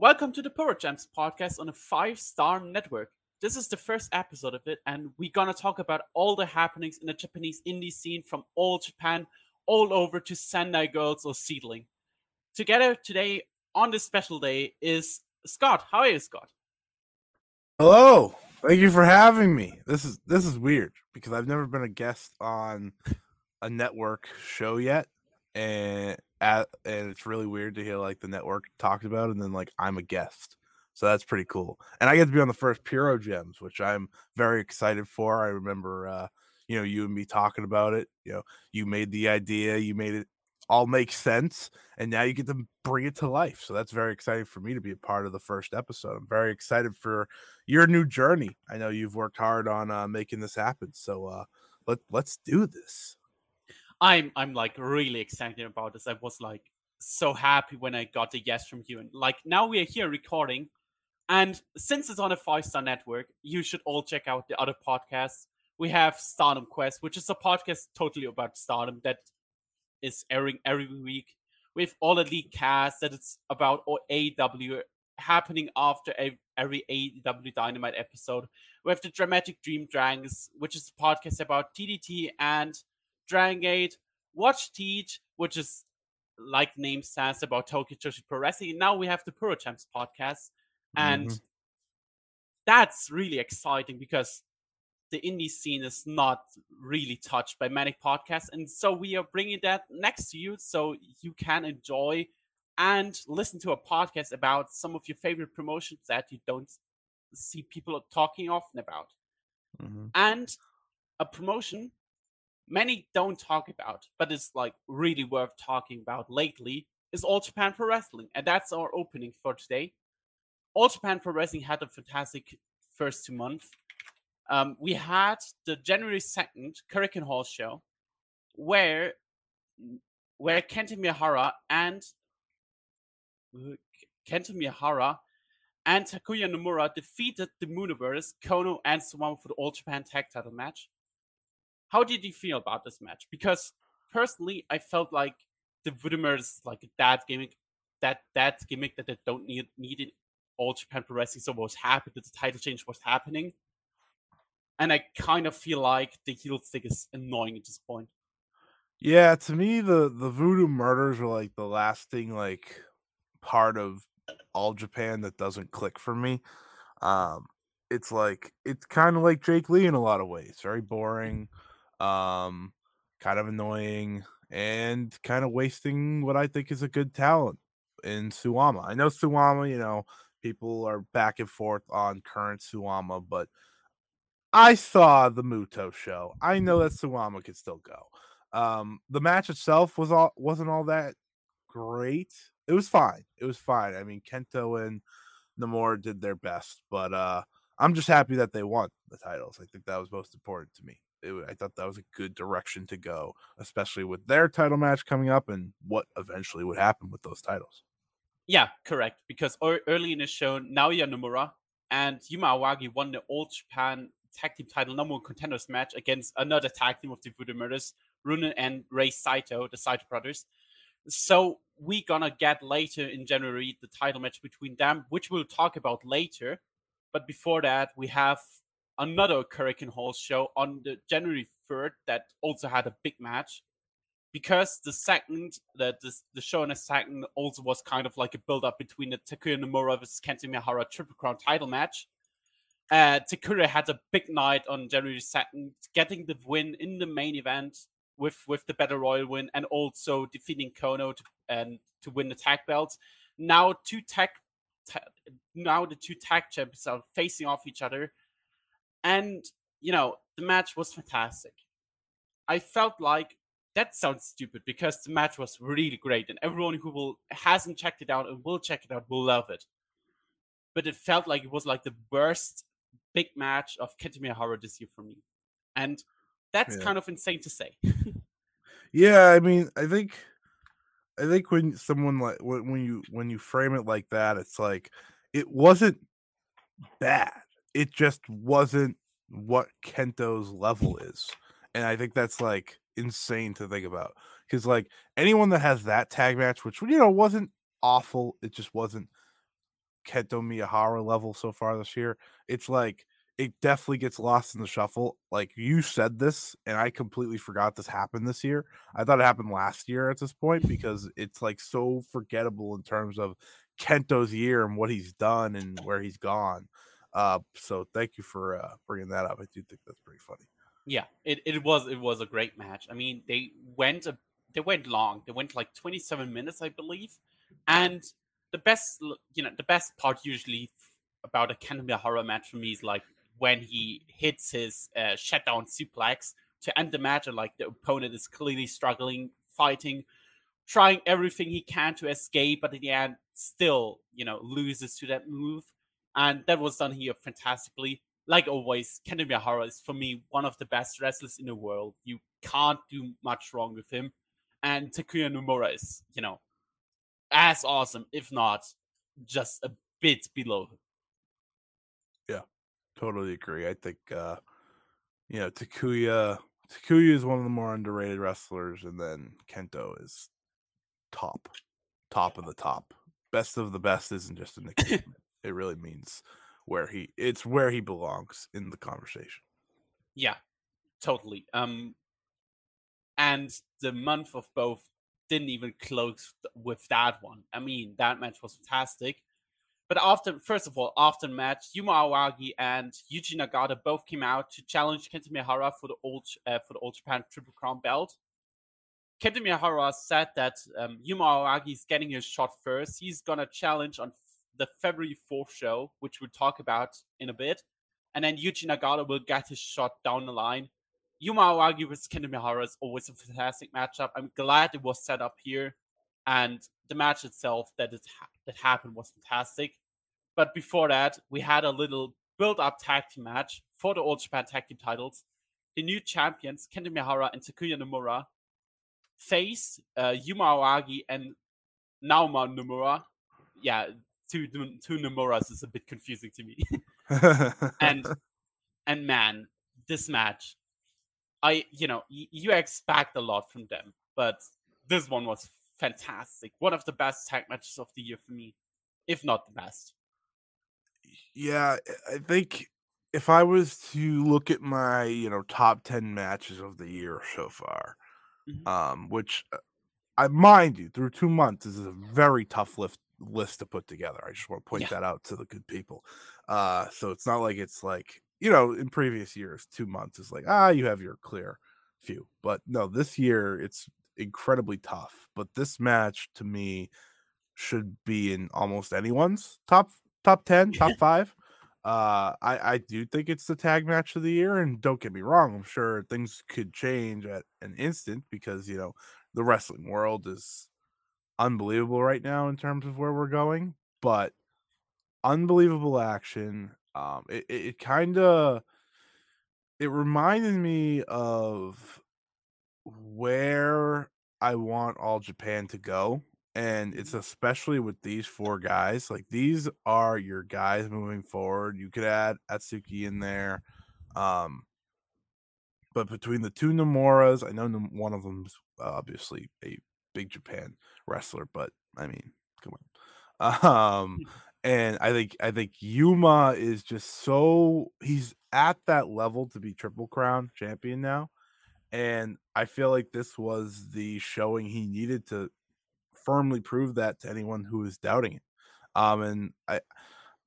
Welcome to the Puro Gems podcast on a five star network. This is the first episode of it, and we're gonna talk about all the happenings in the Japanese indie scene from all Japan, all over to Sendai Girls or Seadlinnng. Together today on this special day is Scott. How are you, Scott? Hello. Thank you for having me. This is this is weird because I've never been a guest on a network show yet, and at, and it's really weird to hear like the network talked about, and then like I'm a guest. So that's pretty cool. And I get to be on the first Puro Gems, which I'm very excited for. I remember, uh, you know, you and me talking about it. You know, you made the idea, you made it all make sense, and now you get to bring it to life. So that's very exciting for me to be a part of the first episode. I'm very excited for your new journey. I know you've worked hard on uh, making this happen. So uh, let let's do this. I'm I'm like really excited about this. I was like so happy when I got the yes from you. And like now we are here recording. And since it's on a five star network, you should all check out the other podcasts. We have Stardom Quest, which is a podcast totally about stardom that is airing every week. With all the league cast that it's about or AW happening after every AEW Dynamite episode. We have the Dramatic Dream Dragons, which is a podcast about DDT and Dragon Gate, Watch Teach, which is like name says about Tokyo Joshi Pro Wrestling. Now we have the Puro Gems podcast, and mm-hmm. that's really exciting because the indie scene is not really touched by many podcasts, and so we are bringing that next to you so you can enjoy and listen to a podcast about some of your favorite promotions that you don't see people talking often about, mm-hmm. and a promotion many don't talk about, but it's like really worth talking about lately, is All Japan Pro Wrestling. And that's our opening for today. All Japan Pro Wrestling had a fantastic first two months. Um, we had the January 2nd Korakuen Hall show where where Kento Miyahara and Kento Miyahara and Takuya Nomura defeated the Mooniverse, Kono, and Suwama for the All Japan Tag Title match. How did you feel about this match? Because personally, I felt like the Voodoo is like that gimmick, that that gimmick that they don't need needed all Japan Pro Wrestling. So I was the title change was happening, and I kind of feel like the heel stick is annoying at this point. Yeah, to me, the the Voodoo murders were like the lasting like part of all Japan that doesn't click for me. Um, it's like it's kind of like Jake Lee in a lot of ways, very boring um, kind of annoying and kind of wasting what I think is a good talent in Suwama. I know Suwama, you know, people are back and forth on current Suwama, but I saw the Muto show. I know that Suwama could still go. Um, the match itself was all wasn't all that great. It was fine. It was fine. I mean, Kento and Namor did their best, but uh, I'm just happy that they won the titles. I think that was most important to me it, I thought that was a good direction to go, especially with their title match coming up and what eventually would happen with those titles. Yeah, correct. Because early in the show, Naoya Nomura and Yuma Aoyagi won the All Japan Tag Team title number one contenders match against another tag team of the Voodoo Murders, Runen and Ray Saito, the Saito brothers. So we're gonna get later in January the title match between them, which we'll talk about later. But before that, we have another Korakuen Hall show on the January 3rd that also had a big match. Because the second, the, the, show in the second also was kind of like a build up between the Takuya Nomura versus Kento Miyahara Triple Crown title match. Uh, Takuya had a big night on January 2nd, getting the win in the main event with with the Battle Royal win and also defeating Kono to, and to win the tag belts. Now two tag, ta- now the two tag champions are facing off each other and, you know, the match was fantastic. I felt like that sounds stupid because the match was really great and everyone who will hasn't checked it out and will check it out will love it. But it felt like it was like the worst big match of Kento Miyahara this year for me. And that's yeah. kind of insane to say. yeah, I mean, I think I think when someone like when you when you frame it like that, it's like it wasn't bad it just wasn't what Kento's level is. And I think that's like insane to think about. Because like anyone that has that tag match, which you know wasn't awful, it just wasn't Kento Miyahara level so far this year. It's like it definitely gets lost in the shuffle. Like you said this, and I completely forgot this happened this year. I thought it happened last year at this point because it's like so forgettable in terms of Kento's year and what he's done and where he's gone. Uh, so thank you for uh, bringing that up. I do think that's pretty funny. Yeah, it, it was it was a great match. I mean, they went a, they went long. They went like 27 minutes, I believe. And the best you know, the best part usually about a Kento horror match for me is like when he hits his uh, shutdown suplex to end the match, and like the opponent is clearly struggling, fighting, trying everything he can to escape, but in the end, still, you know, loses to that move. And that was done here fantastically. Like always, Kento Miyahara is for me one of the best wrestlers in the world. You can't do much wrong with him. And Takuya Nomura is, you know, as awesome, if not just a bit below Yeah, totally agree. I think uh you know Takuya Takuya is one of the more underrated wrestlers, and then Kento is top, top of the top. Best of the best isn't just a nickname. It really means where he it's where he belongs in the conversation. Yeah, totally. Um and the month of both didn't even close with that one. I mean, that match was fantastic. But after, first of all, after the match, Yuma Aoyagi and Yuji Nagata both came out to challenge Kento Miyahara for the old uh, for the All Japan Triple Crown belt. Kento Miyahara said that um, Yuma Aoyagi is getting his shot first. He's gonna challenge on the February 4th show, which we'll talk about in a bit. And then Yuji Nagata will get his shot down the line. Yuma Aoyagi with Kento Miyahara is always a fantastic matchup. I'm glad it was set up here. And the match itself that it ha- that happened was fantastic. But before that, we had a little build-up tag team match for the All Japan Tag Team titles. The new champions, Kento Miyahara and Takuya Nomura, face uh, Yuma Aoyagi and Naoya Nomura. Yeah, two two Nomuras is a bit confusing to me. and and man, this match, I you know y- you expect a lot from them, but this one was fantastic. One of the best tag matches of the year for me, if not the best. Yeah, I think if I was to look at my, you know, top 10 matches of the year so far, mm-hmm. um, which uh, I mind you, through two months is a very tough list list to put together. I just want to point yeah. that out to the good people. Uh, so it's not like it's like, you know, in previous years, two months is like, ah, you have your clear few. But no, this year it's incredibly tough. But this match to me should be in almost anyone's top top 10, top five. Uh, I, I do think it's the tag match of the year. And don't get me wrong, I'm sure things could change at an instant because, you know, the wrestling world is unbelievable right now in terms of where we're going. But unbelievable action. Um, it, it, it kind of it reminded me of where I want all Japan to go and it's especially with these four guys. Like these are your guys moving forward. You could add Atsuki in there, um, but between the two Nomuras, I know one of them's obviously a big Japan wrestler, but I mean, come on. Um, hmm. and I think I think Yuma is just so he's at that level to be Triple Crown champion now. And I feel like this was the showing he needed to firmly prove that to anyone who is doubting it. Um, and I,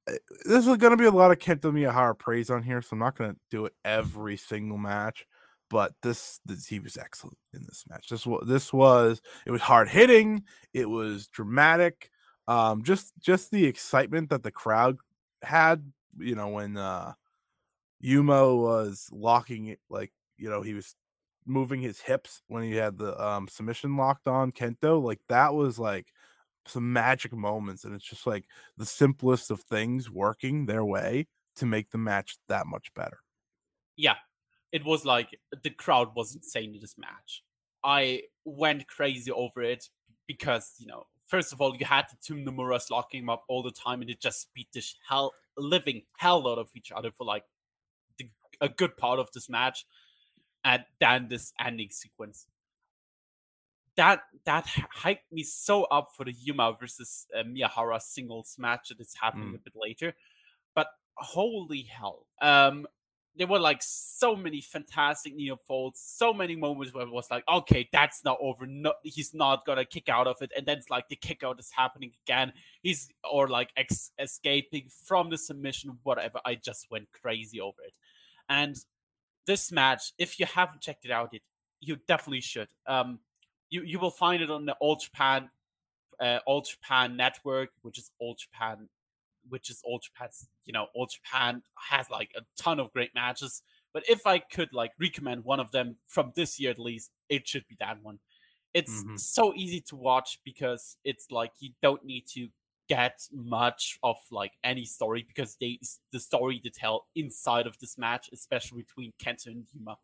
I this is going to be a lot of Kento Miyahara praise on here, so I'm not going to do it every single match. But this, this, he was excellent in this match. This was this was it was hard hitting. It was dramatic. Um, just just the excitement that the crowd had. You know when uh, Yuma was locking it, like you know he was moving his hips when he had the um, submission locked on Kento, like that was like some magic moments, and it's just like the simplest of things working their way to make the match that much better. Yeah, it was like the crowd was insane in this match. I went crazy over it because you know, first of all, you had the two Nomuras locking him up all the time, and it just beat the hell living hell out of each other for like the, a good part of this match and then this ending sequence. that that hyped me so up for the Yuma versus uh, Miyahara singles match that is happening Mm. a bit later. But holy hell, um, there were like so many fantastic near falls, so many moments where it was like, okay, that's not over. No, he's not gonna kick out of it, and then it's like the kick out is happening again. He's or like ex- escaping from the submission, whatever. I just went crazy over it, and this match, if you haven't checked it out, it you definitely should. Um, you you will find it on the All Japan, uh, All Japan Network, which is All Japan, which is All Japan's. You know, All Japan has like a ton of great matches. But if I could like recommend one of them from this year at least, it should be that one. It's Mhm. so easy to watch because it's like you don't need to get much of like any story because they the story they tell inside of this match, especially between Kento and Yuma.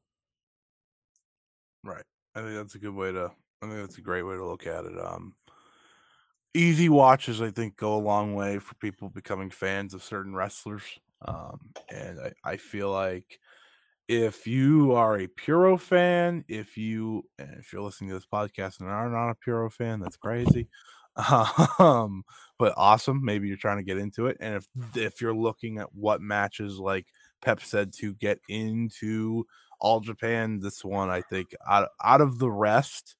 Right. I think that's a good way to. I think that's a great way to look at it. Um, easy watches, I think, go a long way for people becoming fans of certain wrestlers. Um, and I, I feel like if you are a Puro fan, if you and if you're listening to this podcast and are not a Puro fan, that's crazy. Um, but awesome. Maybe you're trying to get into it. And if if you're looking at what matches like Pep said to get into all Japan, this one I think out out of the rest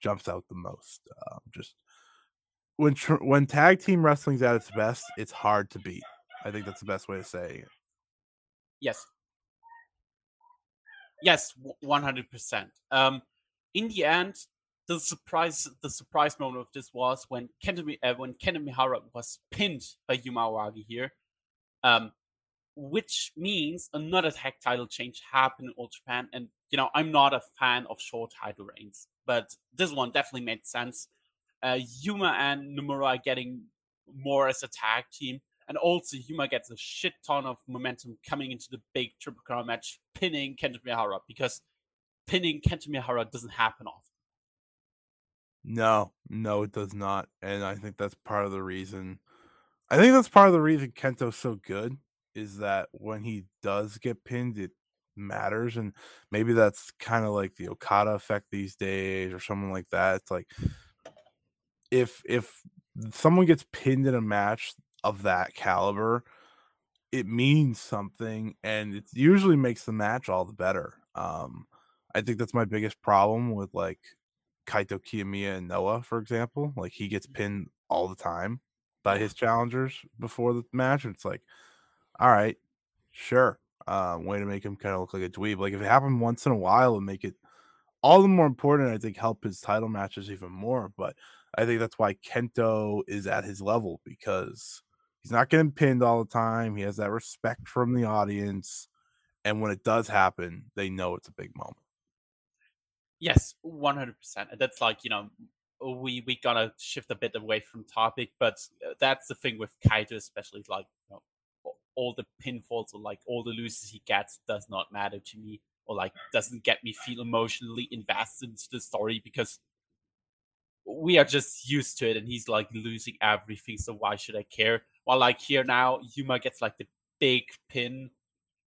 jumps out the most. Um, just when tr- when tag team wrestling's at its best, it's hard to beat. I think that's the best way to say it. Yes. Yes, one hundred percent. Um, in the end, the surprise, the surprise moment of this was when Kento, Mi- uh, when Kento Miyahara was pinned by Yuma Aoyagi here, um, which means another tag title change happened in All Japan. And you know, I'm not a fan of short title reigns, but this one definitely made sense. Uh, Yuma and Nomura are getting more as a tag team. And also, Yuma gets a shit ton of momentum coming into the big Triple Crown match, pinning Kento Miyahara because pinning Kento Miyahara doesn't happen often. No, no, it does not. And I think that's part of the reason. I think that's part of the reason Kento's so good is that when he does get pinned, it matters. And maybe that's kind of like the Okada effect these days or something like that. It's like if if someone gets pinned in a match of that caliber, it means something and it usually makes the match all the better. Um I think that's my biggest problem with like Kaito Kiyomiya and Noah, for example. Like he gets pinned all the time by his challengers before the match. And it's like, all right, sure. Uh, way to make him kind of look like a dweeb. Like if it happened once in a while and make it all the more important, I think help his title matches even more. But I think that's why Kento is at his level because he's not getting pinned all the time. He has that respect from the audience. And when it does happen, they know it's a big moment. Yes, one hundred percent. That's like you know, we we gotta shift a bit away from topic, but uh, that's the thing with Kaito, especially like you know, all the pinfalls or like all the losses he gets does not matter to me, or like doesn't get me feel emotionally invested into the story because we are just used to it, and he's like losing everything. So why should I care? While like here now, Yuma gets like the big pin,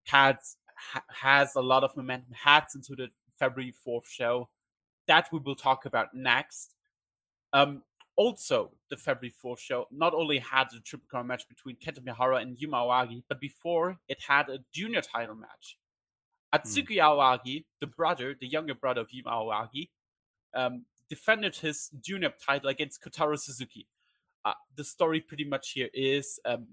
has ha- has a lot of momentum, heads into the February 4th show. That we will talk about next. Um, also, the February 4th show not only had a triple crown match between Kento Miyahara and Yuma Aoyagi, but before it had a junior title match. Atsuki Aoyagi, the brother, the younger brother of Yuma Aoyagi, um, defended his junior title against Kotaro Suzuki. Uh, the story pretty much here is um,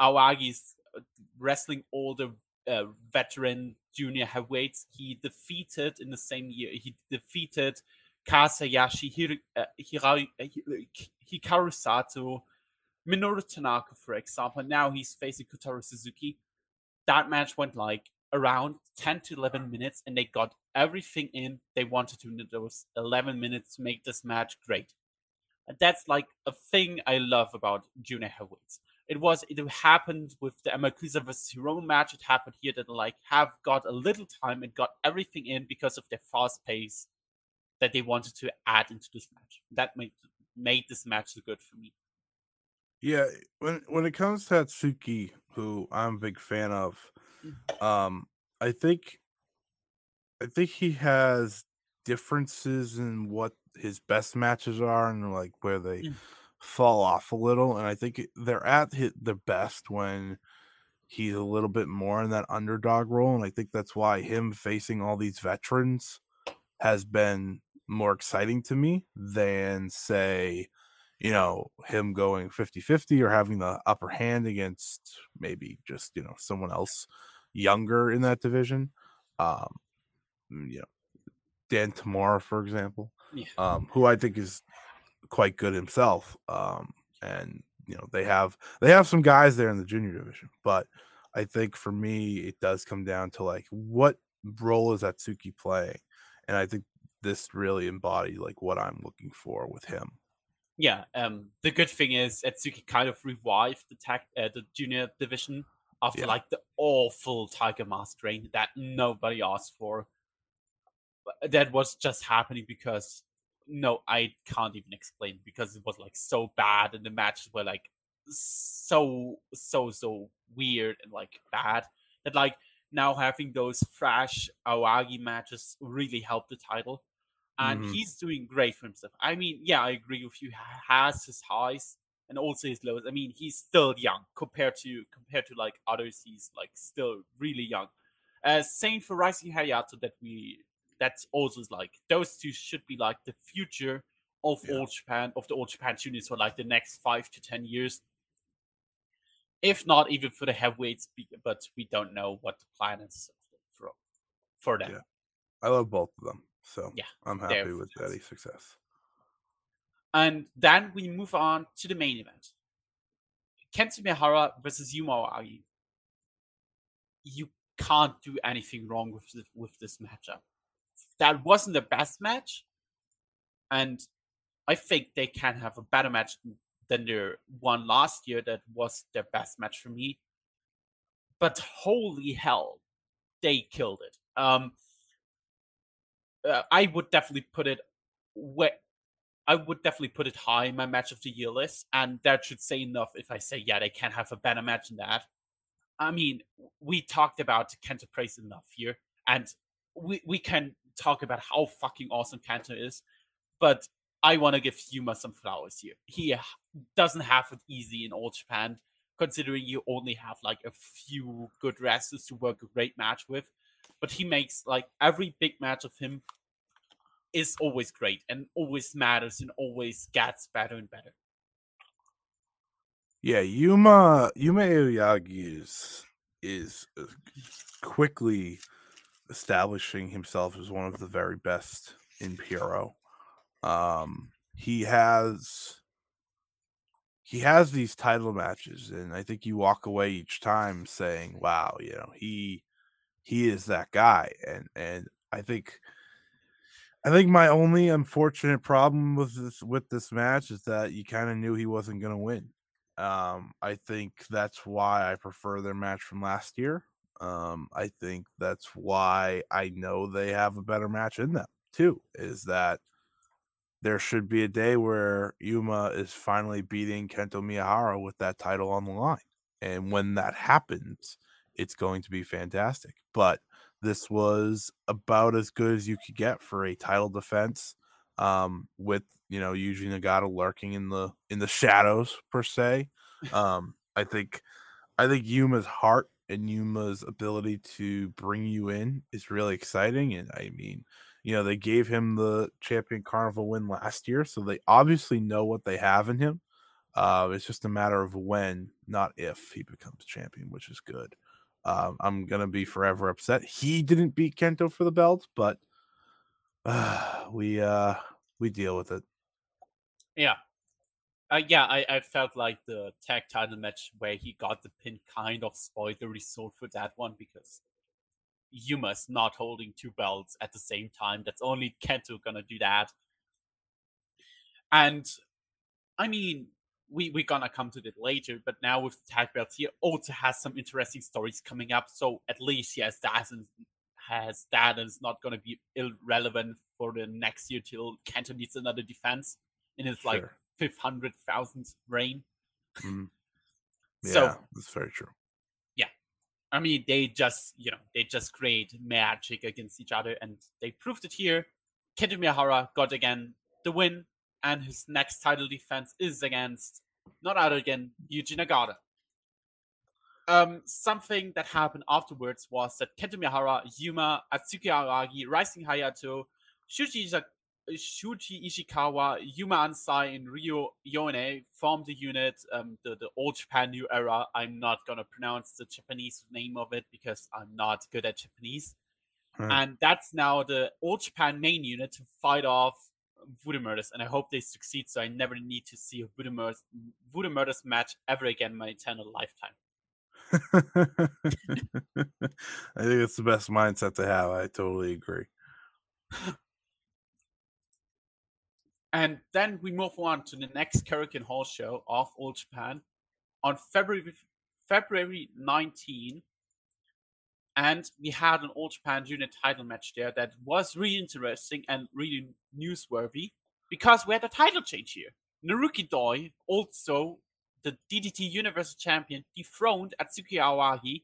Aoyagi's uh, wrestling all the uh, veteran junior heavyweights. He defeated in the same year. He defeated Kaz Hayashi, Hir- uh, Hirao- uh, Hikaru Sato, Minoru Tanaka, for example. Now he's facing Kotaro Suzuki. That match went like around 10 to 11 minutes, and they got everything in they wanted to in those 11 minutes to make this match great. And that's like a thing I love about junior heavyweights it was it happened with the Amakusa versus Hiromu match. It happened here that like have got a little time and got everything in because of their fast pace that they wanted to add into this match. That made made this match so good for me. Yeah, when when it comes to Atsuki, who I'm a big fan of, um, I think I think he has differences in what his best matches are and like where they Mm. fall off a little. And I think they're at hit their best when he's a little bit more in that underdog role. And I think that's why him facing all these veterans has been more exciting to me than say, you know, him going 50-50 or having the upper hand against maybe just, you know, someone else younger in that division. Um, mm, you know, Dan Tamura, for example, Yeah. um, who I think is quite good himself. Um, and you know, they have they have some guys there in the junior division, but I think for me, it does come down to like what role is Atsuki playing, and I think this really embodied like what I'm looking for with him. Yeah, um, the good thing is Atsuki kind of revived the tag, uh, the junior division after Yeah. like the awful Tiger Mask reign that nobody asked for. That was just happening because no, I can't even explain because it was like so bad and the matches were like so so so weird and like bad that like now having those fresh Aoyagi matches really helped the title and Mhm. he's doing great for himself. I mean, yeah, I agree with you. He has his highs and also his lows. I mean, he's still young compared to compared to like others. He's like still really young. Uh, same for Rising Hayato that we that's also like those two should be like the future of Yeah. all Japan of the old Japan juniors for like the next five to ten years. If not even for the heavyweights, but we don't know what the plan is for for them. Yeah. I love both of them, so Yeah, I'm happy with. Eddie's success. And then we move on to the main event. Kento Miyahara versus Yuma Aoyagi. You can't do anything wrong with with this matchup. That wasn't the best match, and I think they can have a better match than their one last year. That was their best match for me. But holy hell, they killed it. Um, uh, I would definitely put it where I would definitely put it high in my match of the year list, and that should say enough if I say, yeah, they can't have a better match than that. I mean, we talked about Kento Praise enough here, and we, we can talk about how fucking awesome Kento is, but I want to give Yuma some flowers here. He doesn't have it easy in All Japan, considering you only have like a few good wrestlers to work a great match with. But he makes like every big match of him is always great and always matters and always gets better and better. Yeah, Yuma Yuma Aoyagi is is uh, quickly establishing himself as one of the very best in PRO. Um, he has he has these title matches, and I think you walk away each time saying, "Wow, you know he he is that guy." And and I think I think my only unfortunate problem with this with this match is that you kind of knew he wasn't going to win. Um, I think that's why I prefer their match from last year. Um, I think that's why I know they have a better match in them too. Is that there should be a day where Yuma is finally beating Kento Miyahara with that title on the line, and when that happens, it's going to be fantastic. But this was about as good as you could get for a title defense um with you know Yuji Nagata lurking in the in the shadows per se. Um i think i think yuma's heart and yuma's ability to bring you in is really exciting and i mean you know they gave him the champion carnival win last year so they obviously know what they have in him. Uh it's just a matter of when not if he becomes champion which is good um, i'm gonna be forever upset he didn't beat kento for the belt but uh, we uh we deal with it Yeah. Uh, yeah, I, I felt like the tag title match where he got the pin kind of spoiled the result for that one because Yuma's not holding two belts at the same time. That's only Kento gonna do that. And I mean, we we're gonna come to that later, but now with tag belts, he also has some interesting stories coming up. So at least he has that and has that and it's not gonna be irrelevant for the next year till Kento needs another defense in his like Sure. fifth hundred thousandth reign. Mhm. yeah So that's very true Yeah. I mean, they just, you know, they just create magic against each other, and they proved it here. Kento Miyahara got again the win, and his next title defense is against not other again Yuji Nagata. Um, something that happened afterwards was that Kento Miyahara, Yuma, Atsuki Aoyagi, Rising Hayato, Shuji, Shuji Ishikawa, Yuma Anzai, and Ryo Yone formed the unit, um, the, the All Japan New Era. I'm not going to pronounce the Japanese name of it because I'm not good at Japanese. Hmm. And that's now the All Japan main unit to fight off Voodoo Murders, and I hope they succeed so I never need to see a Voodoo Murders, Voodoo Murders match ever again in my eternal lifetime. I think it's the best mindset to have. I totally agree. and then we move on to the next Korakuen Hall show of All Japan on February February 19 and we had an All Japan Junior title match there that was really interesting and really newsworthy because we had a title change here. Naruki Doi, also the DDT Universal Champion, dethroned Atsuki Aoyagi.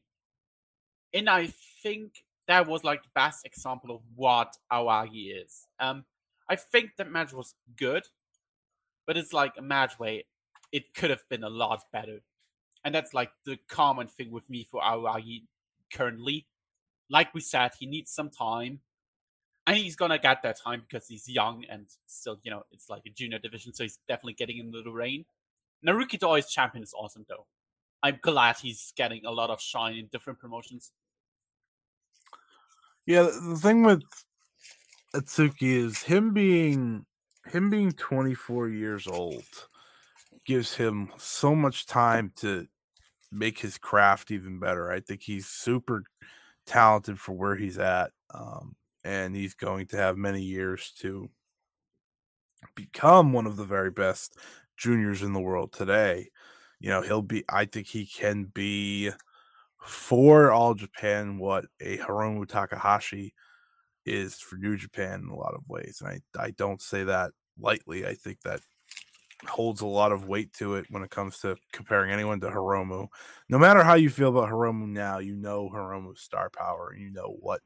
And I think that was like the best example of what Aoyagi is. Um, I think that match was good, but it's like a match where it could have been a lot better. And that's like the common thing with me for Aoyagi currently. Like we said, he needs some time. And he's gonna get that time because he's young and still, you know, it's like a junior division, so he's definitely getting into the rain. Naruki Doi's champion is awesome though. I'm glad he's getting a lot of shine in different promotions. Yeah, the thing with Atsuki is him being him being 24 years old gives him so much time to make his craft even better. I think he's super talented for where he's at. Um, and he's going to have many years to become one of the very best juniors in the world today. You know, he'll be, I think he can be for all Japan what a Hiromu Takahashi is for New Japan in a lot of ways. And I, I don't say that lightly. I think that holds a lot of weight to it when it comes to comparing anyone to Hiromu. No matter how you feel about Hiromu now, you know Hiromu's star power you know what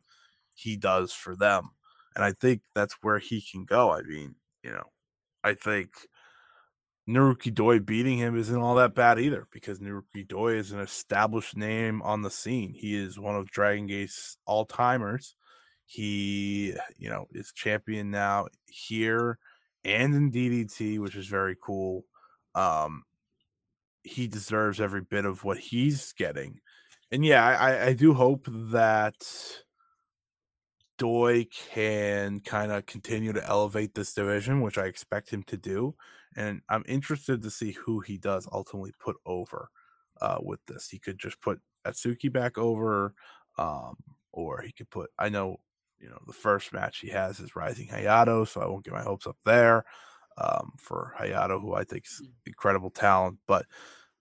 he does for them. And I think that's where he can go. I mean, you know, I think Naruki Doi beating him isn't all that bad either because Naruki Doi is an established name on the scene. He is one of Dragon Gate's all timers. He, you know, is champion now here and in DDT, which is very cool. Um, he deserves every bit of what he's getting. And yeah, I, I do hope that Doi can kind of continue to elevate this division, which I expect him to do. And I'm interested to see who he does ultimately put over uh, with this. He could just put Atsuki back over, um, or he could put, I know you know, the first match he has is Rising Hayato, so I won't get my hopes up there um, for Hayato, who I think is mm. incredible talent. But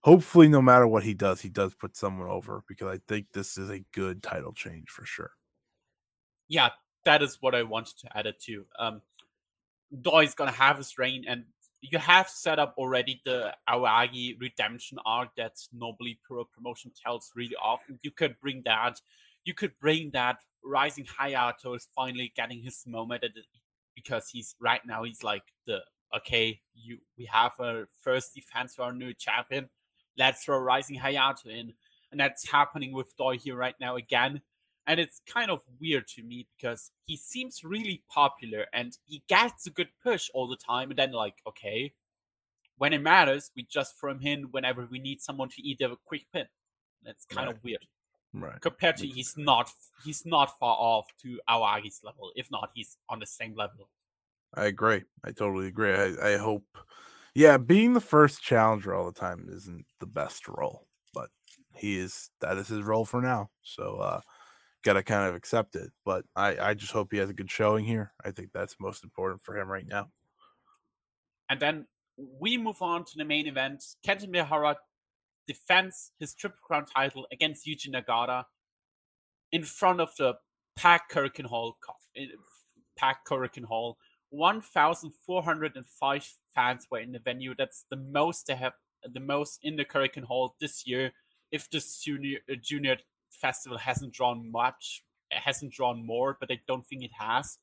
hopefully, no matter what he does, he does put someone over because I think this is a good title change for sure. Yeah, that is what I wanted to add it to. Um, Doi's gonna have his reign, and you have set up already the Aoyagi redemption arc that Nobly Pro Promotion tells really often. You could bring that you could bring that Rising Hayato is finally getting his moment because he's right now he's like the okay you we have a first defense for our new champion. Let's throw Rising Hayato in and that's happening with Doi here right now again. And it's kind of weird to me because he seems really popular and he gets a good push all the time and then like okay when it matters we just throw him in whenever we need someone to eat a quick pin that's kind right. of weird Right. Compared to he's not he's not far off to Aoyagi's level. If not, he's on the same level. I agree. I totally agree. I, I hope yeah, being the first challenger all the time isn't the best role, but he is that is his role for now. So uh gotta kind of accept it. But I, I just hope he has a good showing here. I think that's most important for him right now. And then we move on to the main event. Kento Miyahara defends his Triple Crown title against Yuji Nagata in front of the Pack Korakuen Hall. Pack Korakuen Hall. 1,405 fans were in the venue. That's the most they have, the most in the Korakuen Hall this year. If the junior, uh, junior festival hasn't drawn much, it hasn't drawn more, but I don't think it has.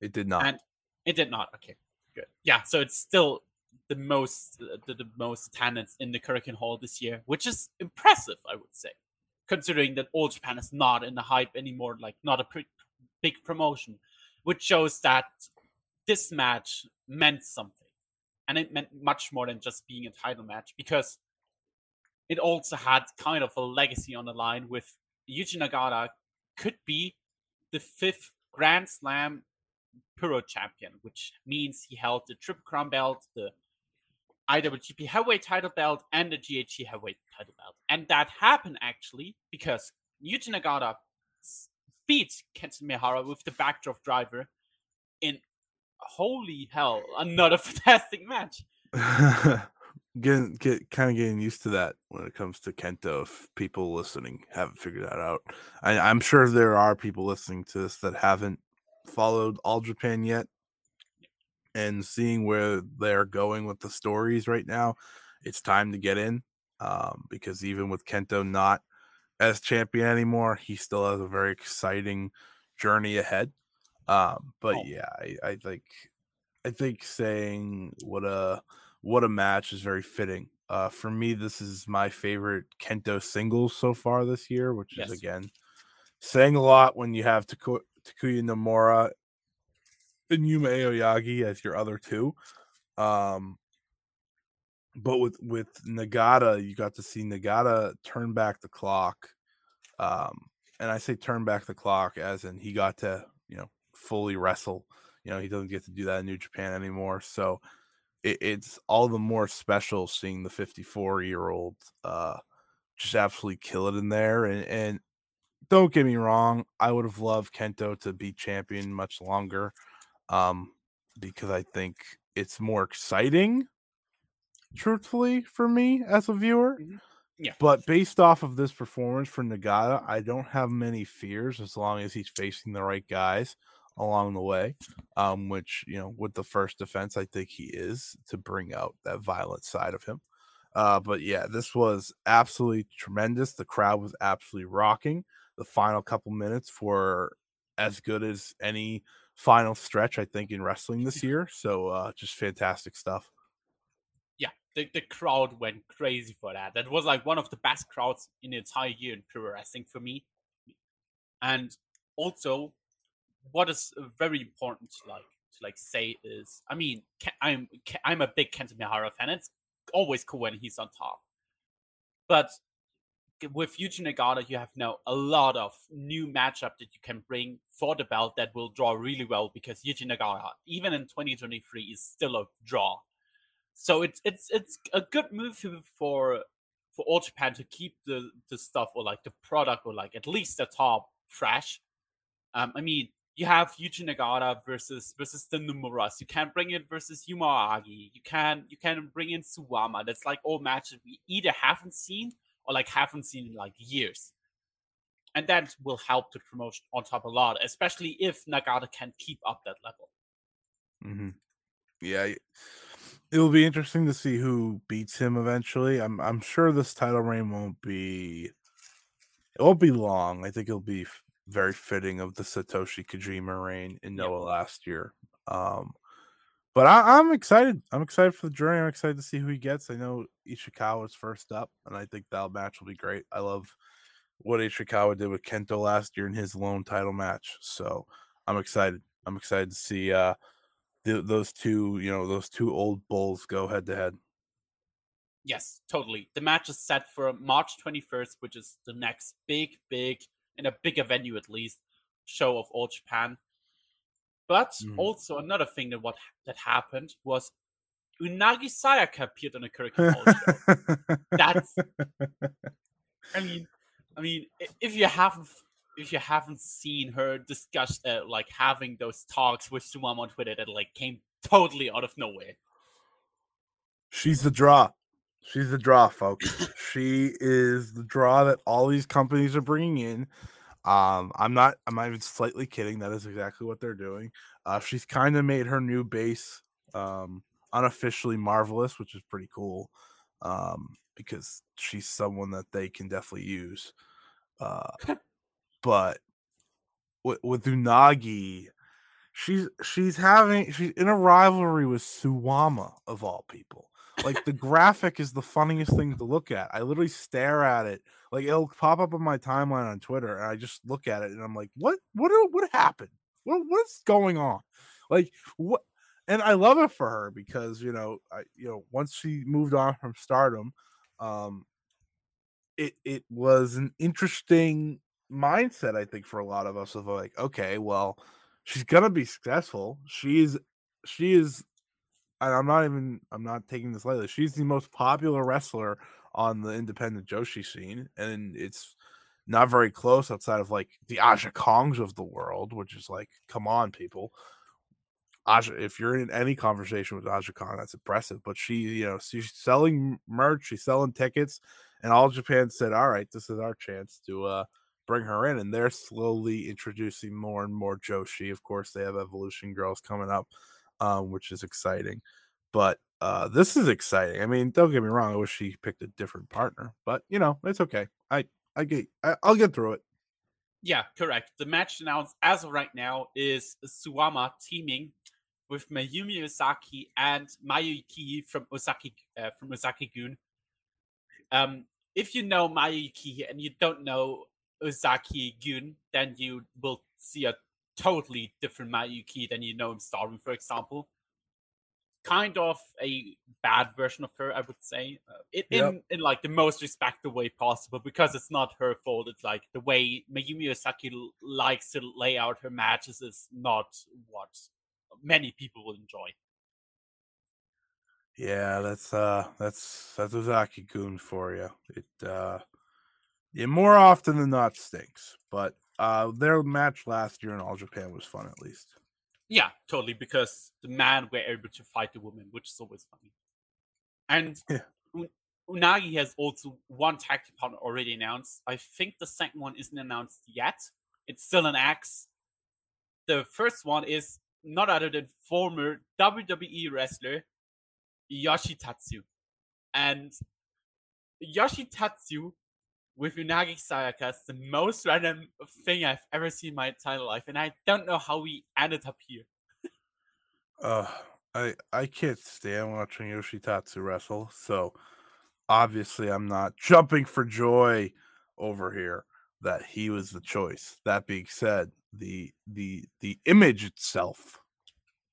It did not. And it did not. Okay, good. Yeah, so it's still the most the, the most attendance in the Korakuen Hall this year, which is impressive, I would say, considering that All Japan is not in the hype anymore, like not a pre- big promotion, which shows that this match meant something, and it meant much more than just being a title match because it also had kind of a legacy on the line with Yuji Nagata could be the fifth Grand Slam Puro champion, which means he held the Triple Crown belt, the IWGP Heavyweight title belt, and the GHC Heavyweight title belt. And that happened actually because Yuji Nagata beat Kento Miyahara with the backdrop driver in holy hell, another fantastic match. getting get kind of getting used to that when it comes to Kento. If people listening haven't figured that out, I, I'm sure there are people listening to this that haven't followed All Japan yet, and seeing where they're going with the stories right now, it's time to get in. Um, because even with Kento not as champion anymore, he still has a very exciting journey ahead. Um, but oh. yeah, I, I think I think saying what a what a match is very fitting. Uh, for me, this is my favorite Kento singles so far this year, which yes. is again saying a lot when you have Taku- Takuya Nomura and Yuma Aoyagi as your other two. Um, but with with Nagata, you got to see Nagata turn back the clock. Um, and I say turn back the clock as in he got to you know fully wrestle. You know he doesn't get to do that in New Japan anymore. So it, it's all the more special seeing the 54 year old uh, just absolutely kill it in there. And, and don't get me wrong, I would have loved Kento to be champion much longer um, because I think it's more exciting, truthfully, for me as a viewer. Mm-hmm. Yeah. But based off of this performance for Nagata, I don't have many fears as long as he's facing the right guys along the way. Um, which, you know, with the first defense, I think he is to bring out that violent side of him. Uh, but yeah, this was absolutely tremendous. The crowd was absolutely rocking. The final couple minutes were as good as any final stretch, I think, in wrestling this year. So uh, just fantastic stuff. Yeah, the, the crowd went crazy for that. That was like one of the best crowds in the entire year in pro wrestling for me. And also, what is very important to like to like say is, I mean, I'm I'm a big Kento Miyahara fan. It's always cool when he's on top, but with Yuji Nagata, you have now a lot of new matchup that you can bring for the belt that will draw really well because Yuji Nagata, even in 2023, is still a draw. So it's it's it's a good move for for All Japan to keep the the stuff or like the product or like at least the top fresh. Um, I mean, you have Yuji Nagata versus versus the Nomuras. You can bring it versus Yuma Aoyagi. You can you can bring in Suwama. That's like all matches we either haven't seen or like haven't seen in like years. And that will help the promotion on top a lot, especially if Nagata can keep up that level. Mm-hmm. Yeah, it will be interesting to see who beats him eventually. I'm I'm sure this title reign won't be it won't be long. I think it'll be very fitting of the Satoshi Kojima reign in Noah yep. last year. Um, but I, am excited. I'm excited for the journey. I'm excited to see who he gets. I know Ishikawa is first up, and I think that match will be great. I love what Ishikawa did with Kento last year in his lone title match. So I'm excited. I'm excited to see uh, the, those two, you know, those two old bulls go head to head. Yes, totally. The match is set for March 21st, which is the next big, big in a bigger venue at least show of all Japan. But mm. also another thing that what that happened was Unagi Sayaka appeared on a show. That's I mean I mean if you haven't if you haven't seen her discuss uh, like having those talks with Suwama on Twitter that like came totally out of nowhere. She's the draw. She's the draw, folks. she is the draw that all these companies are bringing in. Um, I'm not. I'm not even slightly kidding. That is exactly what they're doing. Uh, she's kind of made her new base um, unofficially marvelous, which is pretty cool. Um, because she's someone that they can definitely use. Uh, but with, with Unagi, she's she's having she's in a rivalry with Suwama of all people. Like the graphic is the funniest thing to look at. I literally stare at it. Like it'll pop up on my timeline on Twitter, and I just look at it and I'm like, what what what happened? What what's going on? Like what and I love it for her because you know, I you know, once she moved on from stardom, um it it was an interesting mindset, I think, for a lot of us of like, okay, well, she's gonna be successful. She's she is I'm not even I'm not taking this lightly. She's the most popular wrestler on the independent Joshi scene, and it's not very close outside of like the Aja Kongs of the world, which is like, come on, people. Aja, if you're in any conversation with Aja Kong, that's impressive. But she, you know, she's selling merch, she's selling tickets, and all Japan said, "All right, this is our chance to uh bring her in." And they're slowly introducing more and more Joshi. Of course, they have Evolution Girls coming up, um, which is exciting. But uh, this is exciting. I mean, don't get me wrong. I wish she picked a different partner, but you know, it's okay. I I get I, will get through it. Yeah, correct. The match announced as of right now is Suwama teaming with Mayumi Ozaki and Mayuki from Ozaki uh, from Ozaki Gun. Um, if you know Mayuki and you don't know Osaki Gun, then you will see a totally different Mayuki than you know in Stardom, for example kind of a bad version of her, I would say, uh, it, yep. in in like the most respectful way possible because it's not her fault. It's like the way Mayumi Ozaki likes to lay out her matches is not what many people will enjoy. Yeah, that's uh that's that's Ozaki Gun for you. It uh yeah, more often than not stinks, but uh their match last year in All Japan was fun at least. Yeah, totally. Because the man were able to fight the woman, which is always funny. And yeah. Unagi has also one tag team partner already announced. I think the second one isn't announced yet. It's still an X. The first one is not other than former WWE wrestler Yoshitatsu. And Yoshitatsu with Unagi Sayaka is the most random thing I've ever seen in my entire life, and I don't know how we ended up here. uh, I I can't stand watching Yoshitatsu wrestle, so obviously I'm not jumping for joy over here that he was the choice. That being said, the the the image itself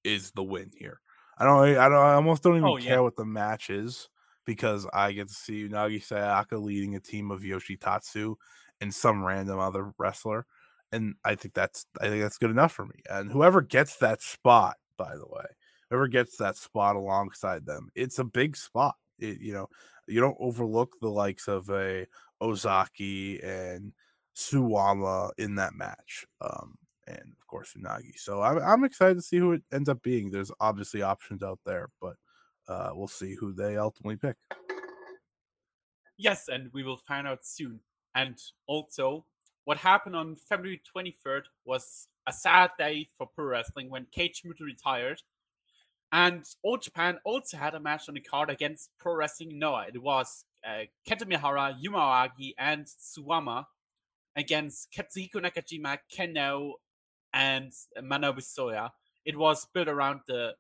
is the win here. I don't I don't I almost don't even oh, care yeah. what the match is because I get to see Unagi Sayaka leading a team of Yoshitatsu and some random other wrestler. And I think that's I think that's good enough for me. And whoever gets that spot, by the way, whoever gets that spot alongside them, it's a big spot. It, you know, you don't overlook the likes of a Ozaki and Suwama in that match. Um, and of course Unagi. So I'm, I'm excited to see who it ends up being. There's obviously options out there, but uh, we'll see who they ultimately pick. Yes, and we will find out soon. And also, what happened on February 23rd was a sad day for pro wrestling when Keiji Muto retired. And All Japan also had a match on the card against Pro Wrestling Noah. It was uh, Yuma Aoyagi, and Suwama against Katsuhiko Nakajima, Kenoh, and Manabu Soya. It was built around the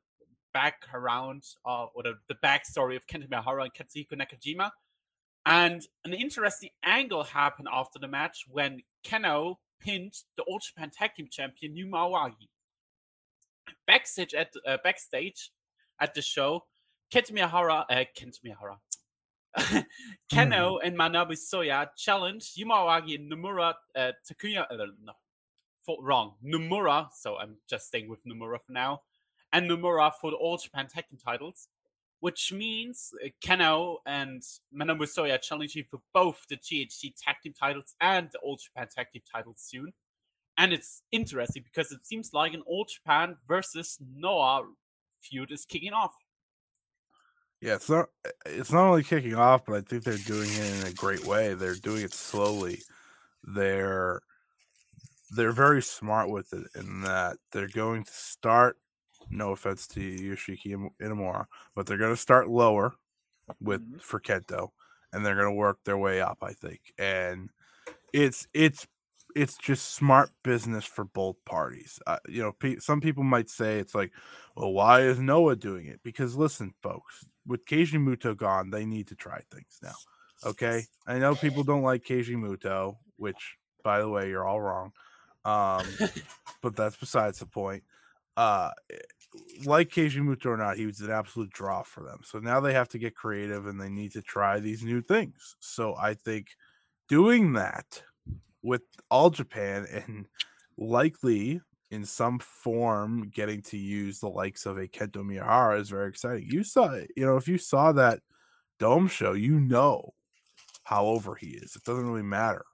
background of or the, the backstory of Kento Miyahara and Katsuhiko Nakajima. And an interesting angle happened after the match when Kenoh pinned the All Japan Tag Team Champion Yuma Aoyagi. Backstage at uh, backstage at the show, Kento Miyahara, uh, Kento Miyahara, Kenoh mm. and Manabu Soya challenged Yuma Aoyagi and Nomura uh, Takuya. Uh, no, for, wrong. Nomura. So I'm just staying with Nomura for now and Nomura for the All Japan Tag Team titles, which means uh, Kenoh and Manabu Soya challenging for both the GHC Tag Team titles and the All Japan Tag Team titles soon. And it's interesting because it seems like an All Japan versus Noah feud is kicking off. Yeah, it's not it's not only kicking off, but I think they're doing it in a great way. They're doing it slowly. They're they're very smart with it in that they're going to start no offense to Yoshiki Inamura, but they're going to start lower with mm-hmm. for Kento, and they're going to work their way up. I think, and it's it's it's just smart business for both parties. Uh, you know, pe- some people might say it's like, well, why is Noah doing it? Because listen, folks, with Keiji Muto gone, they need to try things now. Okay, I know people don't like Keiji Muto, which, by the way, you're all wrong. Um, but that's besides the point. Uh, like Keiji Muto or not, he was an absolute draw for them. So now they have to get creative and they need to try these new things. So I think doing that with all Japan and likely in some form getting to use the likes of a Kento Miyahara is very exciting. You saw you know, if you saw that dome show, you know how over he is. It doesn't really matter.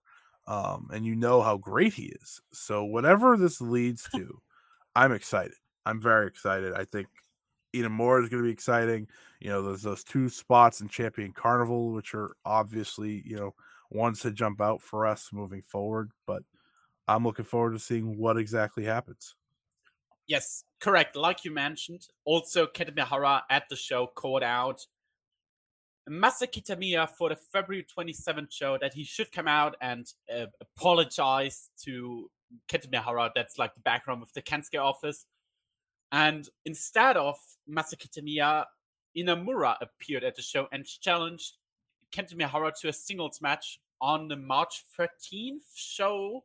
Um, and you know how great he is. So whatever this leads to, I'm excited. I'm very excited. I think Inamura is going to be exciting. You know, there's those two spots in Champion Carnival, which are obviously, you know, ones to jump out for us moving forward. But I'm looking forward to seeing what exactly happens. Yes, correct. Like you mentioned, also Kento at the show called out Masa Kitamiya for the February 27th show that he should come out and uh, apologize to Kento That's like the background of the Kensuke office. And instead of Masa Kitamiya, Inamura appeared at the show and challenged Kento Miyahara to a singles match on the March 13th show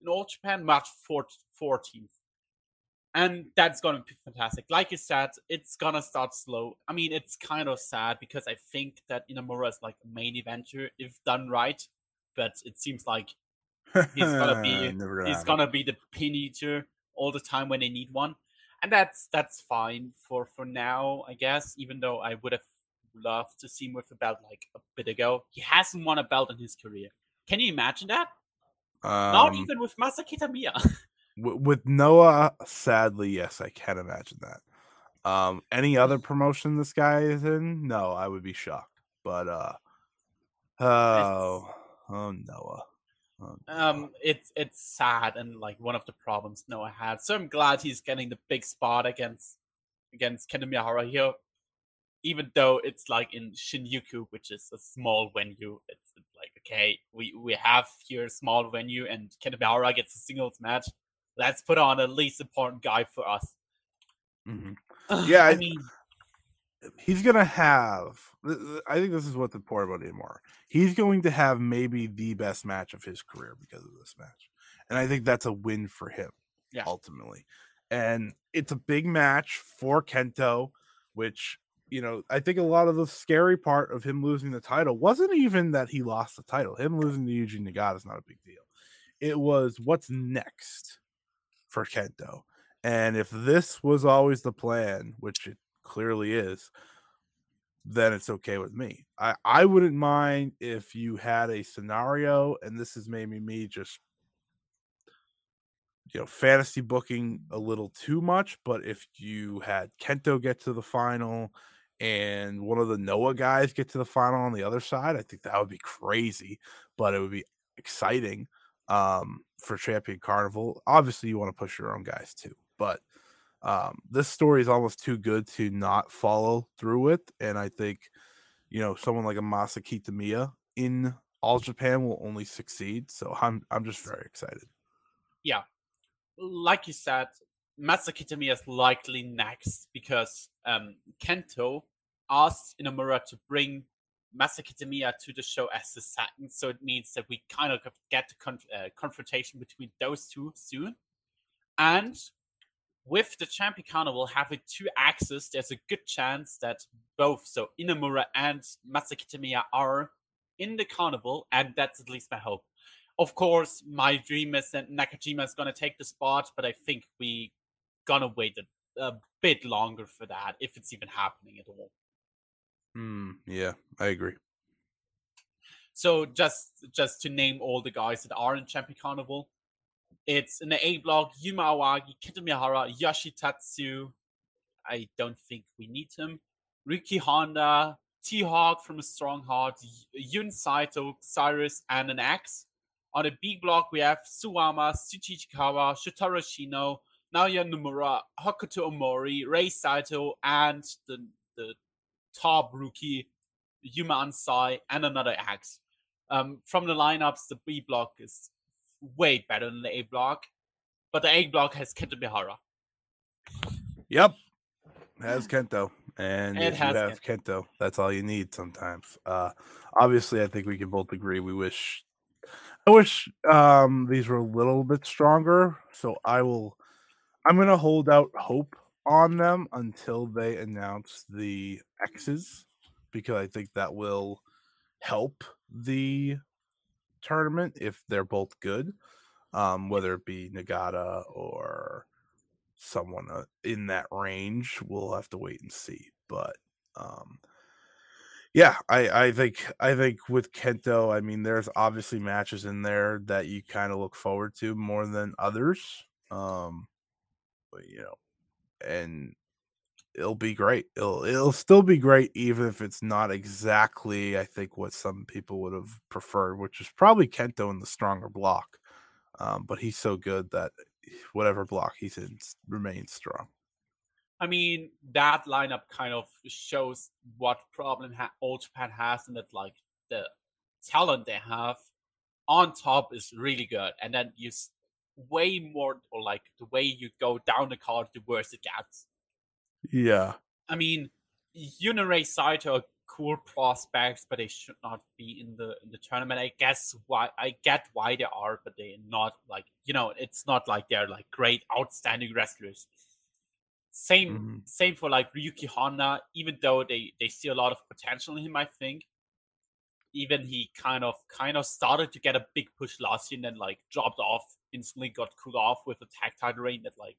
in All Japan, March 14th. And that's gonna be fantastic. Like you said, it's gonna start slow. I mean, it's kind of sad because I think that Inamura is like a main eventer if done right, but it seems like he's gonna be gonna he's gonna be the pin eater all the time when they need one, and that's that's fine for for now, I guess. Even though I would have loved to see him with a belt like a bit ago, he hasn't won a belt in his career. Can you imagine that? Um, Not even with Masa Kitamiya. with Noah, sadly, yes, I can imagine that. Um, any other promotion this guy is in? No, I would be shocked. But uh, oh, oh Noah. Um, it's it's sad and like one of the problems Noah had. So I'm glad he's getting the big spot against against Kento Miyahara here, even though it's like in Shinjuku, which is a small venue. It's like okay, we we have here a small venue, and Kento Miyahara gets a singles match let's put on a least important guy for us. Mm-hmm. Yeah, I, mean, he's gonna have. I think this is what's important about Inamura. He's going to have maybe the best match of his career because of this match, and I think that's a win for him. Yeah. ultimately, and it's a big match for Kento, which you know, I think a lot of the scary part of him losing the title wasn't even that he lost the title. Him losing to Yuji Nagata is not a big deal. It was what's next for Kento. And if this was always the plan, which it clearly is, then it's okay with me. I, I wouldn't mind if you had a scenario, and this is maybe me just you know fantasy booking a little too much, but if you had Kento get to the final and one of the Noah guys get to the final on the other side, I think that would be crazy, but it would be exciting um, for Champion Carnival. Obviously, you want to push your own guys too, but um, this story is almost too good to not follow through with. And I think, you know, someone like a Masa Kitamiya in All Japan will only succeed. So I'm I'm just very excited. Yeah, like you said, Masa Kitamiya is likely next because um, Kento asked Inamura to bring Masa Kitamiya to the show as the second, so it means that we kind of get the conf- uh, confrontation between those two soon. And with the Champion Carnival having two axes, there's a good chance that both, so Inamura and Masa Kitamiya, are in the carnival, and that's at least my hope. Of course, my dream is that Nakajima is gonna take the spot, but I think we gonna wait a, a bit longer for that, if it's even happening at all. Mm, yeah, I agree. So just just to name all the guys that are in Champion Carnival, it's in the A block: Yuma Aoyagi, Kento Miyahara, Yoshitatsu. I don't think we need him. Ryuki Honda, T Hawk from a Strong Heart, Jun Saito, Cyrus, and an Axe. On the B block, we have Suwama, Shuji Ishikawa, Shotaro Ashino, Naoya Nomura, Hokuto Omori, Rei Saito, and the, the top rookie, Yuma Anzai, and another Axe. Um, from the lineups, the B block is way better than the A block, but the A block has Kento Miyahara. Yep, has Kento, and It if you has have Kento, that's all you need sometimes. Uh, obviously, I think we can both agree. We wish, I wish um, these were a little bit stronger. So I will, I'm gonna hold out hope on them until they announce the X's because I think that will help the tournament if they're both good, um, whether it be Nagata or someone uh, in that range. We'll have to wait and see, but um, yeah, I I think I think with Kento, I mean, there's obviously matches in there that you kind of look forward to more than others. Um, but you know, and it'll be great. It'll it'll still be great even if it's not exactly I think what some people would have preferred, which is probably Kento in the stronger block. Um, but he's so good that whatever block he's in remains strong. I mean, that lineup kind of shows what problem ha- All Japan has, and that like the talent they have on top is really good, and then you s- way more or like the way you go down the card, the worse it gets. Yeah. I mean, Yunere Saito are cool prospects, but they should not be in the in the tournament. I guess why I get why they are, but they're not like you know, it's not like they're like great, outstanding wrestlers. Same Mhm. same for like Ryuki Honda, even though they they see a lot of potential in him, I think. Even he kind of kind of started to get a big push last year and then like dropped off, instantly got cooled off with a tag title reign that like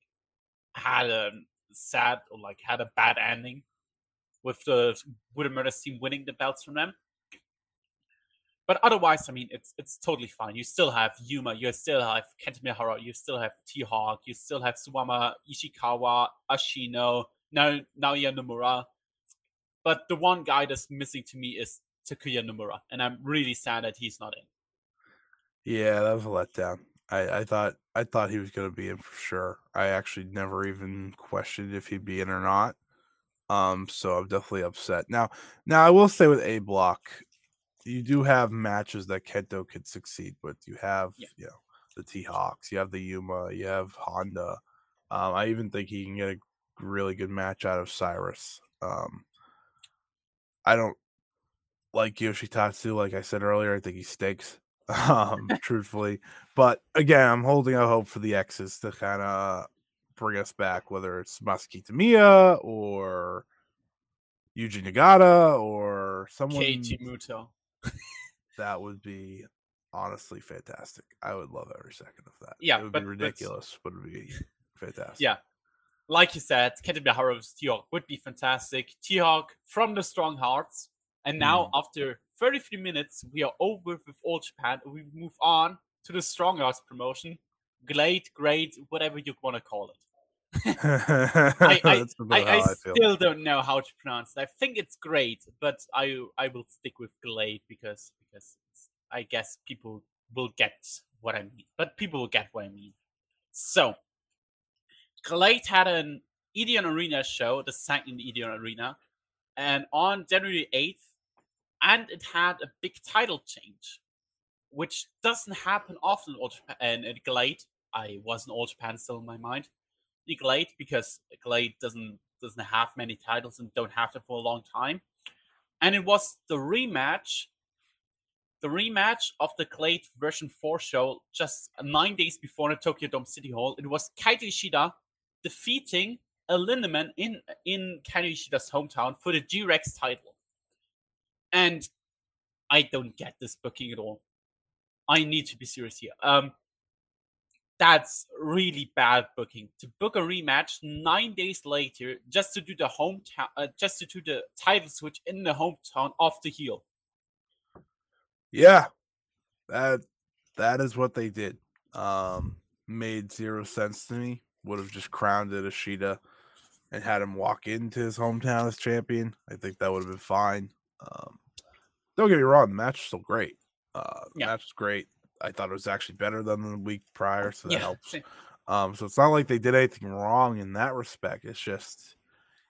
had a sad or like had a bad ending with the Buddha Murders team winning the belts from them. But otherwise, I mean, it's it's totally fine. You still have Yuma, you still have Kento Miyahara, you still have T Hawk, you still have Suwama, Ishikawa, Ashino, now Naoya Nomura. But the one guy that's missing to me is Takuya Nomura, and I'm really sad that he's not in. Yeah, that was a letdown. I, I thought I thought he was going to be in for sure. I actually never even questioned if he'd be in or not. Um, so I'm definitely upset. Now, now I will say with A Block, you do have matches that Kento could succeed with. You have, Yeah. you know, the T Hawks, you have the Yuma, you have Honda. Um, I even think he can get a really good match out of Cyrus. Um, I don't like Yoshitatsu, like I said earlier. I think he stinks. Um, truthfully, but again, I'm holding out hope for the X's to kind of bring us back, whether it's Masa Kitamiya or Yuji Nagata or someone Keiji Muto. that would be honestly fantastic. I would love every second of that. Yeah, it would but- be ridiculous, but it would be fantastic. Yeah. Like you said, Kento Miyahara's T-Hawk would be fantastic. T-Hawk from the Strong Hearts. And now, after 33 minutes, we are over with All Japan. We move on to the Strong Hearts promotion. Glade, great, whatever you want to call it. I, I, I, I still don't know how to pronounce it. I think it's great, but I I will stick with Glade because because it's- I guess people will get what I mean. But people will get what I mean. So Glade had an Edion Arena show, the second Edion Arena, and on January 8th, and it had a big title change, which doesn't happen often in Japan. At Glade, I was in All Japan still in my mind. Glade because Glade doesn't doesn't have many titles and don't have them for a long time. And it was the rematch, the rematch of the Glade version 4 show just nine days before the Tokyo Dome City Hall. It was Kaito Ishida defeating a Lindaman in in Kaito Ishida's hometown for the G-Rex title. And I don't get this booking at all. I need to be serious here. Um, that's really bad booking to book a rematch nine days later just to do the hometown, uh, just to do the title switch in the hometown of the heel. Yeah, that that is what they did. Um, made zero sense to me. Would have just crowned it Ishida and had him walk into his hometown as champion. I think that would have been fine. Um, don't get me wrong, the match is still great. Uh, the Yeah. match was great. I thought it was actually better than the week prior, so that Yeah, helps. Um, so it's not like they did anything wrong in that respect. It's just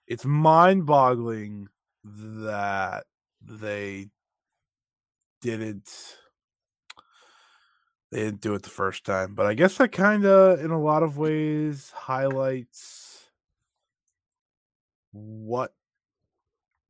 it's mind-boggling that they didn't They didn't do it the first time, but I guess that kind of, in a lot of ways, highlights what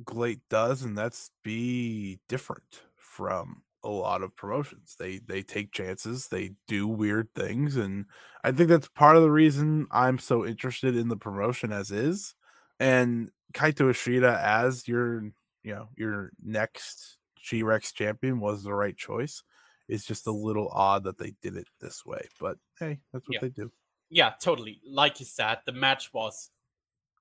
GLEAT does, and that's be different from a lot of promotions. They they take chances, they do weird things, and I think that's part of the reason I'm so interested in the promotion as is. And Kaito Ishida as your you know your next G-Rex champion was the right choice. It's just a little odd that they did it this way, but hey, that's what Yeah. they do. Yeah, totally. Like you said, the match was.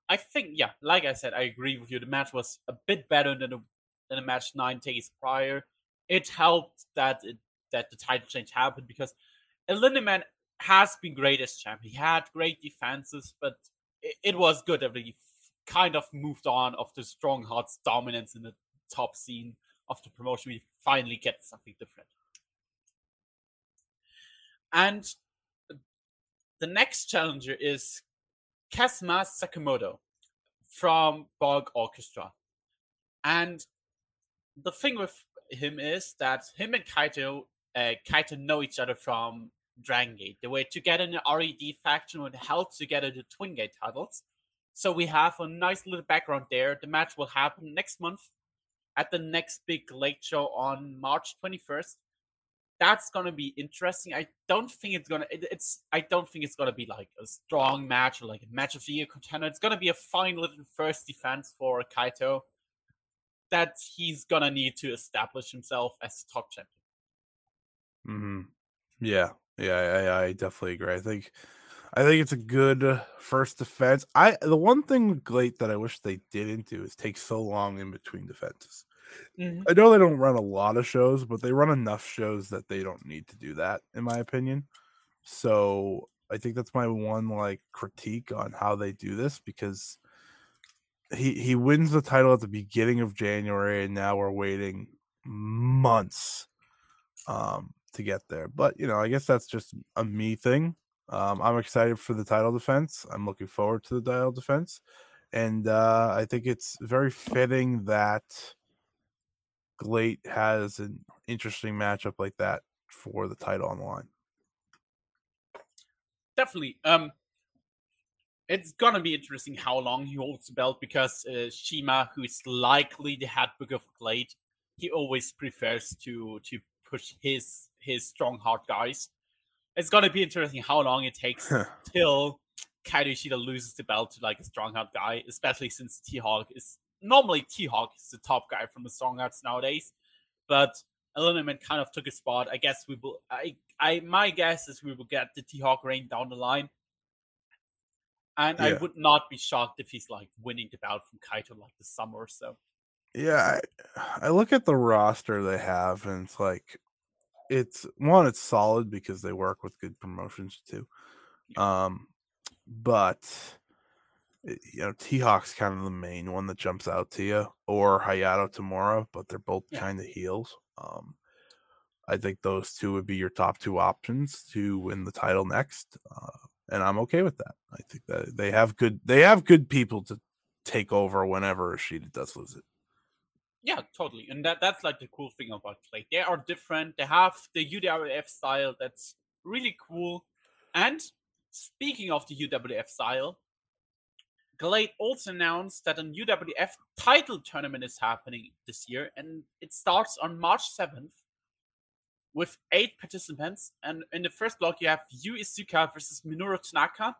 I think, yeah, like I said, I agree with you. The match was a bit better than a, than a match nine days prior. It helped that it, that the title change happened because Lindaman has been great as champ. He had great defenses, but it, it was good that he f- kind of moved on of the strong hearts dominance in the top scene of the promotion. We finally get something different. And the next challenger is Kazuma Sakamoto from Bulk Orchestra. And the thing with him is that him and Kaito, uh, Kaito know each other from Dragon Gate. They were together in the RED faction and held together the Twin Gate titles. So we have a nice little background there. The match will happen next month at the next big late show on March 21st that's gonna be interesting. I don't think it's gonna. It, it's. I don't think it's gonna be like a strong match or like a match of the year contender. It's gonna be a fine little first defense for Kaito that he's gonna need to establish himself as top champion. hmm Yeah, yeah, I, I definitely agree. I think, I think it's a good uh, first defense. I the one thing GLEAT that I wish they didn't do is take so long in between defenses. I know they don't run a lot of shows, but they run enough shows that they don't need to do that, in my opinion. So I think that's my one like critique on how they do this because he he wins the title at the beginning of January, and now we're waiting months um to get there. But you know, I guess that's just a me thing. Um, I'm excited for the title defense. I'm looking forward to the title defense, and uh, I think it's very fitting that GLEAT has an interesting matchup like that for the title on the line. Definitely. Um, it's gonna be interesting how long he holds the belt because uh, Shima, who is likely the head book of Glade, he always prefers to to push his his Strong Hearts guys. It's gonna be interesting how long it takes till Kaito Ishida loses the belt to like a Strong Hearts guy, especially since T Hawk is normally T Hawk is the top guy from the strong hearts nowadays. But El Lindaman kind of took a spot. I guess we will. I, I, my guess is we will get the T Hawk reign down the line, and I would not be shocked if he's like winning the belt from Kaito like the summer or so. Yeah, I, I look at the roster they have, and it's like, it's one, it's solid because they work with good promotions too. Um, but you know, T Hawk's kind of the main one that jumps out to you, or Hayato Tamura, but they're both Yeah. kind of heels. Um, I think those two would be your top two options to win the title next, uh, and I'm okay with that. I think that they have good, they have good people to take over whenever Ishida does lose it. Yeah, totally. And that that's like the cool thing about like They are different. They have the UWF style that's really cool. And speaking of the UWF style, Glade also announced that an UWF title tournament is happening this year, and it starts on March 7th with eight participants. And in the first block, you have Yu Iizuka versus Minoru Tanaka,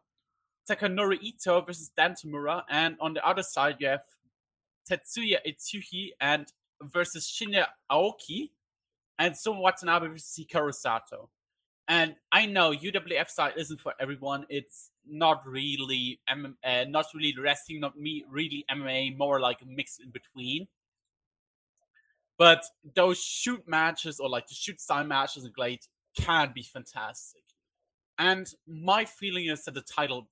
Takanori Ito versus Dan Tamura, and on the other side, you have Tetsuya Izuchi and versus Shinya Aoki, and Soma Watanabe versus Hikaru Sato. And I know UWF style isn't for everyone. It's not really M- uh, not really wrestling, not me really MMA, more like a mix in between. But those shoot matches or like the shoot style matches in Glade can be fantastic. And my feeling is that the title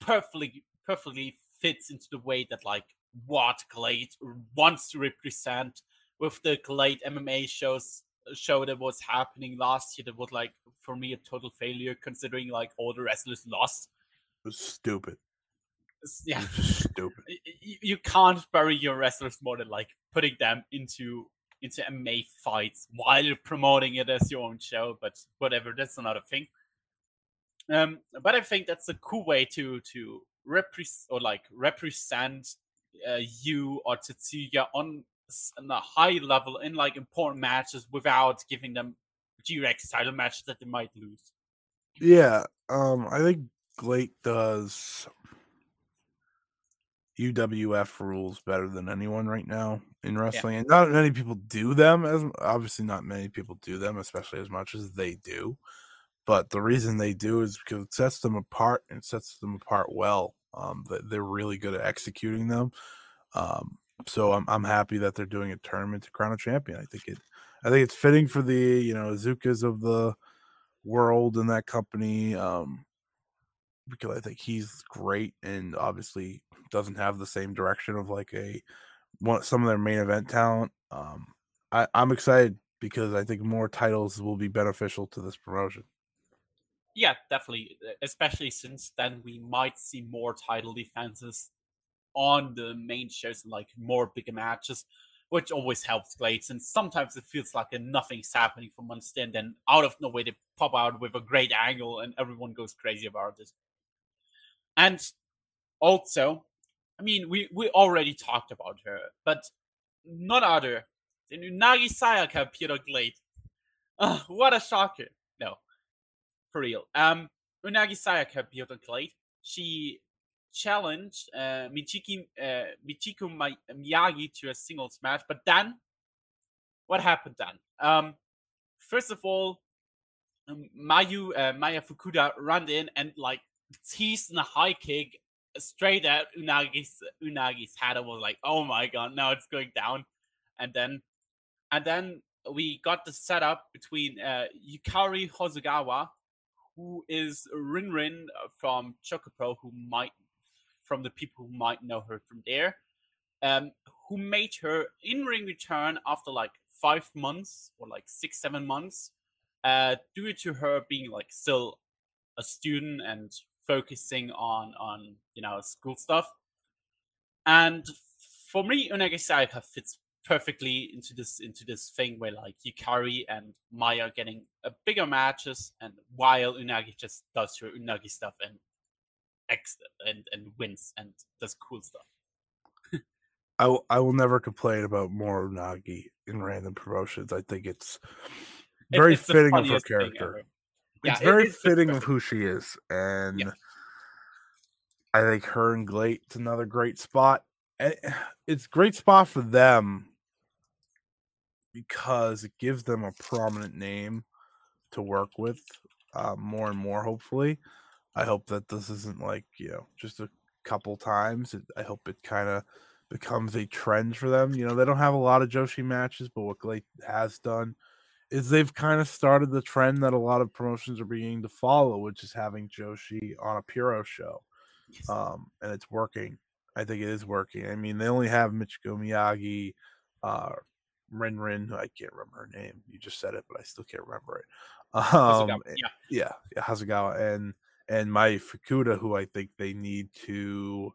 perfectly perfectly fits into the way that like what Glade wants to represent with the Glade MMA shows show that was happening last year that was like for me a total failure considering like all the wrestlers lost. It was stupid. Yeah. was stupid. y- y- you can't bury your wrestlers more than like putting them into into MMA fights while you're promoting it as your own show, but whatever, that's another thing. Um, but I think that's a cool way to to represent or like represent uh, Yu or Tetsuya on on a high level in like important matches without giving them GX title matches that they might lose. Yeah, um, I think GLEAT does UWF rules better than anyone right now in wrestling, yeah. and not many people do them. As obviously, not many people do them, especially as much as they do. But the reason they do is because it sets them apart and sets them apart well. Um, they're really good at executing them. Um, so I'm I'm happy that they're doing a tournament to crown a champion. I think it I think it's fitting for the you know Azukas of the world and that company. Um, because I think he's great and obviously doesn't have the same direction of like a one some of their main event talent. Um, I, I'm excited because I think more titles will be beneficial to this promotion. Yeah, definitely. Especially since then we might see more title defenses on the main shows, and like more bigger matches, which always helps Glades. And sometimes it feels like nothing's happening for months, and then out of nowhere they pop out with a great angle, and everyone goes crazy about it. And also, I mean, we, we already talked about her, but none other than Unagi Sayaka GLEAT. Uh, what a shocker. No, for real. Um, Unagi Sayaka on GLEAT. She challenged uh, Michiki, uh, Michiko Miyagi to a singles match, but then what happened then? Um, first of all, um, Mayu uh, Maya Fukuda ran in and like teased in a high kick straight at Unagi's Unagi's head. I was like, oh my god, now it's going down. And then and then we got the setup between uh, Yukari Hosogawa, who is Rin Rin from Chocopro, who might from the people who might know her from there, um, who made her in ring return after like five months or like six, seven months, uh, due to her being like still a student and focusing on on you know school stuff. And for me, Unagi Sayaka fits perfectly into this into this thing where like Yukari and Maya are getting a bigger matches, and while Unagi just does her Unagi stuff and X and and wins and does cool stuff. I will, I will never complain about more Unagi in random promotions. I think it's very it's fitting of her character. Yeah, it's very it, it's fitting of who she is, and yeah. I think her and GLEAT's another great spot. And it's great spot for them because it gives them a prominent name to work with uh, more and more. Hopefully, I hope that this isn't like you know just a couple times. I hope it kind of becomes a trend for them. You know, they don't have a lot of Joshi matches, but what GLEAT has done is they've kind of started the trend that a lot of promotions are beginning to follow, which is having Joshi on a Puro show. Yes. Um, and it's working. I think it is working. I mean, they only have Michiko Miyagi, uh, Rin, I can't remember her name. You just said it, but I still can't remember it. Um, yeah. yeah, yeah, Hasegawa and and my Fukuda, who I think they need to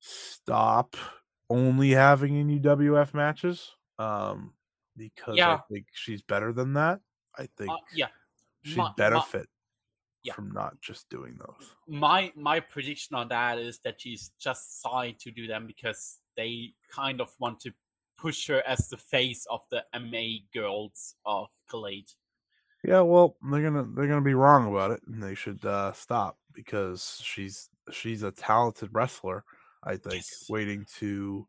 stop only having in UWF matches. Um, because yeah. I think she's better than that. I think uh, yeah, she'd my, benefit my, yeah. from not just doing those. My my prediction on that is that she's just signed to do them because they kind of want to push her as the face of the MA girls of GLEAT. Yeah, well, they're gonna they're gonna be wrong about it, and they should uh, stop because she's she's a talented wrestler. I think yes. waiting to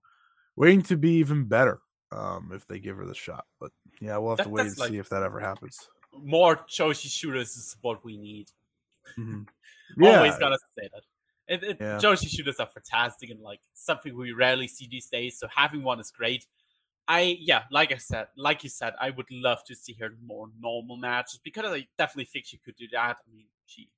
waiting to be even better um, if they give her the shot. But yeah, we'll have that, to wait and like, see if that ever happens. More Joshi shooters is what we need. Mm-hmm. Yeah. Always gotta say that. It, it, yeah. Joshi shooters are fantastic and like something we rarely see these days. So having one is great. I yeah, like I said, like you said, I would love to see her more normal matches because I definitely think she could do that. I mean, she,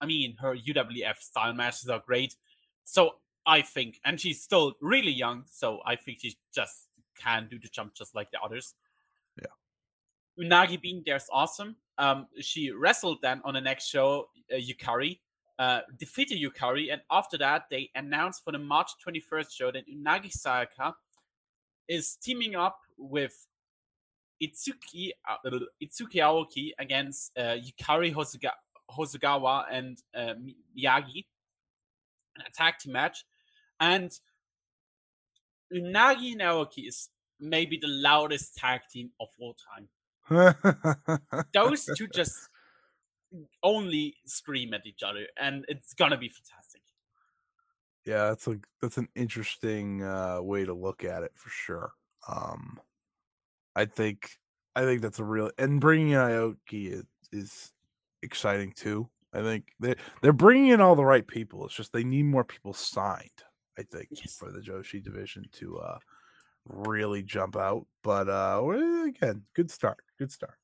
I mean, her UWF style matches are great. So I think, and she's still really young, so I think she just can do the jump just like the others. Yeah. Unagi being there is awesome. Um, she wrestled then on the next show, uh, Yukari, uh, defeated Yukari, and after that they announced for the March 21st show that Unagi Sayaka is teaming up with Itsuki uh, Itsuki Aoki against uh, Yukari Hosoga- Hosogawa and uh, Miyagi, an attack team match, and Unagi and Aoki is maybe the loudest tag team of all time. Those two just only scream at each other, and it's gonna be fantastic. Yeah, that's a that's an interesting uh, way to look at it for sure. Um, I think I think that's a real and bringing in Aoki is, is exciting too. I think they they're bringing in all the right people. It's just they need more people signed. I think Yes. for the Joshi division to uh, really jump out. But uh, again, good start. Good start.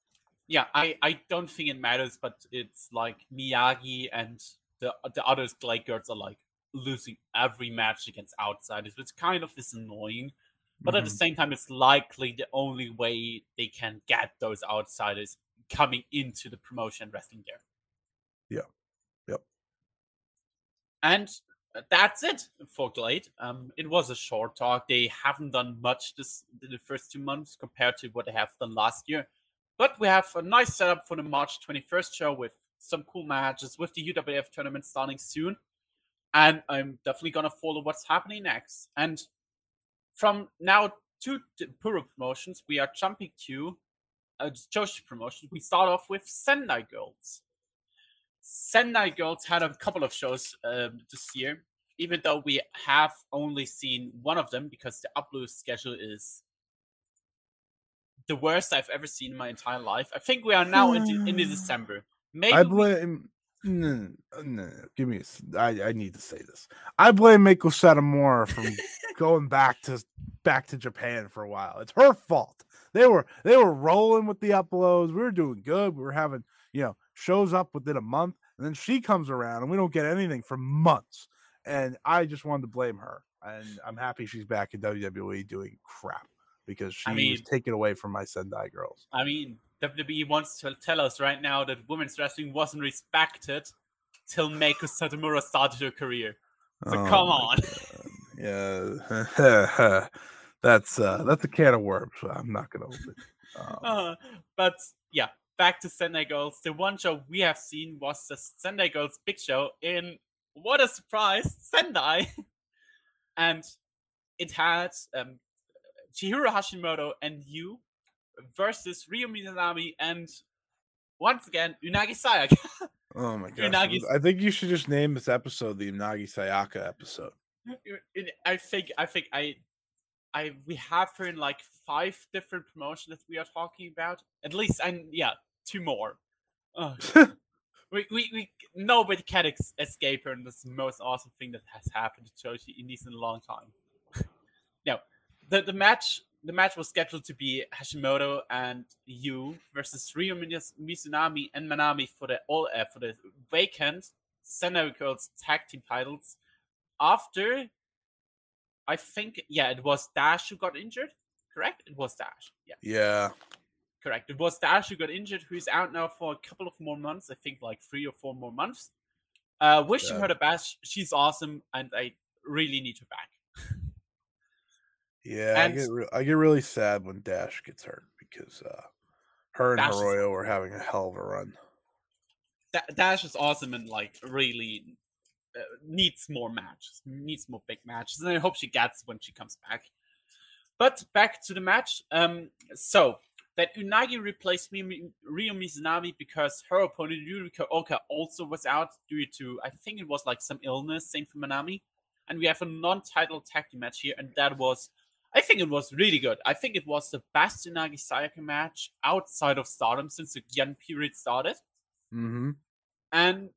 Yeah, I, I don't think it matters, but it's like Miyagi and the the other Glade girls are like losing every match against outsiders, which kind of is annoying. But at the Mhm. same time, it's likely the only way they can get those outsiders coming into the promotion wrestling there. Yeah. Yep. And that's it for Glade. Um, it was a short talk. They haven't done much this the first two months compared to what they have done last year. But we have a nice setup for the March 21st show with some cool matches with the UWF tournament starting soon. And I'm definitely gonna follow what's happening next. And from now to Puro promotions, we are jumping to uh, Joshi promotions. We start off with Sendai Girls. Sendai Girls had a couple of shows um, this year, even though we have only seen one of them because the upload schedule is the worst I've ever seen in my entire life. I think we are now into, into December. Maybe I blame. No, no, no, give me. A, I I need to say this. I blame Meiko Satomura from going back to back to Japan for a while. It's her fault. They were they were rolling with the uploads. We were doing good. We were having you know shows up within a month, and then she comes around and we don't get anything for months. And I just wanted to blame her. And I'm happy she's back in WWE doing crap because she I was taken away from my Sendai girls. I mean, WWE wants to tell us right now that women's wrestling wasn't respected till Meiko Satomura started her career. So Oh come on. Yeah, that's uh that's a can of worms. I'm not gonna open. Um, Uh, but yeah, back to Sendai Girls. The one show we have seen was the Sendai Girls Big Show in what a surprise, Sendai. and it had um, Chihiro Hashimoto and Yu versus Ryo Mizunami and once again Unagi Sayaka. oh my god! Unagi's- I think you should just name this episode the Unagi Sayaka episode. I think I think I I we have her in like five different promotions that we are talking about. At least and yeah, two more. Ugh. we, we, we nobody can ex- escape her and the most awesome thing that has happened to Joshi Indies in a long time. now, the, the match the match was scheduled to be Hashimoto and Yu versus Ryo Mis- Mizunami and Manami for the all uh, for the vacant Sendai Girls tag team titles after I think yeah, it was Dash who got injured. Correct? It was Dash. Yeah, yeah, correct. It was Dash who got injured, who's out now for a couple of more months. I think like three or four more months. Uh, wishing Yeah. her the best. She's awesome, and I really need her back. yeah. I get re- I get really sad when Dash gets hurt because uh her and Dash is- Hiroyo were having a hell of a run. Da- Dash is awesome and like really uh, needs more matches, needs more big matches, and I hope she gets when she comes back. But back to the match. Um, so that Unagi replaced Mi- Ryo Mizunami because her opponent Yurika Oka also was out due to I think it was like some illness, same for Manami, and we have a non-title tag team match here, and that was. I think it was really good. I think it was the best Unagi Sayaka match outside of Stardom since the Gyan period started Mm-hmm. and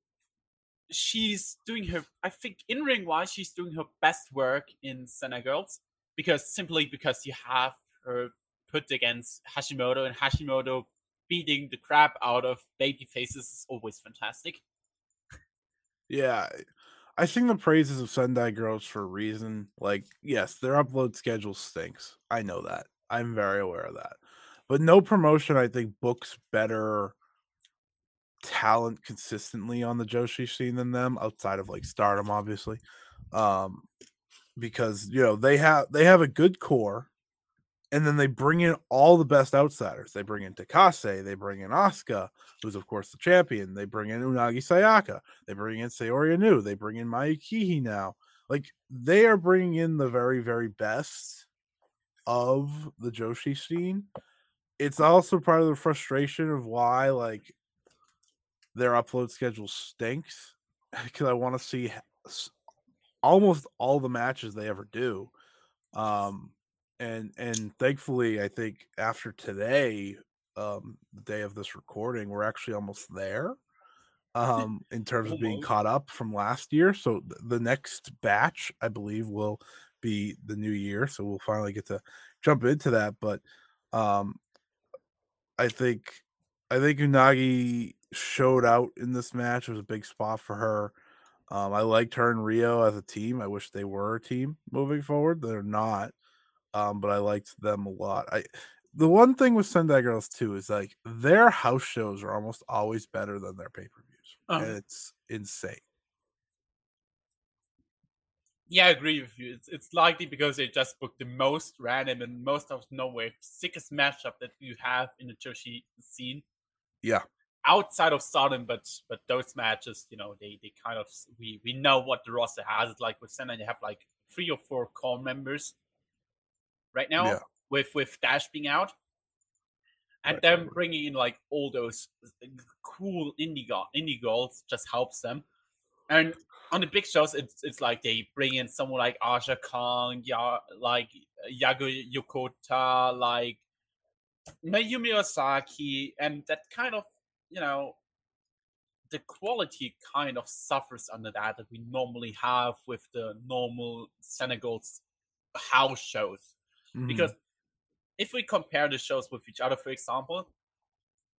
she's doing her i think in ring wise she's doing her best work in Sendai Girls because simply because you have her put against Hashimoto and Hashimoto beating the crap out of baby faces is always fantastic. Yeah, I sing the praises of Sendai Girls for a reason. Like, yes, their upload schedule stinks. I know that. I'm very aware of that. But no promotion, I think, books better talent consistently on the Joshi scene than them, outside of like Stardom, obviously. Um, because you know they have they have a good core, and then they bring in all the best outsiders. They bring in Takase, they bring in Asuka, who's of course the champion. They bring in Unagi Sayaka, they bring in Saori Anou, they bring in Mayu now. Like they are bringing in the very, very best of the Joshi scene. It's also part of the frustration of why like their upload schedule stinks because I want to see almost all the matches they ever do. Um, and and thankfully, I think after today, um, the day of this recording, we're actually almost there. Um, in terms of being caught up from last year. So th- the next batch, I believe, will be the new year. So we'll finally get to jump into that. But um, I think I think Unagi showed out in this match. It was a big spot for her. Um, I liked her and Rio as a team. I wish they were a team moving forward. They're not um, but I liked them a lot. I the one thing with Sendai Girls too is like their house shows are almost always better than their pay per views, uh-huh. it's insane. Yeah, I agree with you. It's, it's likely because they just booked the most random and most out of nowhere sickest matchup that you have in the Joshi scene. Yeah. Outside of Stardom, but but those matches, you know, they they kind of we we know what the roster has. It's like with Sendai, you have like three or four core members right now yeah. with with Dash being out, and right. them bringing in like all those cool indie go- indie girls just helps them. And on the big shows, it's it's like they bring in someone like Aja Kong, yeah, like Jaguar Yokota, like Mayumi Ozaki, and that kind of you know the quality kind of suffers under that that we normally have with the normal Sendai Girls house shows. Mm-hmm. Because if we compare the shows with each other, for example,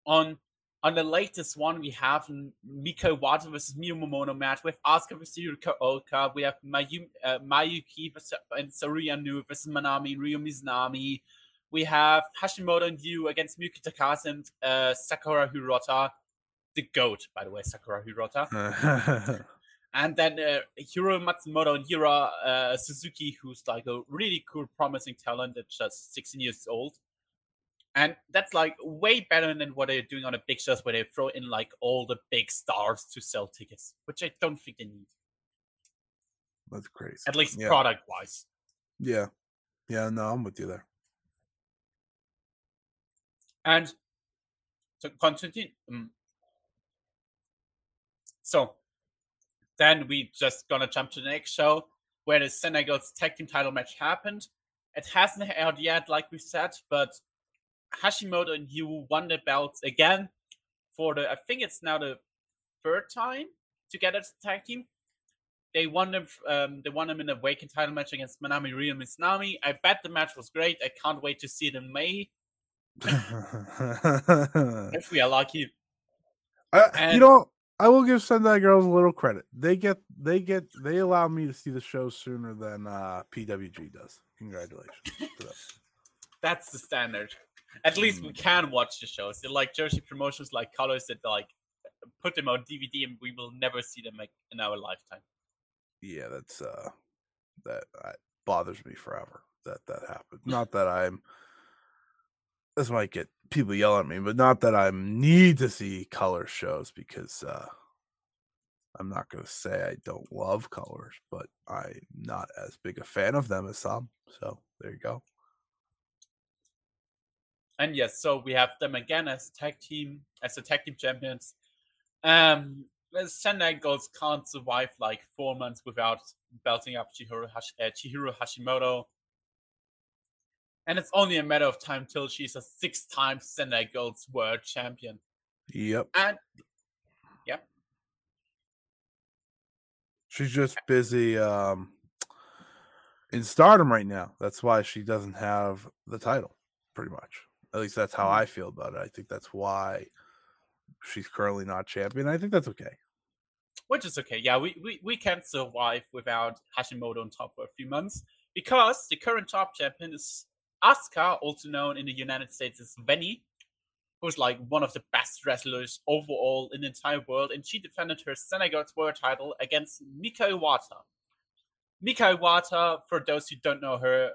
on on the latest one we have Mika Iwata versus Mio Momono match with Asuka versus Yurika Oka. We have Mayu, uh, Mayuki versus, and Saori Anou versus Manami and Ryo Mizunami. We have Hashimoto and Yu against Miyuki Takase and uh, Sakura Hirota. The GOAT, by the way, Sakura Hirota. and then uh, Hiro Matsumoto and Hira uh, Suzuki, who's like a really cool, promising talent that's just 16 years old. And that's like way better than what they're doing on the big shows where they throw in like all the big stars to sell tickets, which I don't think they need. That's crazy. At least yeah. product wise. Yeah. Yeah, no, I'm with you there. And to continue. Um, so then we just gonna jump to the next show where the Sendai Girls tag team title match happened. It hasn't aired yet, like we said, but Hashimoto and Yu won the belts again for the I think it's now the third time together as a tag team. They won them. Um, they won them in a vacant title match against Manami Ryo and Mizunami. I bet the match was great. I can't wait to see it in May. if we are lucky. Uh, and, you know, I will give Sendai Girls a little credit. They get they get they allow me to see the show sooner than uh, PWG does. Congratulations. That's the standard. At least we mm. can watch the shows. They're like Joshi promotions, like colors that like put them on DVD, and we will never see them like, in our lifetime. Yeah, that's uh that uh, bothers me forever that that happened. Not that I'm. This might get people yell at me, but not that I need to see color shows because uh, I'm not going to say I don't love colors, but I'm not as big a fan of them as some. So there you go. And yes, so we have them again as tag team, as the tag team champions. Um, Sendai Girls can't survive like four months without belting up Chihiro, Hash- uh, Chihiro Hashimoto and it's only a matter of time till she's a six-time Sendai Girls World Champion. Yep. And yep. She's just busy um in stardom right now. That's why she doesn't have the title, pretty much. At least that's how mm-hmm. I feel about it. I think that's why she's currently not champion. I think that's okay. Which is okay. Yeah, we, we, we can survive without Hashimoto on top for a few months because the current top champion is Asuka, also known in the United States as Veny, who's like one of the best wrestlers overall in the entire world, and she defended her Sendai Girls world title against Mika Iwata. Mika Iwata, for those who don't know her,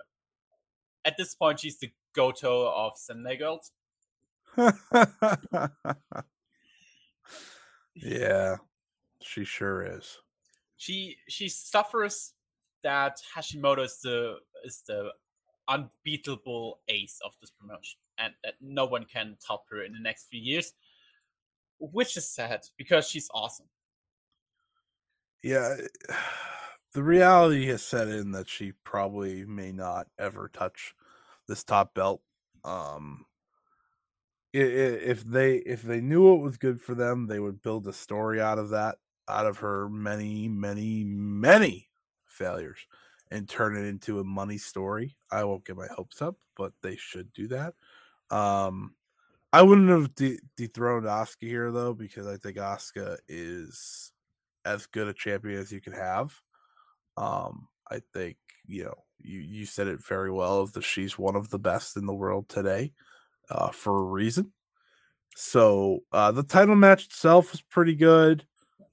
at this point she's the Goto of Girls. yeah, she sure is. She she suffers that Hashimoto is the is the unbeatable ace of this promotion, and that no one can top her in the next few years, which is sad because she's awesome. Yeah, the reality has set in that she probably may not ever touch this top belt. Um, if they if they knew it was good for them, they would build a story out of that, out of her many, many, many failures, and turn it into a money story. I won't get my hopes up, but they should do that. Um, I wouldn't have de- dethroned Asuka here though, because I think Asuka is as good a champion as you can have. Um, I think you know you you said it very well. That she's one of the best in the world today uh, for a reason. So uh, the title match itself was pretty good.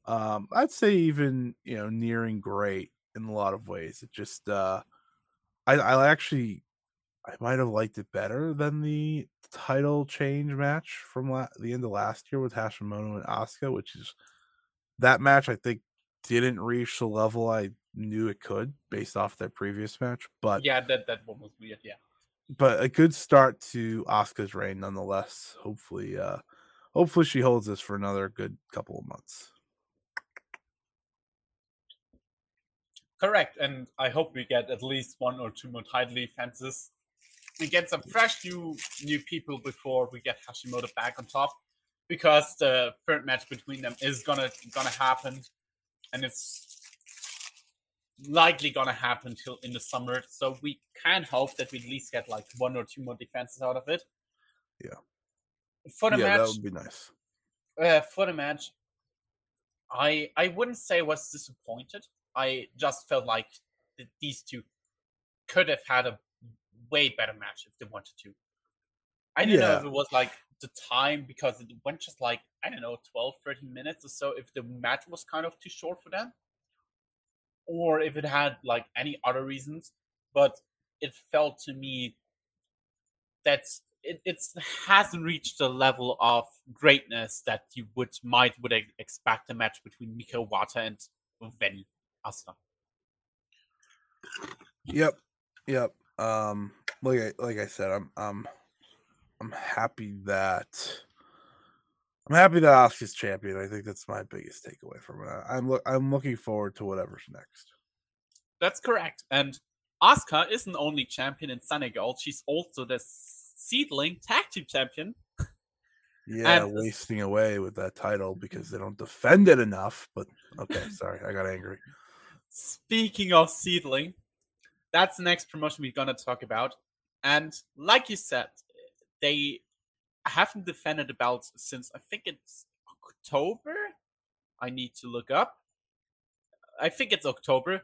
Um, I'd say even you know nearing great in a lot of ways. It just uh, I, I actually I might have liked it better than the title change match from la- the end of last year with Hashimoto and Asuka, which is that match I think didn't reach the level I knew it could based off their previous match. But yeah, that that one was weird. Yeah, but a good start to Asuka's reign nonetheless. Hopefully, uh hopefully she holds this for another good couple of months. Correct, and I hope we get at least one or two more title defenses. We get some fresh new new people before we get Hashimoto back on top, because the third match between them is gonna gonna happen, and it's likely gonna happen till in the summer. So we can hope that we at least get like one or two more defenses out of it. Yeah. For the yeah, match, that would be nice. uh, for the match, I I wouldn't say I was disappointed. I just felt like th- these two could have had a way better match if they wanted to. I don't know if it was like the time because it went just like I don't know 12 13 minutes or so if the match was kind of too short for them or if it had like any other reasons but it felt to me that it it's hasn't reached the level of greatness that you would might would expect a match between Mika Iwata and Veny Asuka. Yep. Yep. Um like I like I said, I'm I'm I'm happy that I'm happy that Asuka's champion. I think that's my biggest takeaway from it. I'm look I'm looking forward to whatever's next. That's correct. And Asuka isn't only champion in Sendai Girls, she's also the SEAdLINNNG tag team champion. Yeah, And- wasting away with that title because they don't defend it enough. But okay, sorry, I got angry. Speaking of SEAdLINNNG, that's the next promotion we're gonna talk about. And like you said, they haven't defended the belts since I think it's October. I need to look up. I think it's October.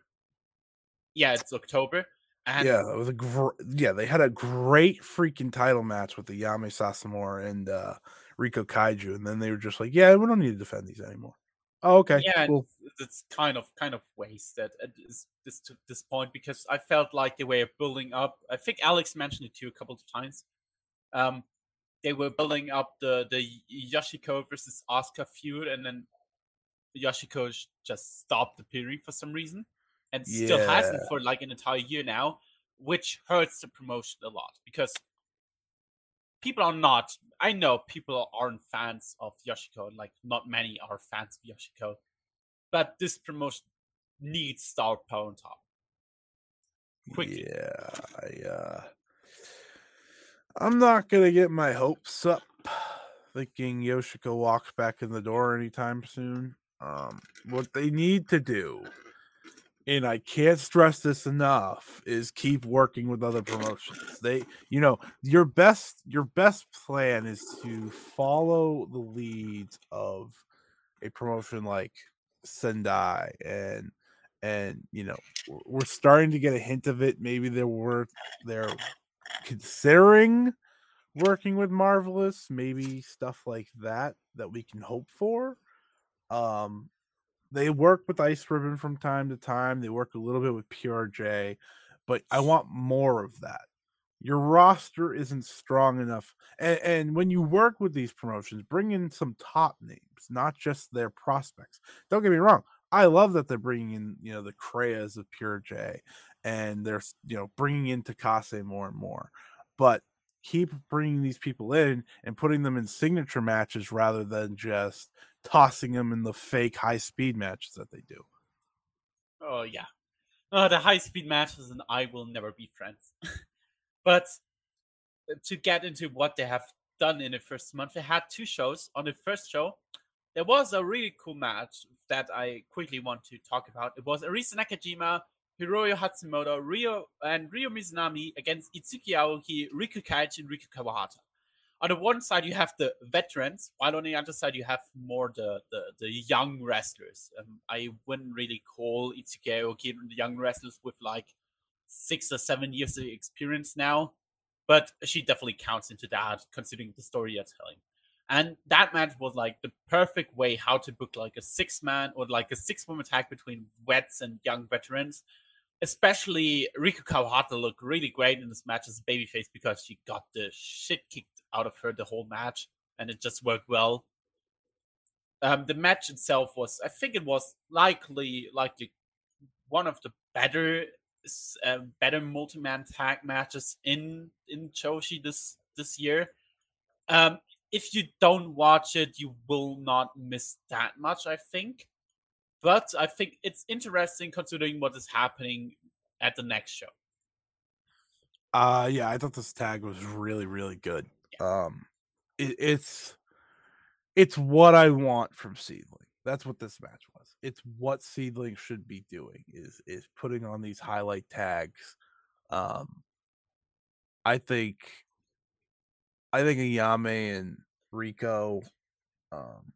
Yeah, it's October. And yeah, it was a gr- yeah. They had a great freaking title match with the Ayame Sasamura and uh Rico Kaiju, and then they were just like, "Yeah, we don't need to defend these anymore." Oh, okay, yeah, cool. it's, it's kind of kind of wasted at this, this to this point because I felt like they were building up. I think Alex mentioned it too a couple of times. Um, they were building up the the Yoshiko versus Asuka feud, and then Yoshiko just stopped appearing for some reason, and still hasn't for like an entire year now, which hurts the promotion a lot because people are not. I know people aren't fans of Yoshiko. Like not many are fans of Yoshiko, but this promotion needs star power on top. Quickly. Yeah, I uh I'm not gonna get my hopes up thinking Yoshiko walks back in the door anytime soon. Um what they need to do, and I can't stress this enough, is keep working with other promotions. They you know, your best your best plan is to follow the leads of a promotion like Sendai and and you know we're- starting to get a hint of it. Maybe there were they're considering working with Marvelous, maybe stuff like that that we can hope for. Um, they work with Ice Ribbon from time to time. They work a little bit with PRJ, but I want more of that. your roster isn't strong enough. And, and, when you work with these promotions, bring in some top names, not just their prospects. Don't get me wrong. I love that they're bringing in, you know, the Creas of Pure J and they're, you know, bringing in Takase more and more. But keep bringing these people in and putting them in signature matches rather than just tossing them in the fake high speed matches that they do. Oh, yeah. Uh, the high speed matches and I will never be friends. But uh, to get into what they have done in the first month, they had two shows. On the first show, there was a really cool match that I quickly want to talk about. It was Arisa Nakajima, Hiroyo Matsumoto, Rio and Ryo Mizunami against Itsuki Aoki, Riku Kaiichi, and Riko Kawahata. On the one side, you have the veterans, while on the other side, you have more the the, the young wrestlers. Um, I wouldn't really call Itsuki Aoki the young wrestlers with like six or seven years of experience now, but she definitely counts into that considering the story you're telling. And that match was like the perfect way how to book like a six man or like a six woman tag between vets and young veterans. Especially Riko Kawahata looked really great in this match as a babyface because she got the shit kicked out of her the whole match and it just worked well. Um, the match itself was, I think it was likely like one of the better uh, better multi-man tag matches in in Joshi this this year. Um, if you don't watch it, you will not miss that much, I think. But I think it's interesting considering what is happening at the next show. Uh yeah, I thought this tag was really, really good. Yeah. Um it, it's it's what I want from SEAdLINNNG. That's what this match was it's what SEAdLINNNG should be doing is is putting on these highlight tags. Um, I think, I think Ayame and Rico. Um,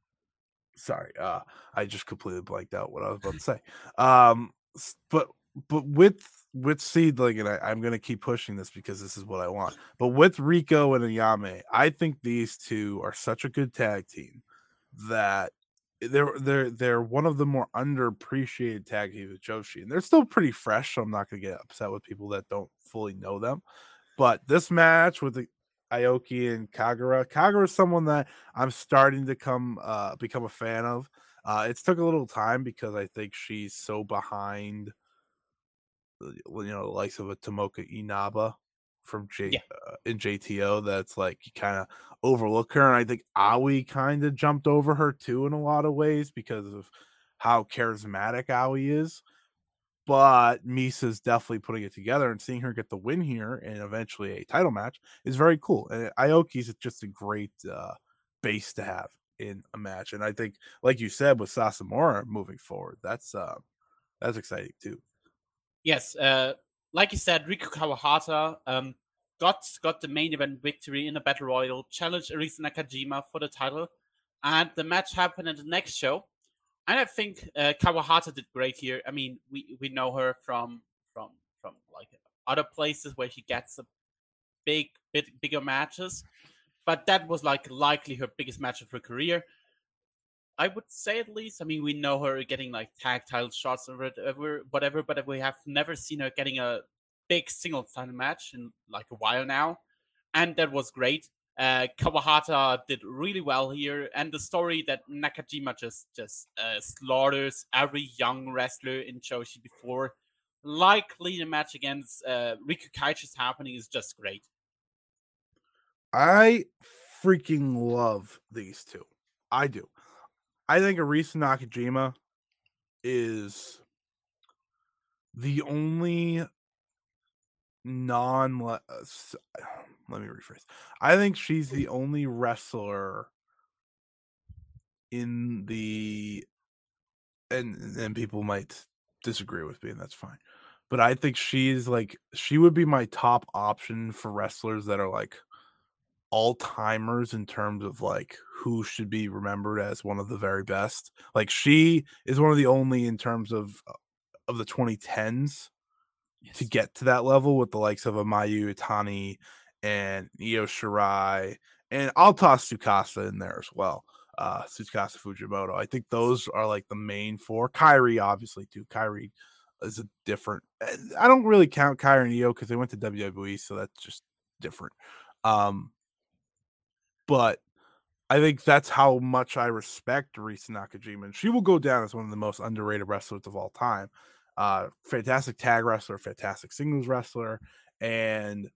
sorry, uh, I just completely blanked out what I was about to say. Um, but but with with SEAdLINNNG, and I, am gonna keep pushing this because this is what I want. But with Rico and Ayame, I think these two are such a good tag team that they're they're they're one of the more underappreciated tag teams with Joshi, and they're still pretty fresh. So I'm not gonna get upset with people that don't fully know them. But this match with the Aoki and Kagura, Kagura is someone that I'm starting to come uh, become a fan of. Uh, it's took a little time because I think she's so behind, you know, the likes of a Tomoka Inaba from J yeah. uh, in JTO that's like you kind of overlook her, and I think Aoi kind of jumped over her too in a lot of ways because of how charismatic Aoi is. But Misa's definitely putting it together and seeing her get the win here and eventually a title match is very cool. And Aoki's just a great uh, base to have in a match. And I think, like you said, with Sasamura moving forward, that's uh, that's exciting too. Yes, uh, like you said, Riko Kawahata um, got got the main event victory in the battle royal, challenged Arisa Nakajima for the title, and the match happened in the next show. And I think uh, Kawahata did great here. I mean, we we know her from from from like other places where she gets a big bit bigger matches, but that was like likely her biggest match of her career. I would say at least. I mean, we know her getting like tag title shots or whatever, whatever, but we have never seen her getting a big single title match in like a while now, and that was great. Uh, Kawahata did really well here, and the story that Nakajima just just uh, slaughters every young wrestler in Joshi before, likely the match against uh, Riku Kaiichi is happening is just great. I freaking love these two. I do. I think Arisa Nakajima is the only non uh, let me rephrase. I think she's the only wrestler in the and and people might disagree with me and that's fine. But I think she's like she would be my top option for wrestlers that are like all timers in terms of like who should be remembered as one of the very best. Like she is one of the only in terms of uh, of the 2010s yes. to get to that level with the likes of a Mayu Iwatani and Io Shirai. And I'll toss Tsukasa in there as well. Uh Tsukasa Fujimoto. I think those are like the main four. Kairi, obviously, too. Kairi is a different. I don't really count Kairi and Io because they went to WWE, so that's just different. Um, but I think that's how much I respect Arisa Nakajima, and she will go down as one of the most underrated wrestlers of all time. Uh, fantastic tag wrestler, fantastic singles wrestler, and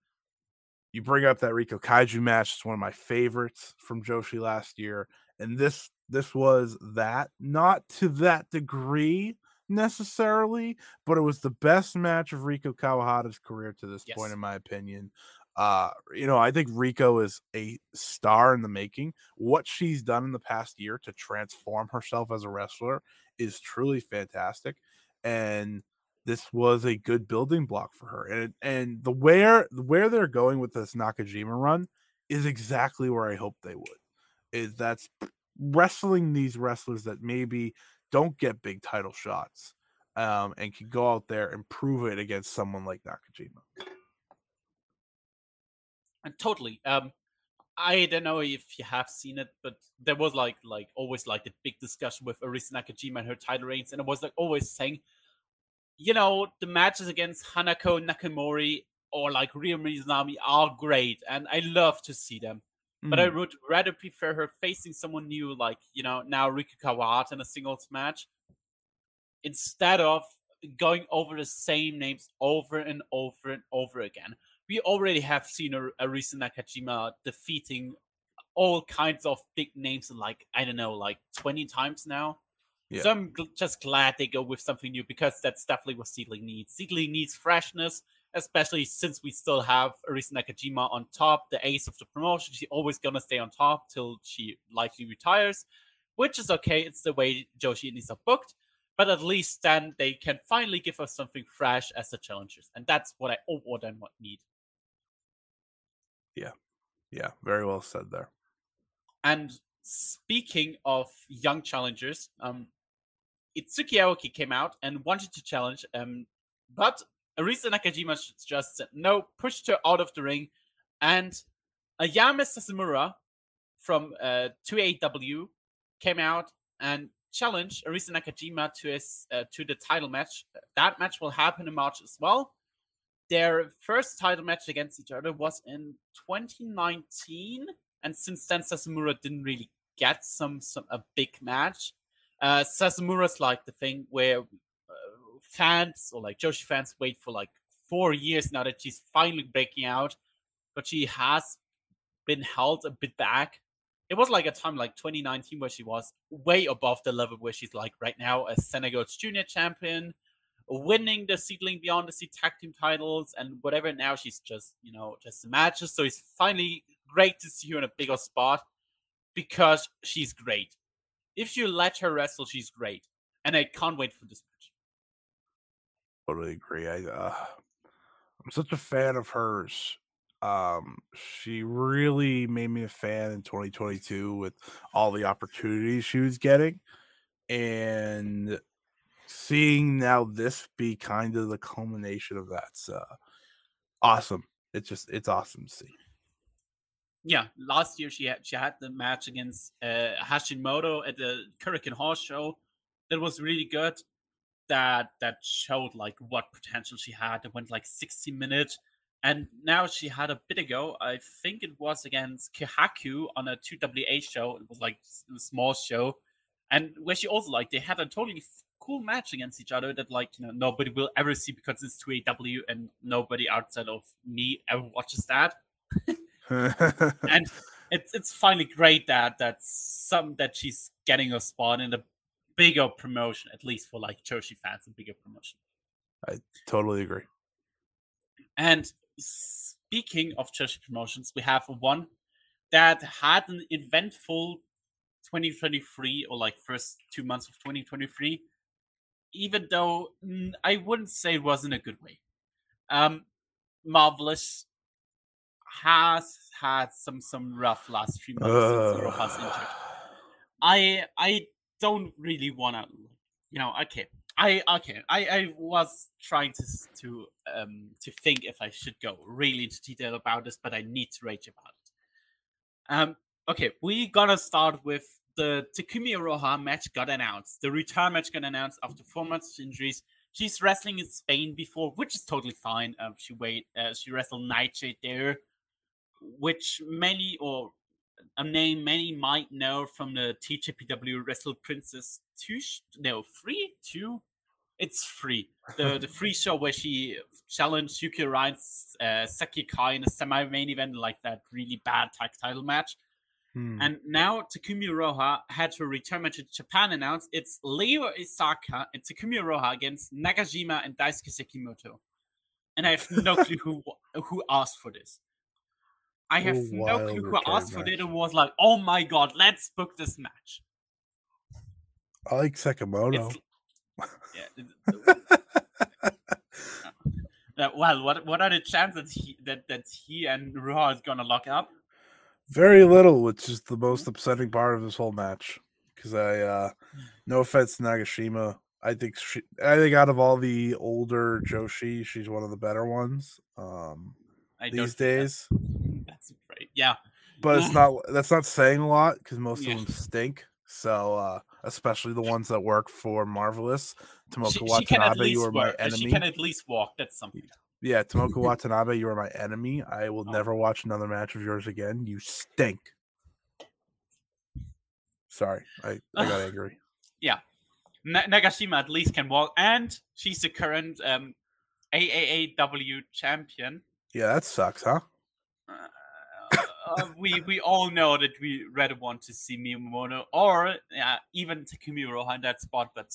you bring up that Rico Kaiju match. It's one of my favorites from Joshi last year, and this this was that, not to that degree necessarily, but it was the best match of Riko Kawahata's career to this yes. point, in my opinion. Uh, you know, I think Rico is a star in the making. What she's done in the past year to transform herself as a wrestler is truly fantastic. And this was a good building block for her. And and the where where they're going with this Nakajima run is exactly where I hope they would. Is that's wrestling these wrestlers that maybe don't get big title shots um, and can go out there and prove it against someone like Nakajima. And totally. Um, I don't know if you have seen it, but there was like like always like the big discussion with Arisa Nakajima and her title reigns, and it was like always saying, you know, the matches against Hanako Nakamori or like Ryo Mizunami are great, and I love to see them. Mm. But I mm. would rather prefer her facing someone new, like you know now Riko Kawahata in a singles match, instead of going over the same names over and over and over again. We already have seen a Arisa Nakajima defeating all kinds of big names, like I don't know, like twenty times now. Yeah. So I'm just glad they go with something new because that's definitely what SEAdLINNNG needs. SEAdLINNNG needs freshness, especially since we still have Arisa Nakajima on top, the ace of the promotion. She's always gonna stay on top till she likely retires, which is okay. It's the way Joshi Indies are booked. But at least then they can finally give us something fresh as the challengers, and that's what I what I need. Yeah, yeah, very well said there. And speaking of young challengers, um, Itsuki Aoki came out and wanted to challenge, um, but Arisa Nakajima just said no, pushed her out of the ring, and Ayame Sasamura from uh, 2AW came out and challenged Arisa Nakajima to his uh, to the title match. That match will happen in March as well. Their first title match against each other was in 2019, and since then Sasamura didn't really get some some a big match. Uh, Sasamura's like the thing where uh, fans or like Joshi fans wait for like four years now that she's finally breaking out, but she has been held a bit back. It was like a time like 2019 where she was way above the level where she's like right now as Sendai Girls junior champion, winning the SEAdLINNNG Beyond the Sea tag team titles and whatever. Now she's just you know just matches. So it's finally great to see her in a bigger spot because she's great if you let her wrestle, she's great, and I can't wait for this match. Totally agree. I uh, I'm such a fan of hers. Um, she really made me a fan in 2022 with all the opportunities she was getting, and seeing now this be kind of the culmination of that's uh, awesome. It's just it's awesome to see yeah, last year she had she had the match against uh, Hashimoto at the Korakuen Hall show. That was really good. That that showed like what potential she had. It went like 60 minutes. And now she had a bit ago, I think it was against Kihaku on a 2AW show. It was like a small show. And where she also like they had a totally cool match against each other that like you know nobody will ever see because it's 2AW and nobody outside of me ever watches that. and it's it's finally great that that some that she's getting a spot in a bigger promotion, at least for like Joshi fans, a bigger promotion. I totally agree. And speaking of Joshi promotions, we have one that had an eventful 2023 or like first two months of 2023, even though I wouldn't say it was in a good way. Um, Marvelous has had some some rough last few months uh. since Rojas injured. I I don't really want to, you know. Okay, I okay. I I was trying to to um to think if I should go really into detail about this, but I need to rage about it. Um. Okay, we're gonna start with the Takumi Iroha match got announced. The return match got announced after four months of injuries. She's wrestling in Spain before, which is totally fine. Um, she wait, uh, she wrestled Nightshade there which many or a name many might know from the TJPW Wrestle Princess two, sh- no, three, two, it's free. The the free show where she challenged Yuki Arai's uh, Saki Akai in a semi main event, like that really bad tag title match. Hmm. And now Takumi Roha had her return match in Japan announced. It's Leo Isaka and Takumi Roha against Nagashima and Daisuke Sekimoto. And I have no clue who who asked for this. I have Oh, no clue who asked for it and was like, oh my god, let's book this match. I like Sekimoto. It's, yeah, uh, well, what what are the chances he, that that he and Roha is gonna lock up? Very little, which is the most upsetting part of this whole match. Because I, uh, no offense to Nagashima, I think she, I think out of all the older Joshi, she's one of the better ones um, I these that- days. That's right. Yeah. But it's not that's not saying a lot because most Yeah. of them stink. So uh, especially the ones that work for Marvelous, Tomoko She, she Watanabe, you are my work. uh, She can at least walk. That's something. Yeah, Tomoko Watanabe, you are my enemy. I will Oh. never watch another match of yours again. You stink. Sorry, I, I got angry. Na- Nagashima at least can walk, and she's the current um, AAAW champion. Yeah, that sucks, huh? Uh, uh, we we all know that we rather want to see Miyamoto or uh, even Takumi Roha in that spot, but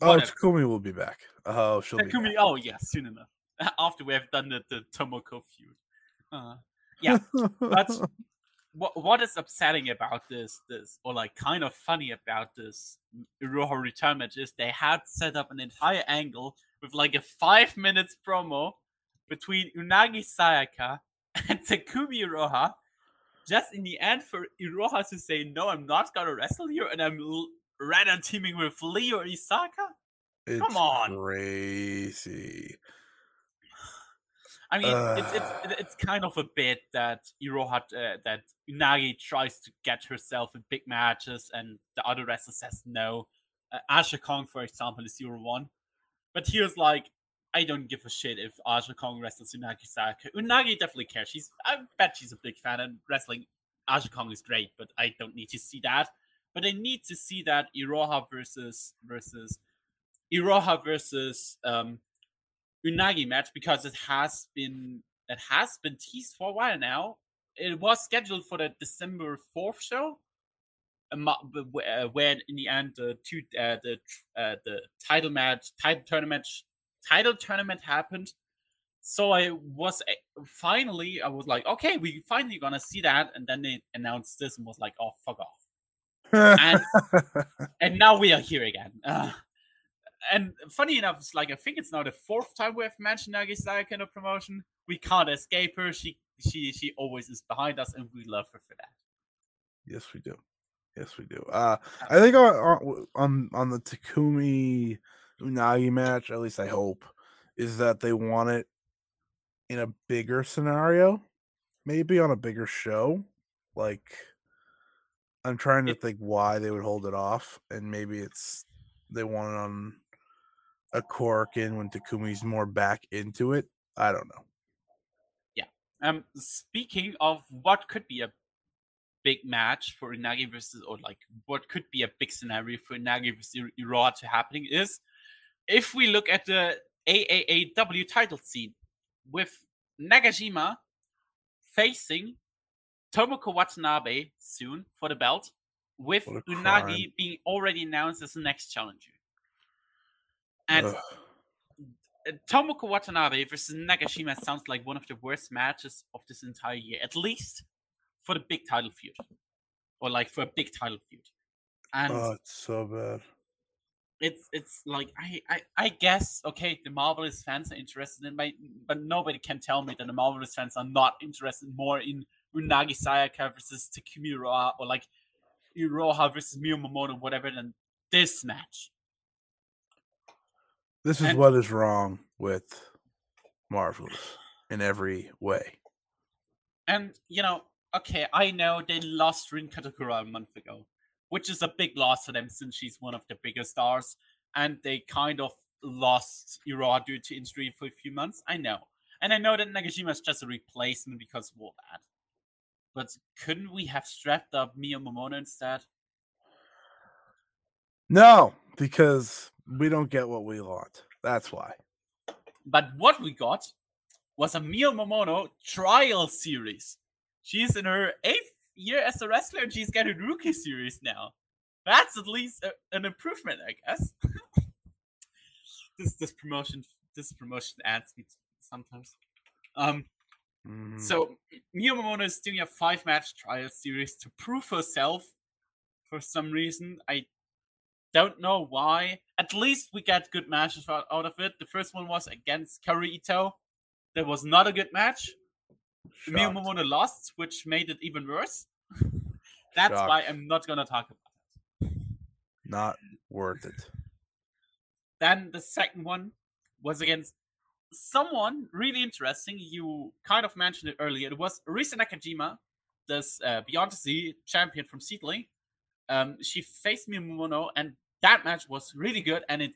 Oh, Takumi will be back. Oh, she'll be Takumi, back. oh yeah, soon enough. After we have done the, the Tomoko feud. Uh, yeah, but what what is upsetting about this this or like kind of funny about this Iroha return match is they had set up an entire angle with like a five minutes promo between Unagi Sayaka and Takumi Iroha. Just in the end, for Iroha to say, "No, I'm not gonna wrestle you," and I'm l- rather teaming with Leo Isaka. it's on. crazy. I mean, it's, it's it's kind of a bit that Iroha uh, that Unagi tries to get herself in big matches, and the other wrestler says no. Uh, Aja Kong, for example, is zero one, but here's like, I don't give a shit if Aja Kong wrestles Unagi Saka. Unagi definitely cares. She's, I bet she's a big fan, and wrestling Aja Kong is great, but I don't need to see that. But I need to see that Iroha versus versus Iroha versus um, Unagi match because it has been it has been teased for a while now. It was scheduled for the December fourth show, uh, where in the end the two uh, the uh, the title match title tournament title tournament happened. So I was uh, finally I was like, okay, we finally gonna see that, and then they announced this and was like, oh fuck off and and now we are here again. Uh, and funny enough, it's like I think it's now the fourth time we have mentioned Nagisaka in a promotion. We can't escape her. She she she always is behind us, and we love her for that. yes, we do. Yes, we do. Uh, I think on- on on the Takumi Unagi match, at least I hope, is that they want it in a bigger scenario, maybe on a bigger show. Like, I'm trying to think why they would hold it off, and maybe it's they want it on a Korakuen when Takumi's more back into it. I don't know. Yeah. Um, speaking of what could be a big match for Unagi versus, or like what could be a big scenario for Unagi versus Iroha to happening is if we look at the AAAW title scene with Nagashima facing Tomoko Watanabe soon for the belt, with Unagi crime. being already announced as the next challenger. And Ugh. Tomoko Watanabe versus Nagashima sounds like one of the worst matches of this entire year, at least for the big title feud, or like for a big title feud. And oh, it's so bad. It's it's like I, I I guess okay, the Marvelous fans are interested in, my, but nobody can tell me that the Marvelous fans are not interested more in Unagi Sayaka versus Takumi Iroha or like Iroha versus Miyamoto, whatever, than this match. This is And- what is wrong with Marvelous in every way. And you know, okay, I know they lost Rin Kadokura a month ago, which is a big loss for them since she's one of the biggest stars, and they kind of lost Iroha due to injury for a few months. I know, And I know that Nakajima is just a replacement because of all that. But couldn't we have strapped up Mio Momono instead? No, because we don't get what we want. That's why. But what we got was a Mio Momono trial series. She's in her eighth year as a wrestler and she's getting rookie series now. That's at least a, an improvement, I guess. this this promotion this promotion adds me sometimes. Um, Mhm. so Mio Momono is doing a five match trial series to prove herself for some reason. I don't know why. At least we get good matches out of it. The first one was against Kaoru Ito. That was not a good match. Mio Shocked. Momono lost, which made it even worse. That's why I'm not gonna talk about it. Not worth it. Then the second one was against someone really interesting. You kind of mentioned it earlier. It was Arisa Nakajima, this uh, Beyond the Sea champion from SEAdLINNNG. Um, she faced Mio Momono, and that match was really good. And it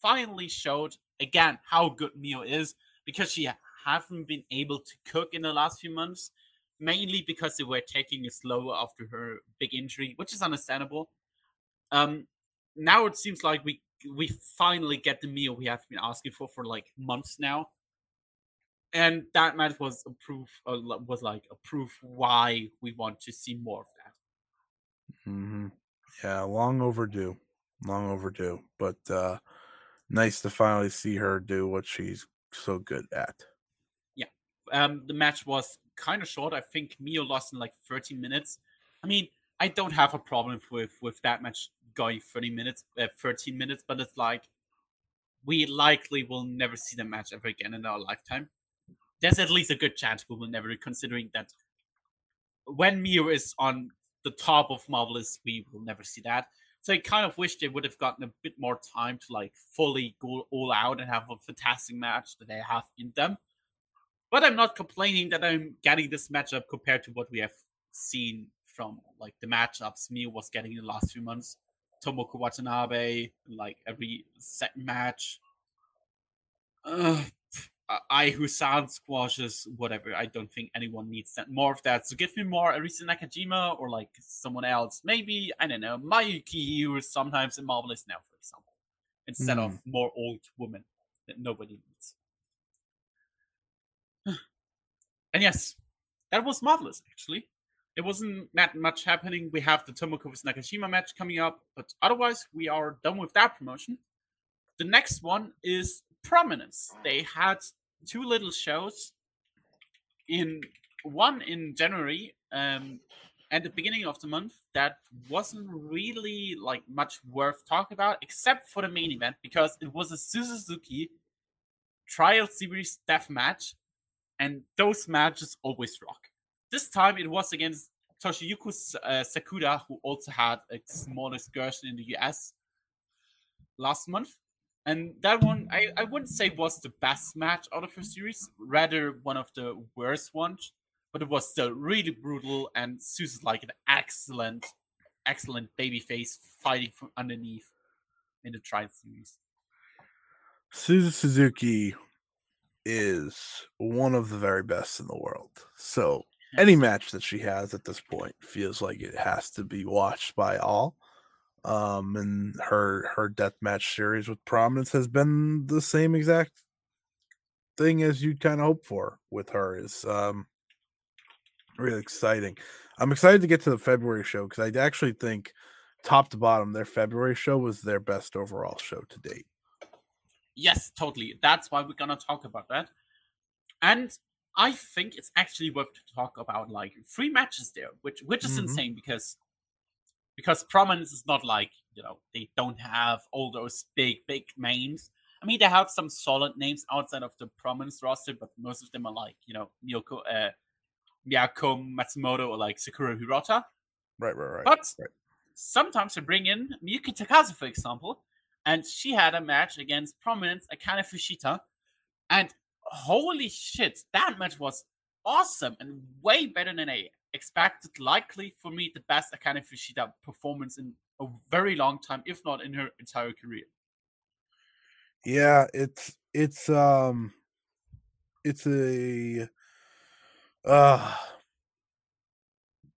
finally showed again how good Mio is because she haven't been able to cook in the last few months, mainly because they were taking it slower after her big injury, which is understandable. Um, now it seems like we we finally get the meal we have been asking for for like months now and that match was a proof uh, was like a proof why we want to see more of that hmm Yeah, long overdue. Long overdue. But uh nice to finally see her do what she's so good at. Um the match was kind of short. I think mio lost in like 13 minutes. I mean i don't have a problem with with that match going 30 minutes uh, 13 minutes but it's like we likely will never see the match ever again in our lifetime. There's at least a good chance we will never considering that when mio is on the top of marvelous we will never see that. So i kind of wish they would have gotten a bit more time to like fully go all out and have a fantastic match that they have in them but I'm not complaining that I'm getting this matchup compared to what we have seen from like the matchups Mio was getting in the last few months. Tomoko Watanabe, like every set match. Uh, I who sound squashes, whatever. I don't think anyone needs that more of that. So give me more Arisa Nakajima or like someone else. Maybe, I don't know, Mayuki who is sometimes in Marvelous now, for example. Instead of more old women that nobody needs. And yes, that was marvelous, actually. It wasn't that much happening. We have the Tomoko vs. Nakashima match coming up, but otherwise, we are done with that promotion. The next one is Prominence. They had two little shows in one in January um, at the beginning of the month that wasn't really like much worth talking about, except for the main event because it was a Suzuki trial series death match and those matches always rock. This time it was against Toshiyuki S- uh, Sakuda, who also had a small excursion in the US last month. And that one, I, I wouldn't say was the best match out of her series, rather one of the worst ones. But it was still really brutal, and Sue's like an excellent, excellent babyface fighting from underneath in the trial series. Suzu Suzuki is one of the very best in the world. So any match that she has at this point feels like it has to be watched by all. Um, and her her death match series with prominence has been the same exact thing as you'd kind of hope for with her. Is um really exciting. I'm excited to get to the February show because I actually think top to bottom their February show was their best overall show to date. Yes, totally. That's why we're gonna talk about that. And I think it's actually worth to talk about like three matches there, which which is Mhm. insane because because prominence is not like you know they don't have all those big big names. I mean, they have some solid names outside of the prominence roster, but most of them are like you know Miyoko, uh, Miyako Matsumoto or like Sakura Hirota. Right, right, right. But right. sometimes they bring in Miyuki Takase, for example, and she had a match against Prominence Akane Fujita. And holy shit, that match was awesome and way better than I expected. Likely for me, the best Akane Fujita performance in a very long time, if not in her entire career. Yeah, it's it's um it's a uh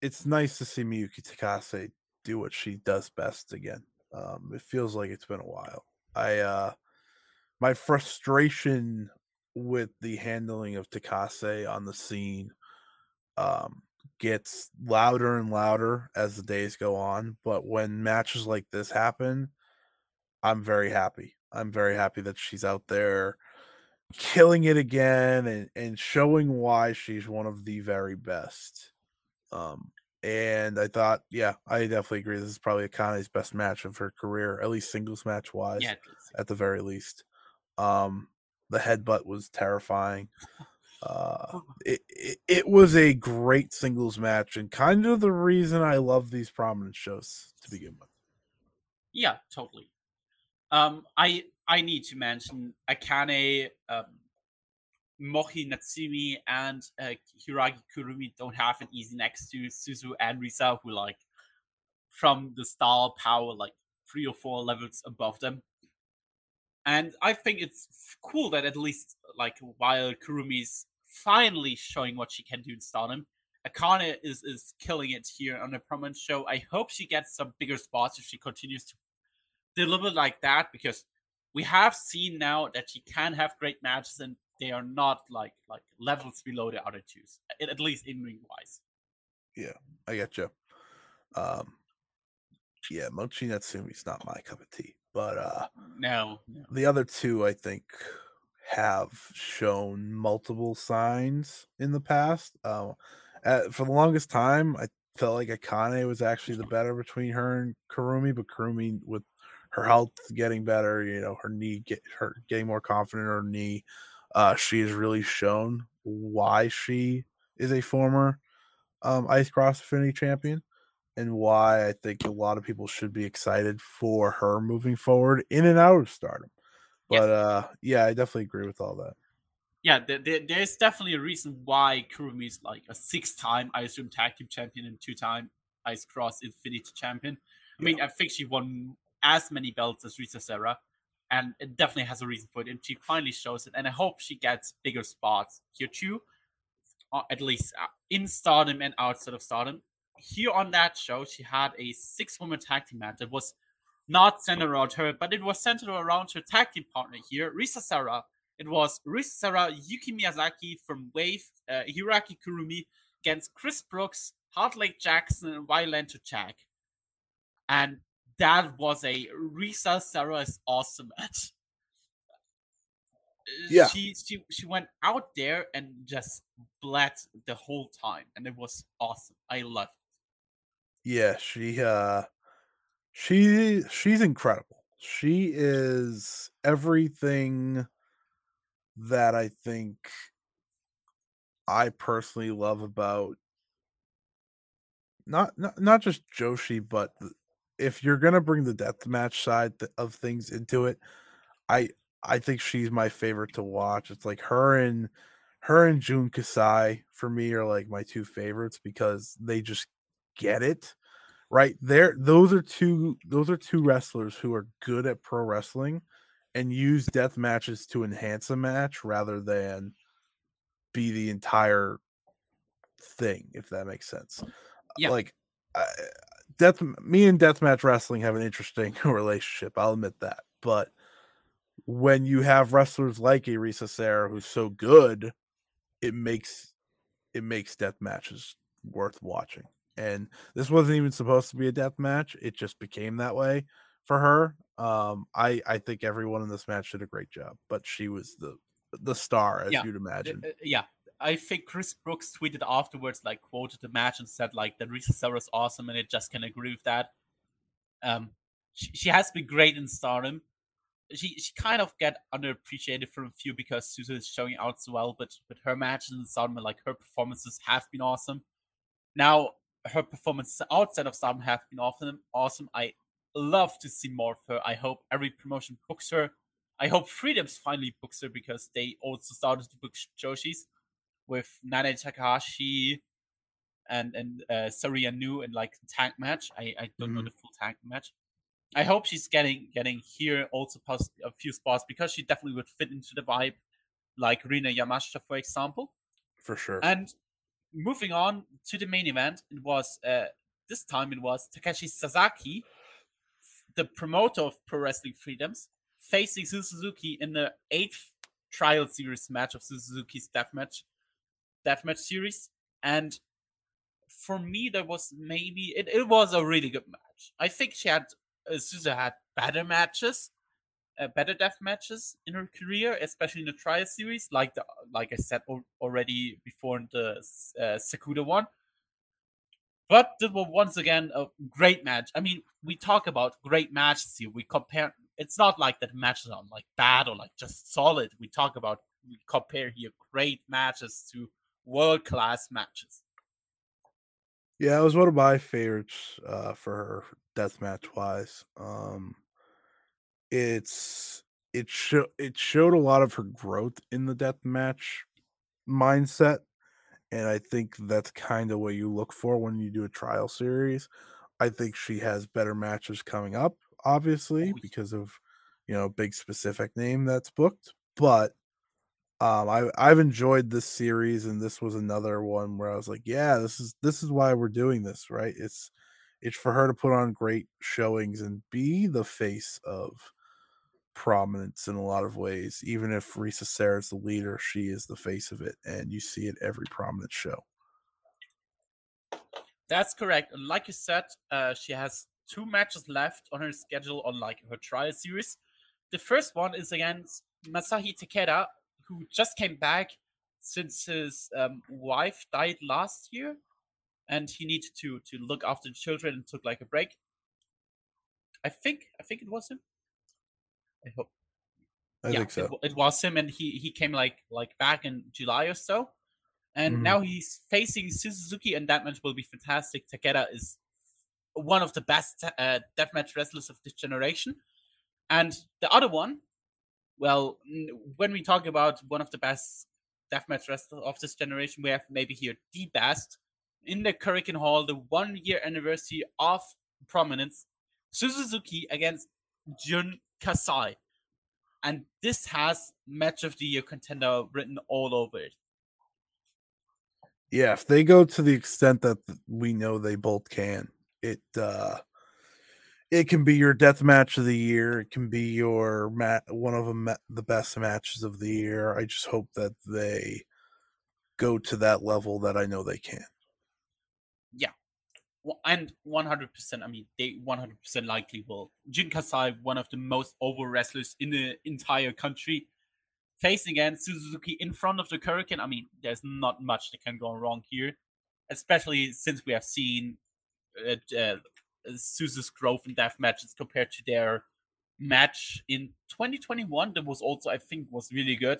it's nice to see Miyuki Takase do what she does best again. Um, it feels like it's been a while. I uh my frustration with the handling of Takase on the scene um gets louder and louder as the days go on, but when matches like this happen, I'm very happy. I'm very happy that she's out there killing it again and, and showing why she's one of the very best. Um, and I thought, yeah, I definitely agree. This is probably Akane's best match of her career, at least singles match wise, Yeah, at the very least. Um, the headbutt was terrifying. Uh, it, it it was a great singles match and kind of the reason I love these prominent shows to begin with. yeah, totally. Um, I I need to mention Akane, um, Mochi Natsumi, and uh, Hiiragi Kurumi don't have it easy next to Suzu and Risa, who like from the star power like three or four levels above them. And I think it's cool that at least like while Kurumi's finally showing what she can do in Stardom, Akane is is killing it here on the prominent show. I hope she gets some bigger spots if she continues to deliver like that because we have seen now that she can have great matches and they are not like like levels below the other two, at at least in ring wise. Yeah, I get you. Um, yeah, Mochi Natsumi's not my cup of tea, but uh, No, no. the other two I think have shown multiple signs in the past. Uh, uh, for the longest time, I felt like Akane was actually the better between her and Kurumi, but Kurumi with her health getting better, you know, her knee get her getting more confident in her knee. Uh, she has really shown why she is a former um, Ice Cross Infinity champion and why I think a lot of people should be excited for her moving forward in and out of stardom. Yes. But uh yeah, I definitely agree with all that. Yeah, there, there, there's definitely a reason why Kurumi is like a six-time, I assume, tag team champion and two-time Ice Cross Infinity champion. I mean, I think she won as many belts as Risa Sera, and it definitely has a reason for it. And she finally shows it, and I hope she gets bigger spots here too, at least uh, in Stardom and outside of Stardom. Here on that show, she had a six-woman tag team match that was not centered around her, but it was centered around her tag team partner here, Risa Sera. It was Risa Sera, Yuki Miyazaki from Wave, uh, Hiiragi Kurumi against Chris Brookes, Hard Lake Jackson, and Violento Jack. And that was a Risa Sera's awesome match. Uh, Yeah. She, she she went out there and just bled the whole time, and it was awesome. I loved it. Yeah, she uh she she's incredible. She is everything that I think I personally love about not not, not just Joshi, but th- if you're gonna bring the death match side of things into it, I I think she's my favorite to watch. It's like her and her and Jun Kasai for me are like my two favorites because they just get it right there those are two those are two wrestlers who are good at pro wrestling and use death matches to enhance a match rather than be the entire thing if that makes sense Yeah. like I, death me and deathmatch wrestling have an interesting relationship i'll admit that but when you have wrestlers like Arisa Sarah who's so good it makes it makes death matches worth watching and this wasn't even supposed to be a death match it just became that way for her um i i think everyone in this match did a great job but she was the the star as Yeah, you'd Uh, imagine. uh, yeah, I think Chris Brookes tweeted afterwards, like quoted the match and said like that Risa Sera's awesome, and it just can agree with that. Um, she, she has been great in Stardom. She she kind of get underappreciated from a few because Suzu is showing out so well, but but her matches in Stardom, like her performances, have been awesome. Now her performances outside of Stardom have been awesome. Awesome. I love to see more of her. I hope every promotion books her. I hope Freedoms finally books her because they also started to book Joshi's with Nanae Takahashi and and uh, Saria Nu in like tag match. I, I don't know Mhm. the full tag match. I hope she's getting getting here also pos- a few spots because she definitely would fit into the vibe. like Rina Yamashita, for example. For sure. And moving on to the main event, it was uh, this time it was Takashi Sasaki, the promoter of Pro Wrestling Freedoms, facing Suzuki in the eighth trial series match of Suzuki's deathmatch deathmatch series. And for me, there was maybe it, it was a really good match. I think she had uh, Suzu had better matches, uh, better death matches in her career, especially in the trial series, like the like I said already before in the uh, Sakuda one. But this was once again a great match. I mean, we talk about great matches here. We compare. It's not like that matches are like bad or like just solid. We talk about we compare here great matches to world class matches. Yeah, it was one of my favorites uh, for her death match wise. Um, it's it show it showed a lot of her growth in the death match mindset, and I think that's kind of what you look for when you do a trial series. I think she has better matches coming up, obviously, because of you know big specific name that's booked, but um, I I've enjoyed this series, and this was another one where I was like, yeah, this is this is why we're doing this, right? It's it's for her to put on great showings and be the face of prominence in a lot of ways. Even if Risa Sera is the leader, she is the face of it, and you see it every prominent show. That's correct. Like you said, uh, she has two matches left on her schedule on like her trial series. The first one is against Masashi Takeda, who just came back since his um, wife died last year, and he needed to to look after the children and took like a break. I think I think it was him. I hope. I yeah, think so. It, it, was him, and he he came like like back in July or so, and mm-hmm. now he's facing Suzuki, and that match will be fantastic. Takeda is one of the best uh, deathmatch wrestlers of this generation, and the other one well, when we talk about one of the best deathmatch wrestlers of this generation, we have maybe here the best in the Korakuen Hall, the one year anniversary of prominence, Suzuki against Jun Kasai. And this has match of the year contender written all over it. Yeah, if they go to the extent that we know they both can, it uh it can be your death match of the year. It can be your mat one of them the best matches of the year. I just hope that they go to that level that I know they can. Yeah, well, and one hundred percent. I mean, they one hundred percent likely will. Jun Kasai, one of the most over wrestlers in the entire country, facing against Suzuki in front of the Korakuen. I mean, there's not much that can go wrong here, especially since we have seen uh, uh, Suzu's growth in death matches compared to their match in 2021 that was also I think was really good.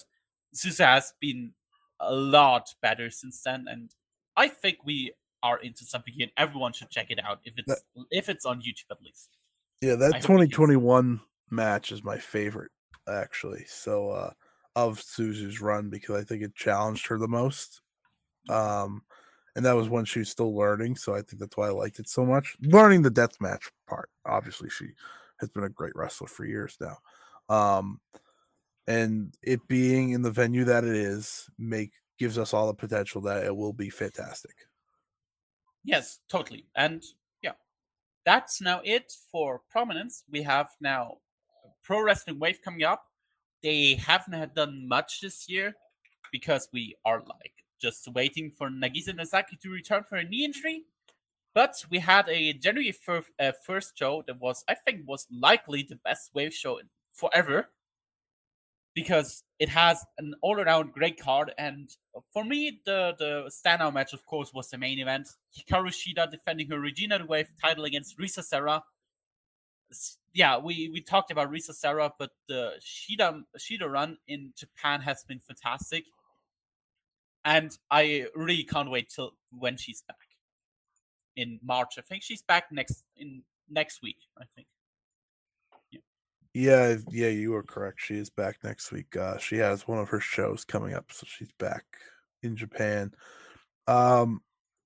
Suzu has been a lot better since then, and I think we are into something here. And everyone should check it out if it's that, if it's on YouTube at least. Yeah, that I 2021 match is my favorite actually. So uh of Suzu's run because I think it challenged her the most. Um and that was when she was still learning. So I think that's why I liked it so much. Learning the death match part. Obviously, she has been a great wrestler for years now. Um, and it being in the venue that it is make gives us all the potential that it will be fantastic. Yes, totally. And yeah, that's now it for prominence. We have now Pro Wrestling Wave coming up. They haven't done much this year because we are like just waiting for Nagisa Nozaki to return for a knee injury. But we had a January 1st, uh, first show that was, I think, was likely the best wave show forever because it has an all-around great card. And for me, the the standout match, of course, was the main event: Hikaru Shida defending her Regina Wave title against Risa Sera. Yeah, we we talked about Risa Sera, but the Shida Shida run in Japan has been fantastic and I really can't wait till when she's back in March. I think she's back next in next week. I think. Yeah. Yeah, yeah, you are correct. She is back next week. Uh, she has one of her shows coming up, so she's back in Japan. Um,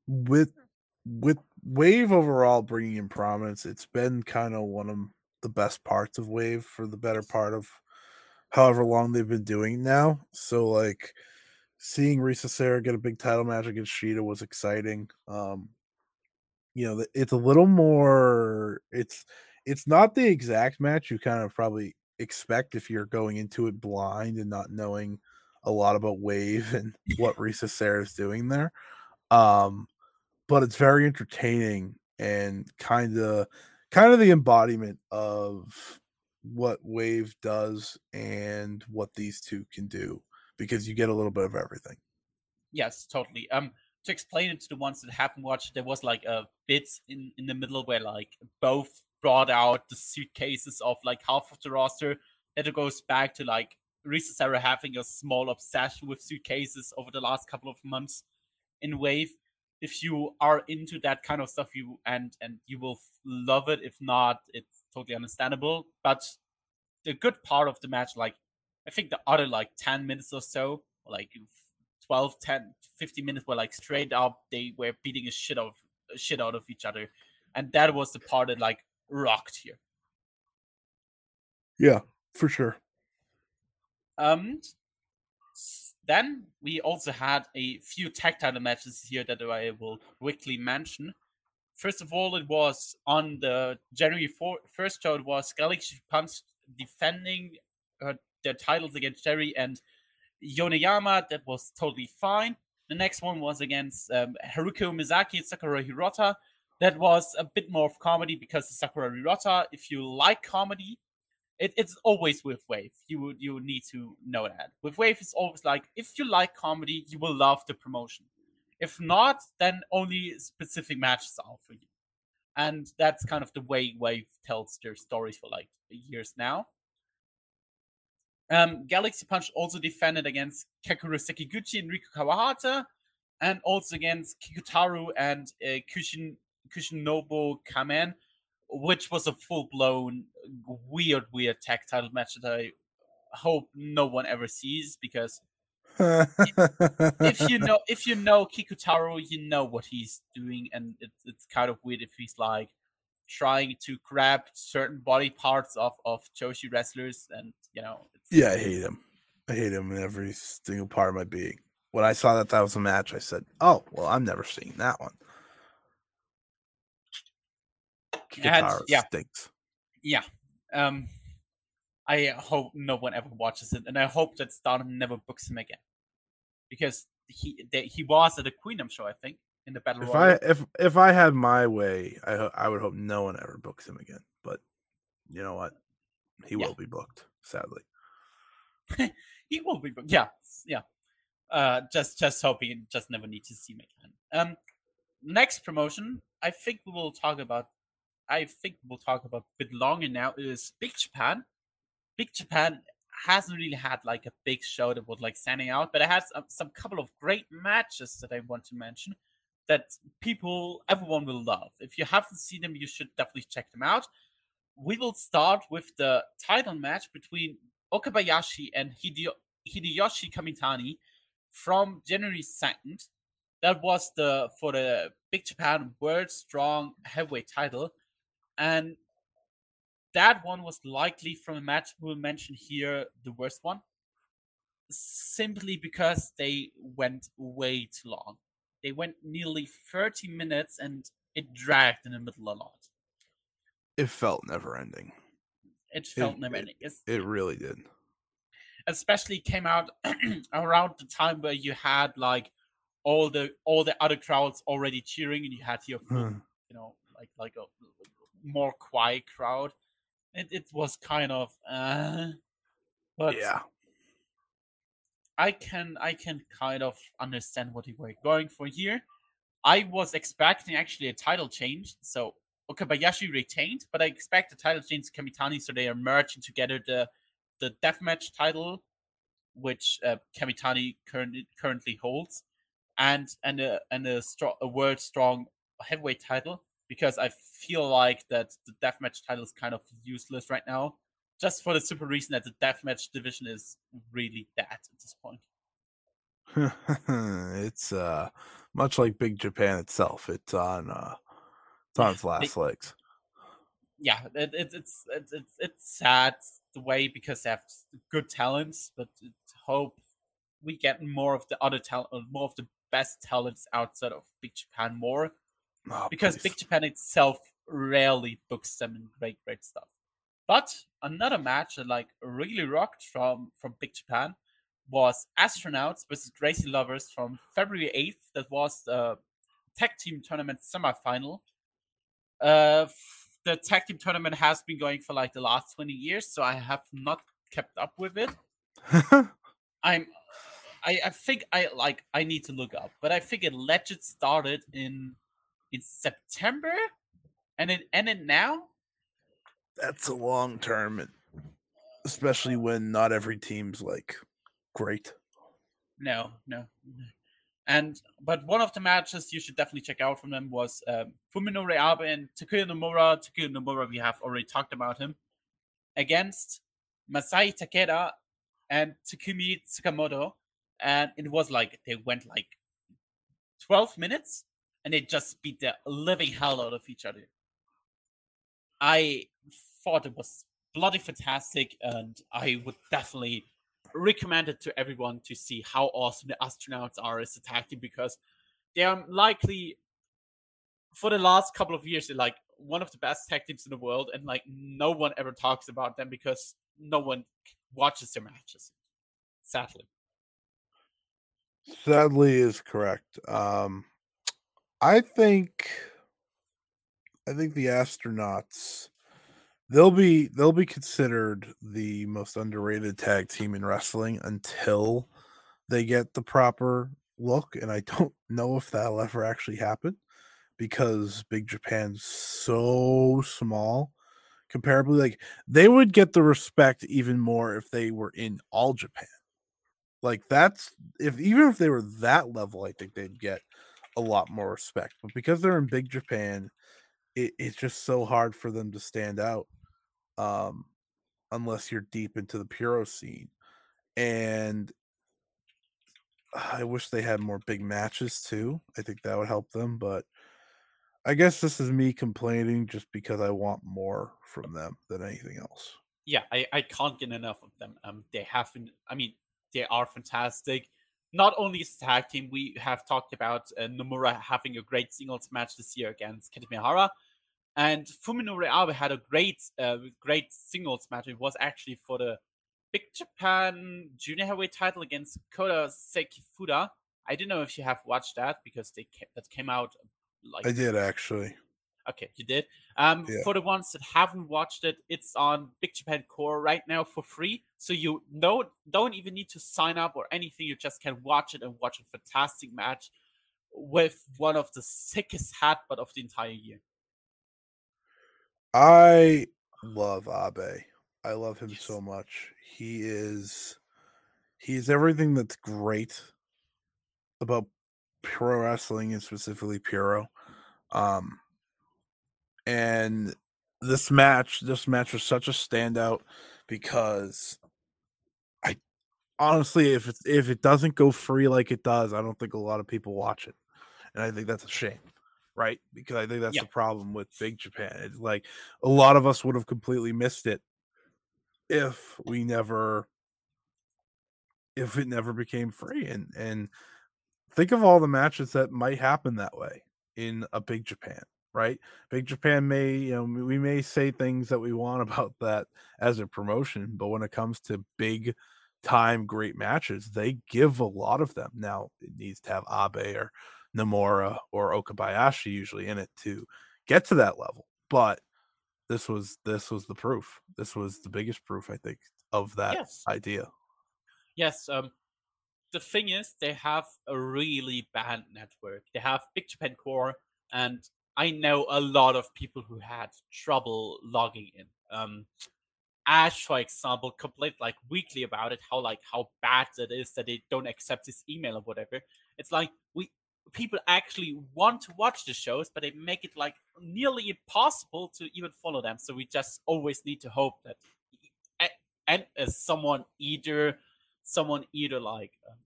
with with Wave overall bringing in prominence, it's been kind of one of the best parts of Wave for the better part of however long they've been doing now. So like seeing Risa Sera get a big title match against Shida was exciting. Um you know, it's a little more it's it's not the exact match you kind of probably expect if you're going into it blind and not knowing a lot about Wave and what Risa Sera is doing there. Um but it's very entertaining and kind of kind of the embodiment of what Wave does and what these two can do because you get a little bit of everything. Yes, totally. Um, to explain it to the ones that haven't watched, there was like a bit in in the middle where like both brought out the suitcases of like half of the roster. It goes back to like Risa Sera having a small obsession with suitcases over the last couple of months in Wave. If you are into that kind of stuff, you and and you will love it. If not, it's totally understandable. But the good part of the match, like I think the other like 10 minutes or so, or like 12, 10, 15 minutes were like straight up, they were beating a shit of a shit out of each other. And that was the part that like rocked here. Yeah, for sure. Um then we also had a few tag title matches here that I will quickly mention. First of all, it was on the January 4- 1st show, it was Galaxy Punch defending uh, their titles against Jerry and Yoneyama. That was totally fine. The next one was against um, Haruko Umezaki and Sakura Hirota. That was a bit more of comedy because Sakura Hirota, if you like comedy, it, it's always with Wave. You would you need to know that. With Wave, it's always like if you like comedy, you will love the promotion. If not, then only specific matches are for you. And that's kind of the way Wave tells their stories for like years now. Um, Galaxy Punch also defended against Kakura Sekiguchi and Riko Kawahata, and also against Kikutaru and uh, Kushin Kushinobu Kamen, which was a full blown weird, weird tag title match that I hope no one ever sees because if you know if you know Kikutaru, you know what he's doing, and it's it's kind of weird if he's like trying to grab certain body parts of of Joshi wrestlers, and you know. yeah, I hate him. I hate him in every single part of my being. When I saw that that was a match, I said, "Oh, well, I'm never seeing that one." Kikutaru yeah. stinks. Yeah. Um, I hope no one ever watches it, and I hope that Stardom never books him again, because he they, he was at the Queendom show, I think, in the battle. If Royal. I if if I had my way, I I would hope no one ever books him again. But you know what, he yeah. will be booked, sadly. he will be booked. Yeah, yeah. Uh, just just hoping, just never need to see him again. Um, next promotion, I think we will talk about. I think we'll talk about a bit longer now. Is Big Japan Big Japan hasn't really had like a big show that was like standing out, but it has some, some couple of great matches that I want to mention that people, everyone will love. If you haven't seen them, you should definitely check them out. We will start with the title match between Okabayashi and Hide- Hideyoshi Kamitani from January 2nd. That was the for the Big Japan World Strong Heavyweight title. And that one was likely from a match we'll mention here the worst one simply because they went way too long they went nearly 30 minutes and it dragged in the middle a lot. It felt never ending it felt it, never ending it, it really did. Especially came out around the time where you had like all the all the other crowds already cheering and you had your full, hmm. you know like like a more quiet crowd. It, it was kind of uh, but yeah i can i can kind of understand what they were going for here. I was expecting actually a title change so okabayashi retained but i expect a title change to kamitani so they are merging together the the deathmatch title which uh, kamitani currently currently holds and and a and a strong a world strong heavyweight title because I feel like that the deathmatch title is kind of useless right now, just for the simple reason that the deathmatch division is really bad at this point. it's uh much like Big Japan itself. It's on uh it's on its last legs. Yeah, it, it, it's it's it's it's sad the way because they have good talents, but hope we get more of the other talent, uh, more of the best talents outside of Big Japan more, Oh, because please. Big Japan itself rarely books them in great, great stuff. But another match that like really rocked from from Big Japan was Astronauts versus Crazy Lovers from February eighth. That was the tag team tournament semifinal. Uh, the tag team tournament has been going for like the last twenty years, so I have not kept up with it. I'm I, I think I like I need to look up, but I think it legit started in in September and it ended now. That's a long term, especially when not every team's like great. No, no. And but one of the matches you should definitely check out from them was um, Fuminori Abe and Takuya Nomura. Takuya Nomura, we have already talked about him against Masashi Takeda and Takumi Tsukamoto, and it was like they went like twelve minutes and they just beat the living hell out of each other. I thought it was bloody fantastic, and I would definitely recommend it to everyone to see how awesome the astronauts are as a tag team because they are likely for the last couple of years they're like one of the best tag teams in the world and like no one ever talks about them because no one watches their matches sadly Sadly, is correct. Um, I think, I think the astronauts, they'll be they'll be considered the most underrated tag team in wrestling until they get the proper look, and I don't know if that'll ever actually happen because Big Japan's so small. Comparably, like they would get the respect even more if they were in all Japan like that's if even if they were that level, I think they'd get a lot more respect. But because they're in Big Japan, it, it's just so hard for them to stand out. Um, unless you're deep into the Puro scene. And I wish they had more big matches too. I think that would help them, but I guess this is me complaining just because I want more from them than anything else. yeah i, I can't get enough of them um they have i mean they are fantastic not only a tag team we have talked about uh, nomura having a great singles match this year against Kento Miyahara, and fuminori abe had a great uh, great singles match it was actually for the big japan junior heavyweight title against kota sekifuda i don't know if you have watched that because they ca- that came out like I did actually. Okay, you did. Um, Yeah. For the ones that haven't watched it, it's on Big Japan Core right now for free. So you don't don't even need to sign up or anything. You just can watch it and watch a fantastic match with one of the sickest headbutt of the entire year. I love Abe. I love him so much. He is he's everything that's great about pro wrestling and specifically Puro. Um and this match this match was such a standout because I honestly if if it doesn't go free like it does, I don't think a lot of people watch it. And I think that's a shame. Right? Because I think that's Yeah. the problem with Big Japan. It's like a lot of us would have completely missed it if we never if it never became free and and think of all the matches that might happen that way in a big japan right big japan may you know we may say things that we want about that as a promotion but when it comes to big time great matches they give a lot of them now it needs to have abe or nomura or okabayashi usually in it to get to that level but this was this was the proof this was the biggest proof i think of that yes. idea Yes. Um, the thing is, they have a really bad network. They have Big Japan Core, and I know a lot of people who had trouble logging in. Um, Ash, for example, complained like weekly about it, how like how bad it is that they don't accept his email or whatever. It's like we people actually want to watch the shows, but they make it like nearly impossible to even follow them. So we just always need to hope that and as someone either someone either like um,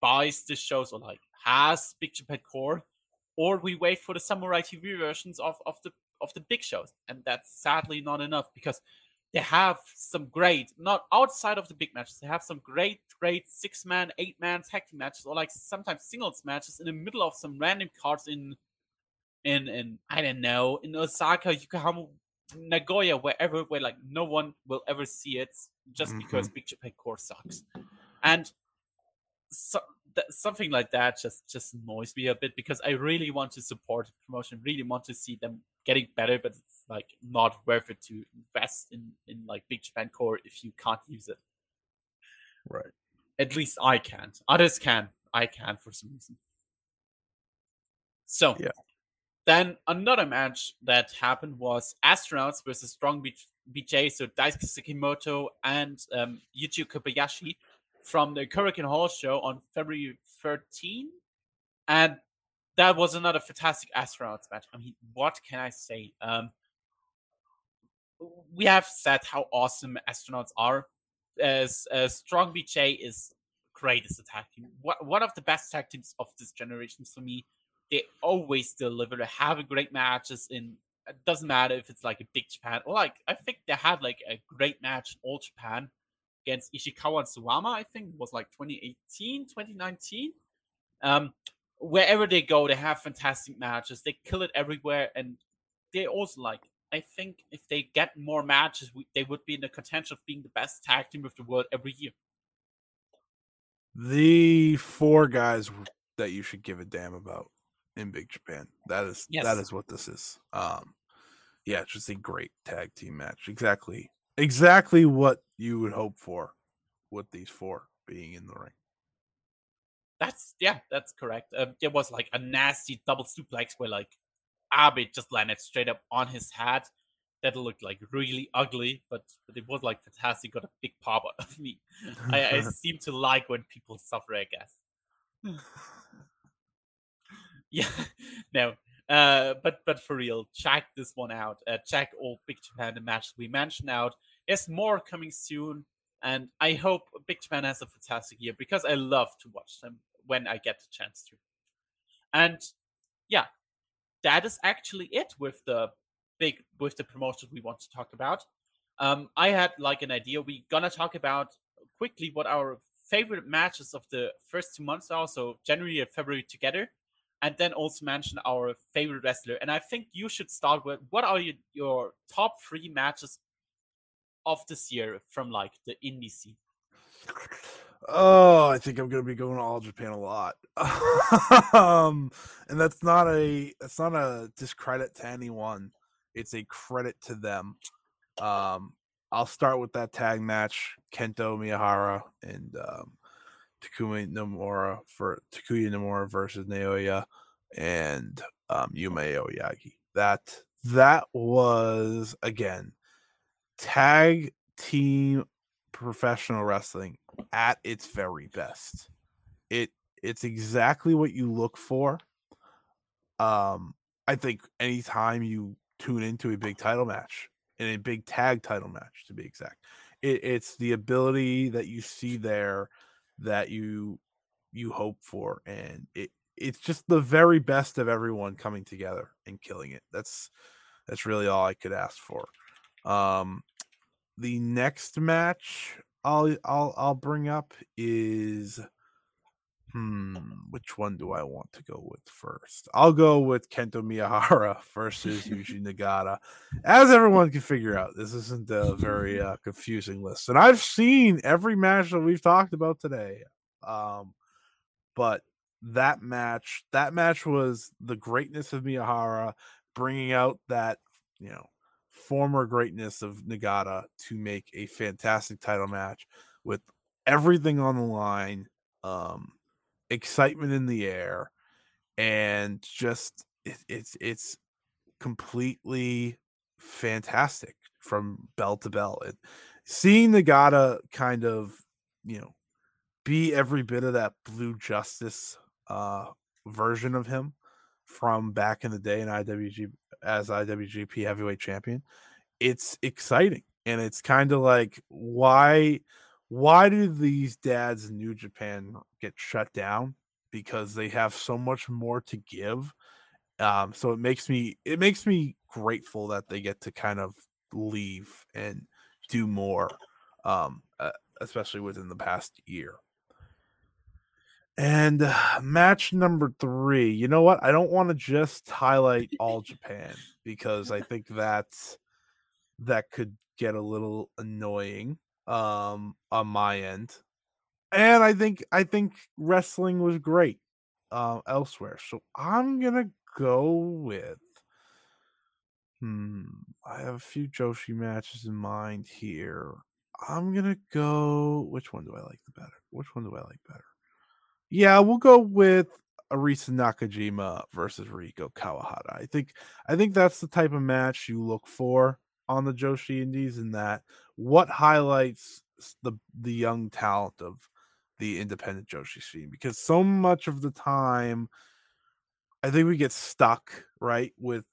buys the shows or like has Big Japan Core, or we wait for the Samurai TV versions of of the of the big shows, and that's sadly not enough because they have some great, not outside of the big matches, they have some great, great six man, eight man tag team matches, or like sometimes singles matches in the middle of some random cards in, in, in I don't know, in Osaka, Yokohama, Nagoya, wherever, where like no one will ever see it, just mm-hmm. because Big Japan Core sucks, and so, th- something like that just just annoys me a bit because I really want to support the promotion, really want to see them getting better, but it's like not worth it to invest in in like Big Japan Core if you can't use it. Right. At least I can't. Others can. I can for some reason. So yeah. Then another match that happened was Astronauts versus Strong BJ, so Daisuke Sekimoto and um, Yuji Kobayashi from the Korakuen Hall show on February 13. And that was another fantastic astronauts match. I mean, what can I say? Um, we have said how awesome astronauts are. As Strong BJ is greatest as a tag team. One of the best tag teams of this generation for me. They always deliver. They have great matches in. It doesn't matter if it's like a big Japan or like I think they had like a great match in All Japan against Ishikawa and Suwama, I think was like 2018, 2019. Um, wherever they go, they have fantastic matches. They kill it everywhere, and they also like. I think if they get more matches, we, they would be in the contention of being the best tag team of the world every year. The four guys that you should give a damn about in Big Japan. That is yes. that is what this is. Um, yeah, it's just a great tag team match. Exactly exactly what you would hope for with these four being in the ring. That's yeah, that's correct. Um, there was like a nasty double suplex where like Abe just landed straight up on his head. That looked like really ugly, but, but it was like fantastic. Got a big pop out of me. I, I seem to like when people suffer. I guess. yeah, no, uh, but but for real, check this one out. Uh, check all Big Japan the matches we mentioned out. There's more coming soon, and I hope Big Japan has a fantastic year because I love to watch them when I get the chance to. And yeah, that is actually it with the big with the promotions we want to talk about. Um, I had like an idea. We're gonna talk about quickly what our favorite matches of the first two months are. So January and February together and then also mention our favorite wrestler. And I think you should start with what are your, your top three matches of this year from like the indie scene? Oh, I think I'm gonna be going to all Japan a lot. um, and that's not a that's not a discredit to anyone. It's a credit to them. Um, I'll start with that tag match, Kento Miyahara and um, Takumi Nomura for Takuya Nomura versus Naoya and um, Yuma Aoyagi. That that was again tag team professional wrestling at its very best. It it's exactly what you look for. Um, I think anytime you tune into a big title match and a big tag title match, to be exact, it, it's the ability that you see there that you you hope for and it it's just the very best of everyone coming together and killing it that's that's really all i could ask for um the next match i'll i'll i'll bring up is Hmm, which one do I want to go with first? I'll go with Kento Miyahara versus Yuji Nagata. As everyone can figure out, this isn't a very uh, confusing list, and I've seen every match that we've talked about today. Um, but that match, that match was the greatness of Miyahara, bringing out that you know former greatness of Nagata to make a fantastic title match with everything on the line. Um, excitement in the air, and just it, it's it's completely fantastic from bell to bell. It, seeing Nagata kind of you know be every bit of that blue justice uh version of him from back in the day in IWG as IWGP heavyweight champion. It's exciting and it's kind of like why why do these dads in New Japan get shut down? Because they have so much more to give. Um, so it makes me it makes me grateful that they get to kind of leave and do more, um, especially within the past year. And uh, match number three, you know what? I don't want to just highlight all Japan because I think that's that could get a little annoying um on my end. And I think I think wrestling was great uh, elsewhere. So I'm gonna go with hmm. I have a few Joshi matches in mind here. I'm gonna go. Which one do I like the better? Which one do I like better? Yeah, we'll go with Arisa Nakajima versus Riko Kawahata. I think I think that's the type of match you look for on the Joshi Indies in that what highlights the the young talent of the independent Joshi scene because so much of the time I think we get stuck right with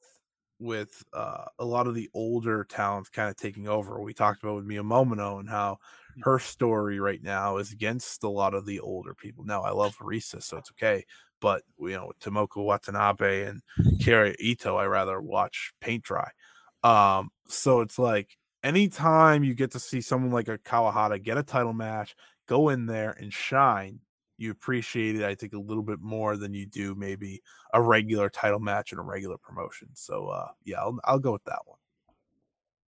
with uh, a lot of the older talents kind of taking over. We talked about with Mio Momono and how. Her story right now is against a lot of the older people. Now I love Arisa, so it's okay. But you know, Tomoko Watanabe and Kaoru Ito, I rather watch paint dry. Um, so it's like anytime you get to see someone like a Kawahata get a title match, go in there and shine, you appreciate it, I think, a little bit more than you do maybe a regular title match in a regular promotion. So uh yeah, I'll I'll go with that one.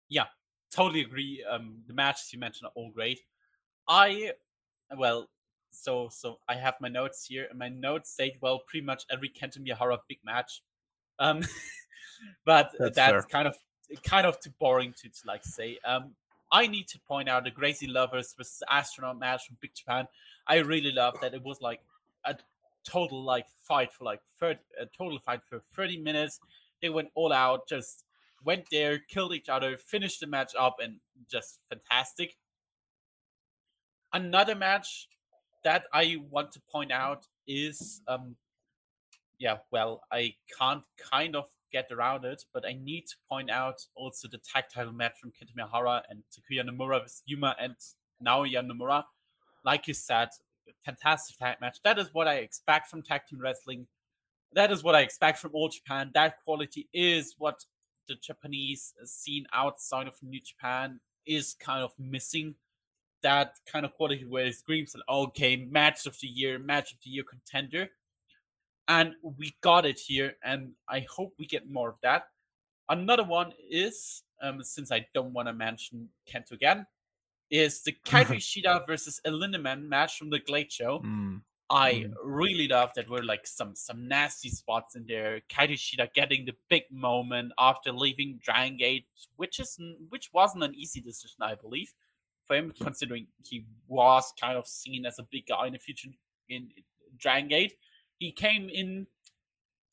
Yeah, totally agree. Um the matches you mentioned are all great. I well, so so I have my notes here, and my notes state well pretty much every Kento Miyahara big match. Um but that's, that's kind of kind of too boring to, to like say. Um I need to point out the Crazy Lovers versus Astronaut match from Big Japan. I really love that it was like a total like fight for like 30, a total fight for 30 minutes. They went all out, just went there, killed each other, finished the match up, and just fantastic. Another match that I want to point out is um yeah, well, I can't kind of get around it, but I need to point out also the tag title match from Kento Miyahara and Takuya Nomura with Yuma and Naoya Nomura. Like you said, fantastic tag match. That is what I expect from tag team wrestling. That is what I expect from All Japan. That quality is what the Japanese scene outside of New Japan is kind of missing. That kind of quality where it screams, okay, match of the year, match of the year contender and we got it here, and I hope we get more of that. Another one is, um, since I don't want to mention Kento again, is the Kaito Ishida versus Lindaman match from the GLEAT Show. Mm. I mm. really love that we're like some some nasty spots in there. Kaito Ishida getting the big moment after leaving Dragon Gate, which is which wasn't an easy decision, I believe, for him, considering he was kind of seen as a big guy in the future in Dragon Gate. He came in,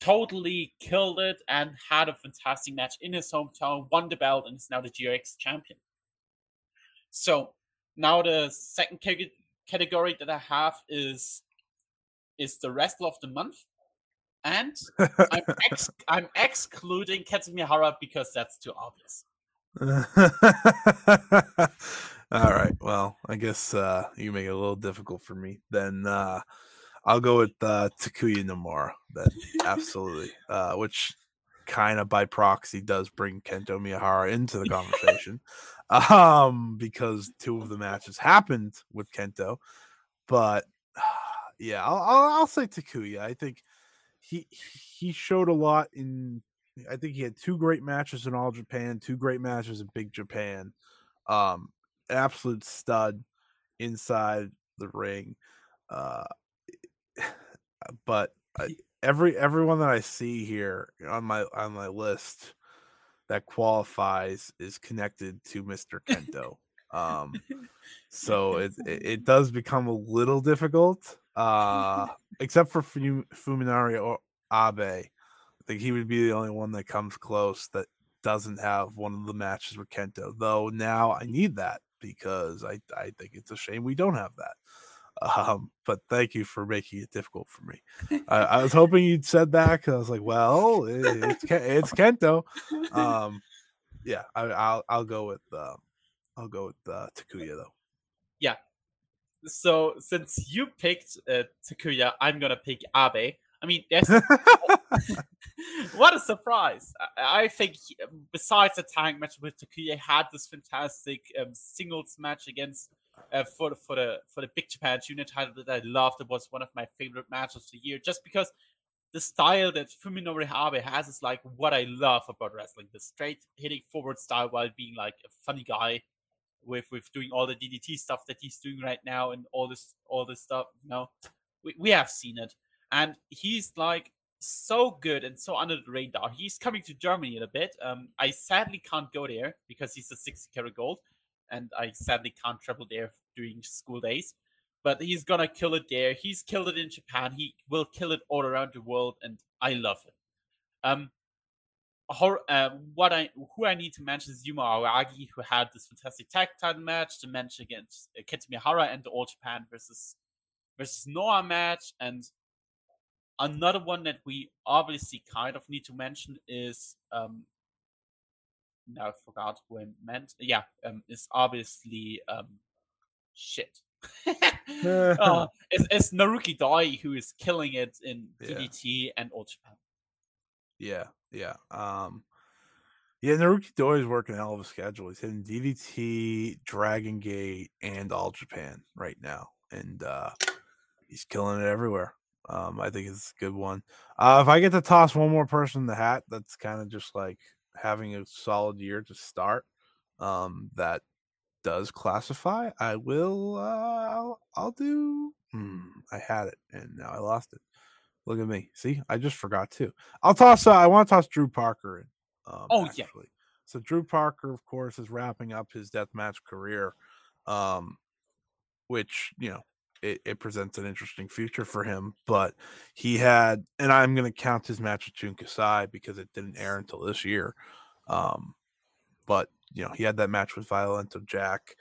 totally killed it, and had a fantastic match in his hometown, won the belt, and is now the G-REX champion. So now the second category that I have is is the wrestler of the month, and I'm ex- I'm excluding Kento Miyahara because that's too obvious. All right. Well, I guess uh, you make it a little difficult for me. Then uh, I'll go with uh, Takuya Nomura. Then absolutely, uh, which kind of by proxy does bring Kento Miyahara into the conversation, um, because two of the matches happened with Kento. But yeah, I'll, I'll, I'll say Takuya. I think he he showed a lot in. I think he had two great matches in All Japan, two great matches in Big Japan. Um, absolute stud inside the ring. Uh, but every everyone that I see here on my on my list that qualifies is connected to Mr. Kento. um, so it, it, it does become a little difficult. Uh, except for Fuminori or Abe, I think he would be the only one that comes close that doesn't have one of the matches with Kento. Though now I need that because I I think it's a shame we don't have that. Um, but thank you for making it difficult for me. I, I was hoping you'd said that because I was like, well, it, it's it's Kento. Um, yeah, I, will I'll go with uh, I'll go with uh, Takuya though. Yeah. So since you picked uh, Takuya, I'm gonna pick Abe. I mean, what a surprise! I, I think he, besides the tag match with Takuya, had this fantastic um, singles match against uh, for the for the for the Big Japan Junior title that I loved. It was one of my favorite matches of the year, just because the style that Fuminori Abe has is like what I love about wrestling. The straight hitting forward style while being like a funny guy with with doing all the DDT stuff that he's doing right now and all this all this stuff. You know, we, we have seen it. And he's like so good and so under the radar. He's coming to Germany in a bit. Um, I sadly can't go there because he's a 60 karat gold, and I sadly can't travel there during school days but he's gonna kill it there. He's killed it in Japan. He will kill it all around the world, and I love it. Um, hor- uh, what I who I need to mention is Yuma Aoyagi, who had this fantastic tag title match, the match against uh, Miyahara and the All Japan versus versus Noah match, and another one that we obviously kind of need to mention is um. Now I forgot who I meant. Yeah, um, is obviously um, shit oh, it's, it's Naruki Doi who is killing it in DDT yeah. and All Japan. Yeah, yeah. Um, yeah, Naruki Doi is working hell of a schedule. He's hitting DDT, Dragon Gate, and All Japan right now, and uh, he's killing it everywhere. Um, I think it's a good one. Uh, if I get to toss one more person in the hat, that's kind of just like having a solid year to start. Um, that does classify, I will. Uh, I'll, I'll do. Hmm, I had it and now I lost it. Look at me. See, I just forgot too. I'll toss. Uh, I want to toss Drew Parker in. Um, oh actually. yeah. So Drew Parker, of course, is wrapping up his deathmatch career, um, which you know it, it, presents an interesting future for him. But he had, and I'm going to count his match with Jun Kasai because it didn't air until this year. Um, but you know, he had that match with Violento Jack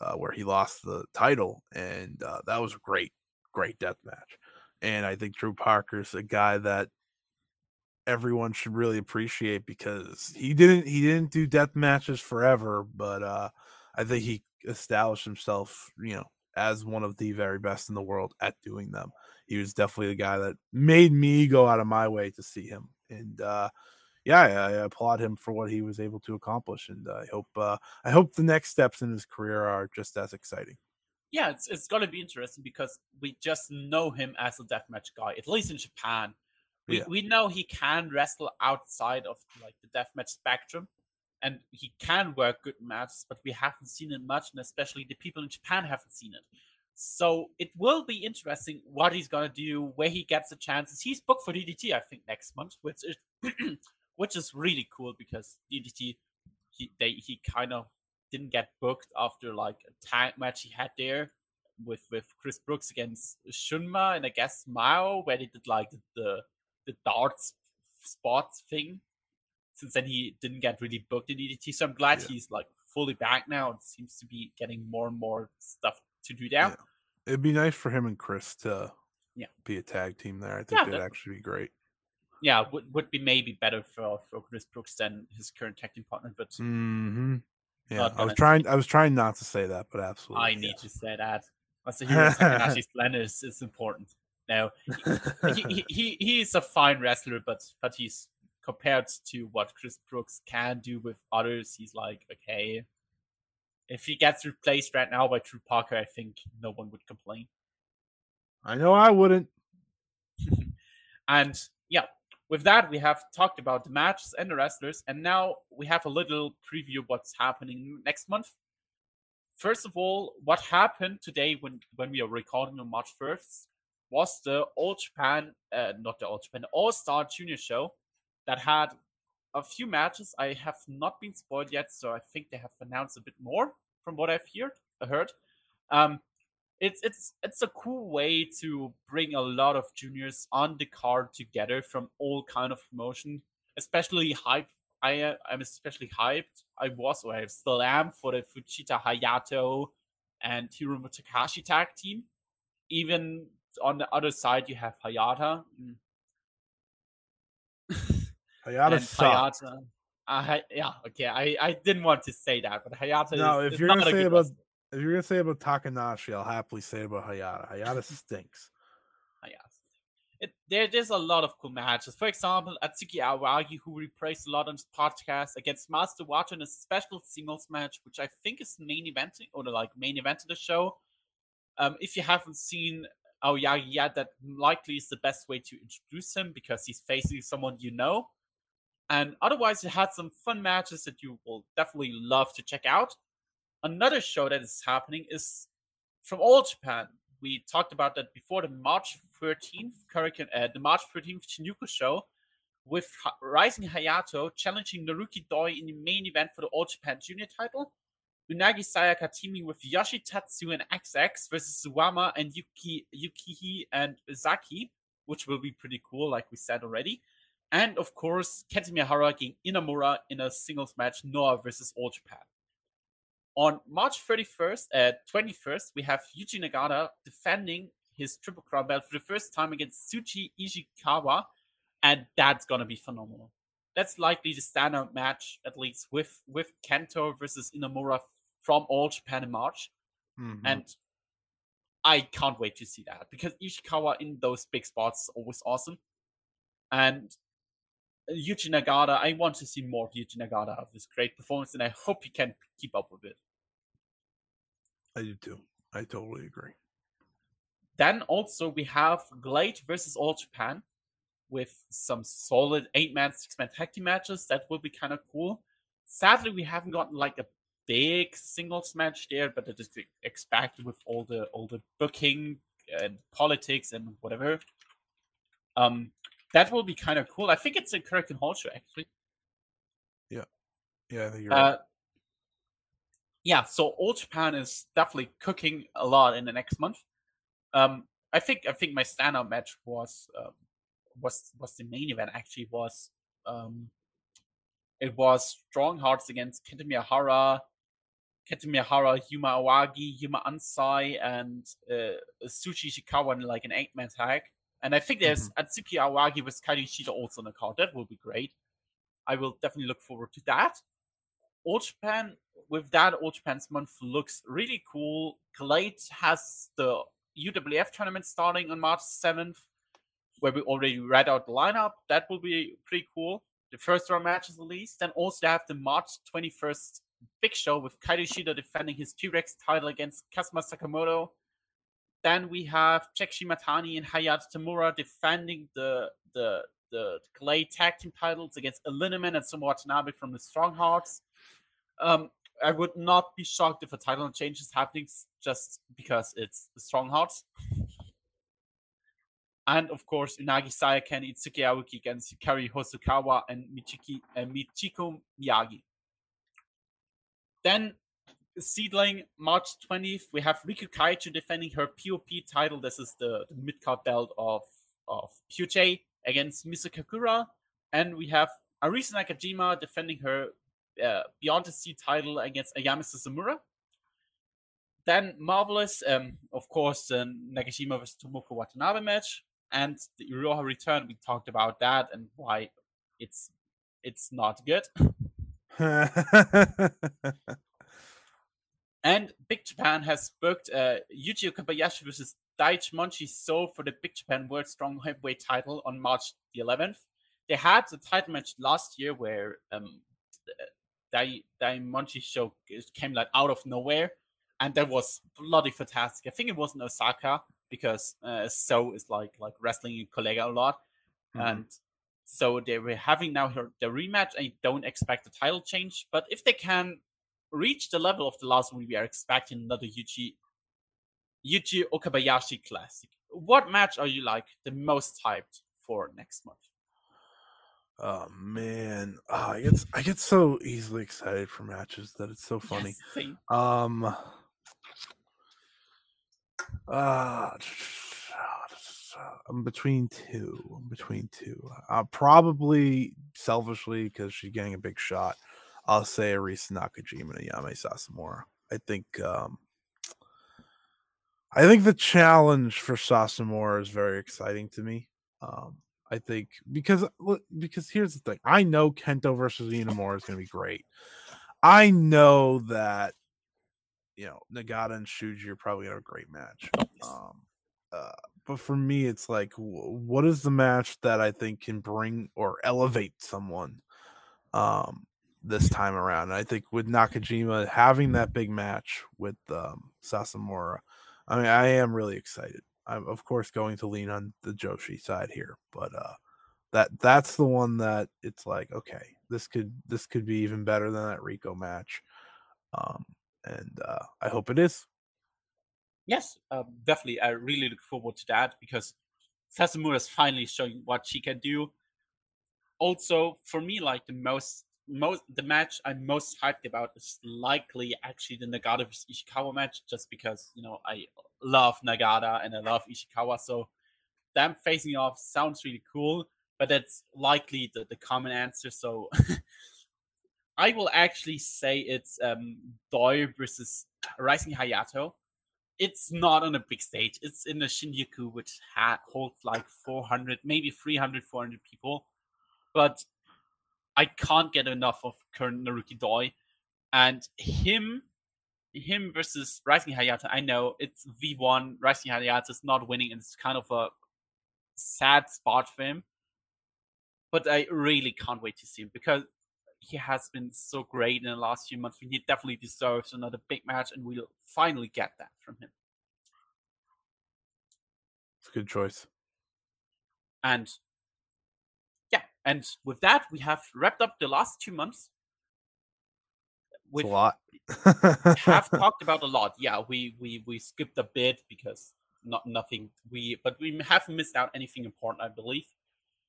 uh, where he lost the title, and uh, that was a great, great death match. And I think Drew Parker's a guy that everyone should really appreciate because he didn't he didn't do death matches forever, but uh, I think he established himself, you know, as one of the very best in the world at doing them. He was definitely the guy that made me go out of my way to see him, and uh, yeah, I, applaud him for what he was able to accomplish, and I hope uh, I hope the next steps in his career are just as exciting. Yeah, it's it's going to be interesting because we just know him as a deathmatch guy, at least in Japan. We yeah. we know he can wrestle outside of like the deathmatch spectrum, and he can work good matches, but we haven't seen it much, and especially the people in Japan haven't seen it. So it will be interesting what he's gonna do, where he gets the chances. He's booked for DDT, I think, next month, which is which is really cool because DDT he they he kind of didn't get booked after like a tag match he had there with with Chris Brooks against Shunma and I guess Mao where they did like the the darts spots thing. Since then he didn't get really booked in DDT, so I'm glad yeah. he's like fully back now and seems to be getting more and more stuff to do now. Yeah. It'd be nice for him and Chris to yeah be a tag team there. I think yeah, that'd actually be great yeah, would would be maybe better for for Chris Brooks than his current tag team partner. But mm-hmm. Yeah, I was trying. I was trying not to say that, but absolutely, I yeah. need to say that. Masahiro, Takanashi Splendor is, is important. Now, he, he, he he is a fine wrestler, but but he's compared to what Chris Brooks can do with others, he's like okay. If he gets replaced right now by Drew Parker, I think no one would complain. I know I wouldn't. and yeah, with that, we have talked about the matches and the wrestlers, and now we have a little preview of what's happening next month. First of all, what happened today when when we are recording on March first was the All Japan, uh, not the All Japan, All Star Junior show that had a few matches. I have not been spoiled yet, so I think they have announced a bit more from what I've heard. Heard. Um, it's it's it's a cool way to bring a lot of juniors on the card together from all kind of promotion especially hype. I i'm especially hyped. I was or i still am for the fujita hayato and hiromu takahashi tag team. Even on the other side you have hayata. Mm. hayata hayata uh, yeah okay I, I didn't want to say that but hayata no is, if you're gonna say about if you're gonna say about Takanashi, I'll happily say about Hayata. Hayata stinks. Hayata. it, there, there's a lot of cool matches. For example, Atsuki Aoyagi, who we praised a lot on this podcast, against Master Wato in a special singles match, which I think is main eventing or the like main event of the show. Um, if you haven't seen Aoyagi yet, that likely is the best way to introduce him because he's facing someone you know. And otherwise, it had some fun matches that you will definitely love to check out. Another show that is happening is from All Japan. We talked about that before the March 13th Hurricane, uh, the March 13th Shinjuku show, with ha- Rising Hayato challenging Naruki Doi in the main event for the All Japan Junior title. Unagi Sayaka teaming with Yoshitatsu and XX versus Suwama and Yuki Yukihi and Zaki, which will be pretty cool, like we said already. And of course, Kento Miyahara against Inamura in a singles match, Noah versus All Japan. On March 31st, uh, 21st, we have Yuji Nagata defending his Triple Crown belt for the first time against Shuji Ishikawa, and that's gonna be phenomenal. That's likely the standout match, at least with with Kento versus Inamura from All Japan in March, Mhm. and I can't wait to see that because Ishikawa in those big spots is always awesome, and Yuji Nagata, I want to see more of Yuji Nagata of this great performance, and I hope he can keep up with it. I do too. I totally agree. Then also we have GLEAT versus All Japan with some solid eight man, six man tag team matches. That will be kind of cool. Sadly, we haven't gotten like a big singles match there, but it is expected with all the all the booking and politics and whatever. Um, that will be kind of cool. I think it's a Kirk show actually. Yeah, yeah, I think you're Uh, right. yeah, so All Japan is definitely cooking a lot in the next month. Um, I think I think my standout match was um, was was the main event actually was um, it was Strong Hearts against Kento Miyahara, Kento Miyahara, Yuma Aoyagi, Yuma Anzai, and uh, Shuji Ishikawa in like an eight man tag. And I think there's mm-hmm. Atsuki Aoyagi with Kairi Ishida also on the card. That will be great. I will definitely look forward to that. All Japan with that All Japan's month looks really cool. GLEAT has the UWF tournament starting on March 7th, where we already read out the lineup. That will be pretty cool. The first round matches at least. Then also have the March 21st big show with Kaito Ishida defending his T-Rex title against Kazuma Sakamoto. Then we have Check Shimatani and Hayato Tamura defending the the the GLEAT tag team titles against El Lindaman and Soma Watanabe from the Strong Hearts. Um, I would not be shocked if a title change is happening just because it's the Strong Hearts. And of course, Unagi Sayaka and Itsuki Aoki against Yukari Hosokawa and Michiki, uh, Michiko Miyagi. Then, SEAdLINNNG, March 20th, we have Riku Kaichu defending her POP title. This is the, the mid card belt of, of Puche against Misu Kakura. And we have Arisa Nakajima defending her uh, Beyond the Sea title against Ayame Sasamura. Then Marvelous, um, of course, the Nagashima vs Tomoko Watanabe match, and the Iroha return. We talked about that and why it's it's not good. And Big Japan has booked uh, Yuji Okabayashi versus Daichi Monchi So for the Big Japan World Strong Heavyweight title on March the 11th. They had the title match last year where um, Dai Dai Monchi Show came like out of nowhere, and that was bloody fantastic. I think it was in Osaka because uh, So is like like wrestling in Kollega a lot, Mhm. and so they were having now her, the rematch. I don't expect a title change, but if they can reach the level of the last one, we are expecting another Yuji Yuji Okabayashi Classic. What match are you like the most hyped for next month? oh man, oh, I get I get so easily excited for matches that it's so funny. Yes. Um. Uh, I'm between two. I'm between two. Uh, probably selfishly because she's getting a big shot. I'll say Arisa Nakajima and Yame Sasamura. I think. Um, I think the challenge for Sasamura is very exciting to me. Um, I think because because here's the thing. I know Kento versus Inamura is going to be great. I know that you know Nagata and Shuji are probably gonna have a great match. Um, uh, but for me, it's like, what is the match that I think can bring or elevate someone um, this time around? And I think with Nakajima having that big match with um, Sasamura, I mean, I am really excited. I'm of course going to lean on the Joshi side here, but uh, that that's the one that it's like, okay, this could this could be even better than that Riko match, um, and uh, I hope it is. Yes, um, definitely. I really look forward to that because Sasamura is finally showing what she can do. Also, for me, like the most most the match I'm most hyped about is likely actually the Nagata vs Ishikawa match, just because you know I love Nagata and I love Ishikawa, so them facing off sounds really cool. But that's likely the, the common answer. So I will actually say it's um Doi versus Rising Hayato it's not on a big stage. It's in a Shinjuku, which ha- holds like 400, maybe 300, 400 people. But I can't get enough of current Naruki Doi. And him him versus Rising Hayato, I know it's V1. Rising Hayato is not winning, and it's kind of a sad spot for him. But I really can't wait to see him because he has been so great in the last few months. He definitely deserves another big match, and we'll finally get that from him. It's a good choice. And and with that, we have wrapped up the last two months. With a lot. have talked about a lot. Yeah, we we we skipped a bit because not nothing we but we haven't missed out anything important, I believe.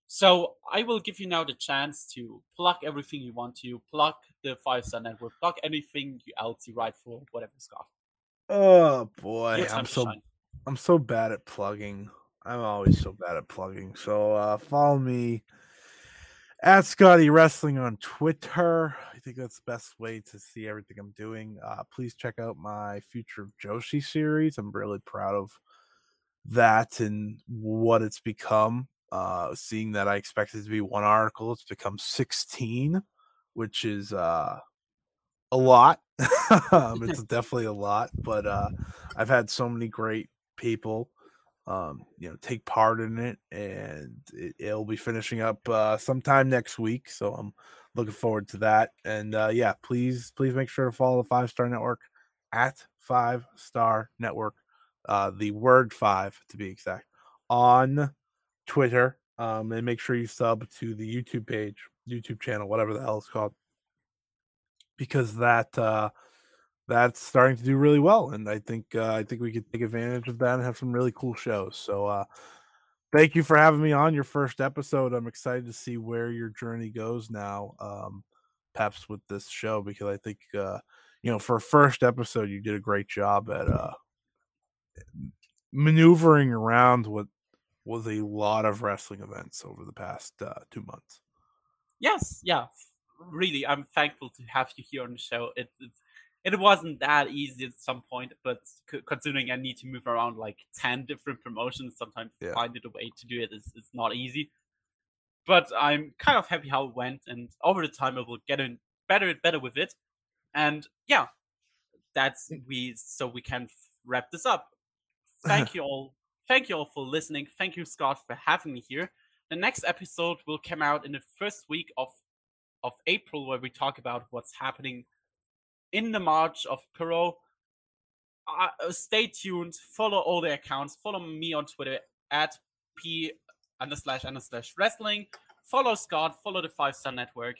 So I will give you now the chance to plug everything you want to, plug the five star network, plug anything else you write for, whatever, Scott. Oh boy, I'm so shine. I'm so bad at plugging. I'm always so bad at plugging. So uh follow me at Scotty Wrestling on Twitter. I think that's the best way to see everything I'm doing. Uh please check out my Future of Joshi series. I'm really proud of that and what it's become. Uh, seeing that I expected to be one article, it's become 16, which is uh, a lot. um, it's definitely a lot, but uh, I've had so many great people, um, you know, take part in it, and it, will be finishing up uh, sometime next week. So I'm looking forward to that. And uh, yeah, please, please make sure to follow the Five Star Network at Five Star Network, uh, the word five to be exact, on Twitter, um, and make sure you sub to the YouTube page, YouTube channel, whatever the hell it's called, because that uh, that's starting to do really well, and I think uh, I think we could take advantage of that and have some really cool shows. So, uh, thank you for having me on your first episode. I'm excited to see where your journey goes now, um, Peps, with this show because I think uh, you know for a first episode you did a great job at uh, maneuvering around what was a lot of wrestling events over the past uh, two months. Yes, yeah, really, I'm thankful to have you here on the show. It it wasn't that easy at some point, but considering I need to move around like ten different promotions, sometimes yeah. finding a way to do it is, is not easy. But I'm kind of happy how it went, and over the time I will get in better and better with it. And yeah, that's mm. we so we can wrap this up. Thank you all Thank you all for listening. Thank you, Scott, for having me here. The next episode will come out in the first week of of April, where we talk about what's happening in the March of. Uh, uh, stay tuned. Follow all the accounts. Follow me on Twitter at p under slash under slash wrestling. Follow Scott. Follow the Five Star Network.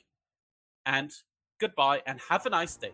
And goodbye and have a nice day.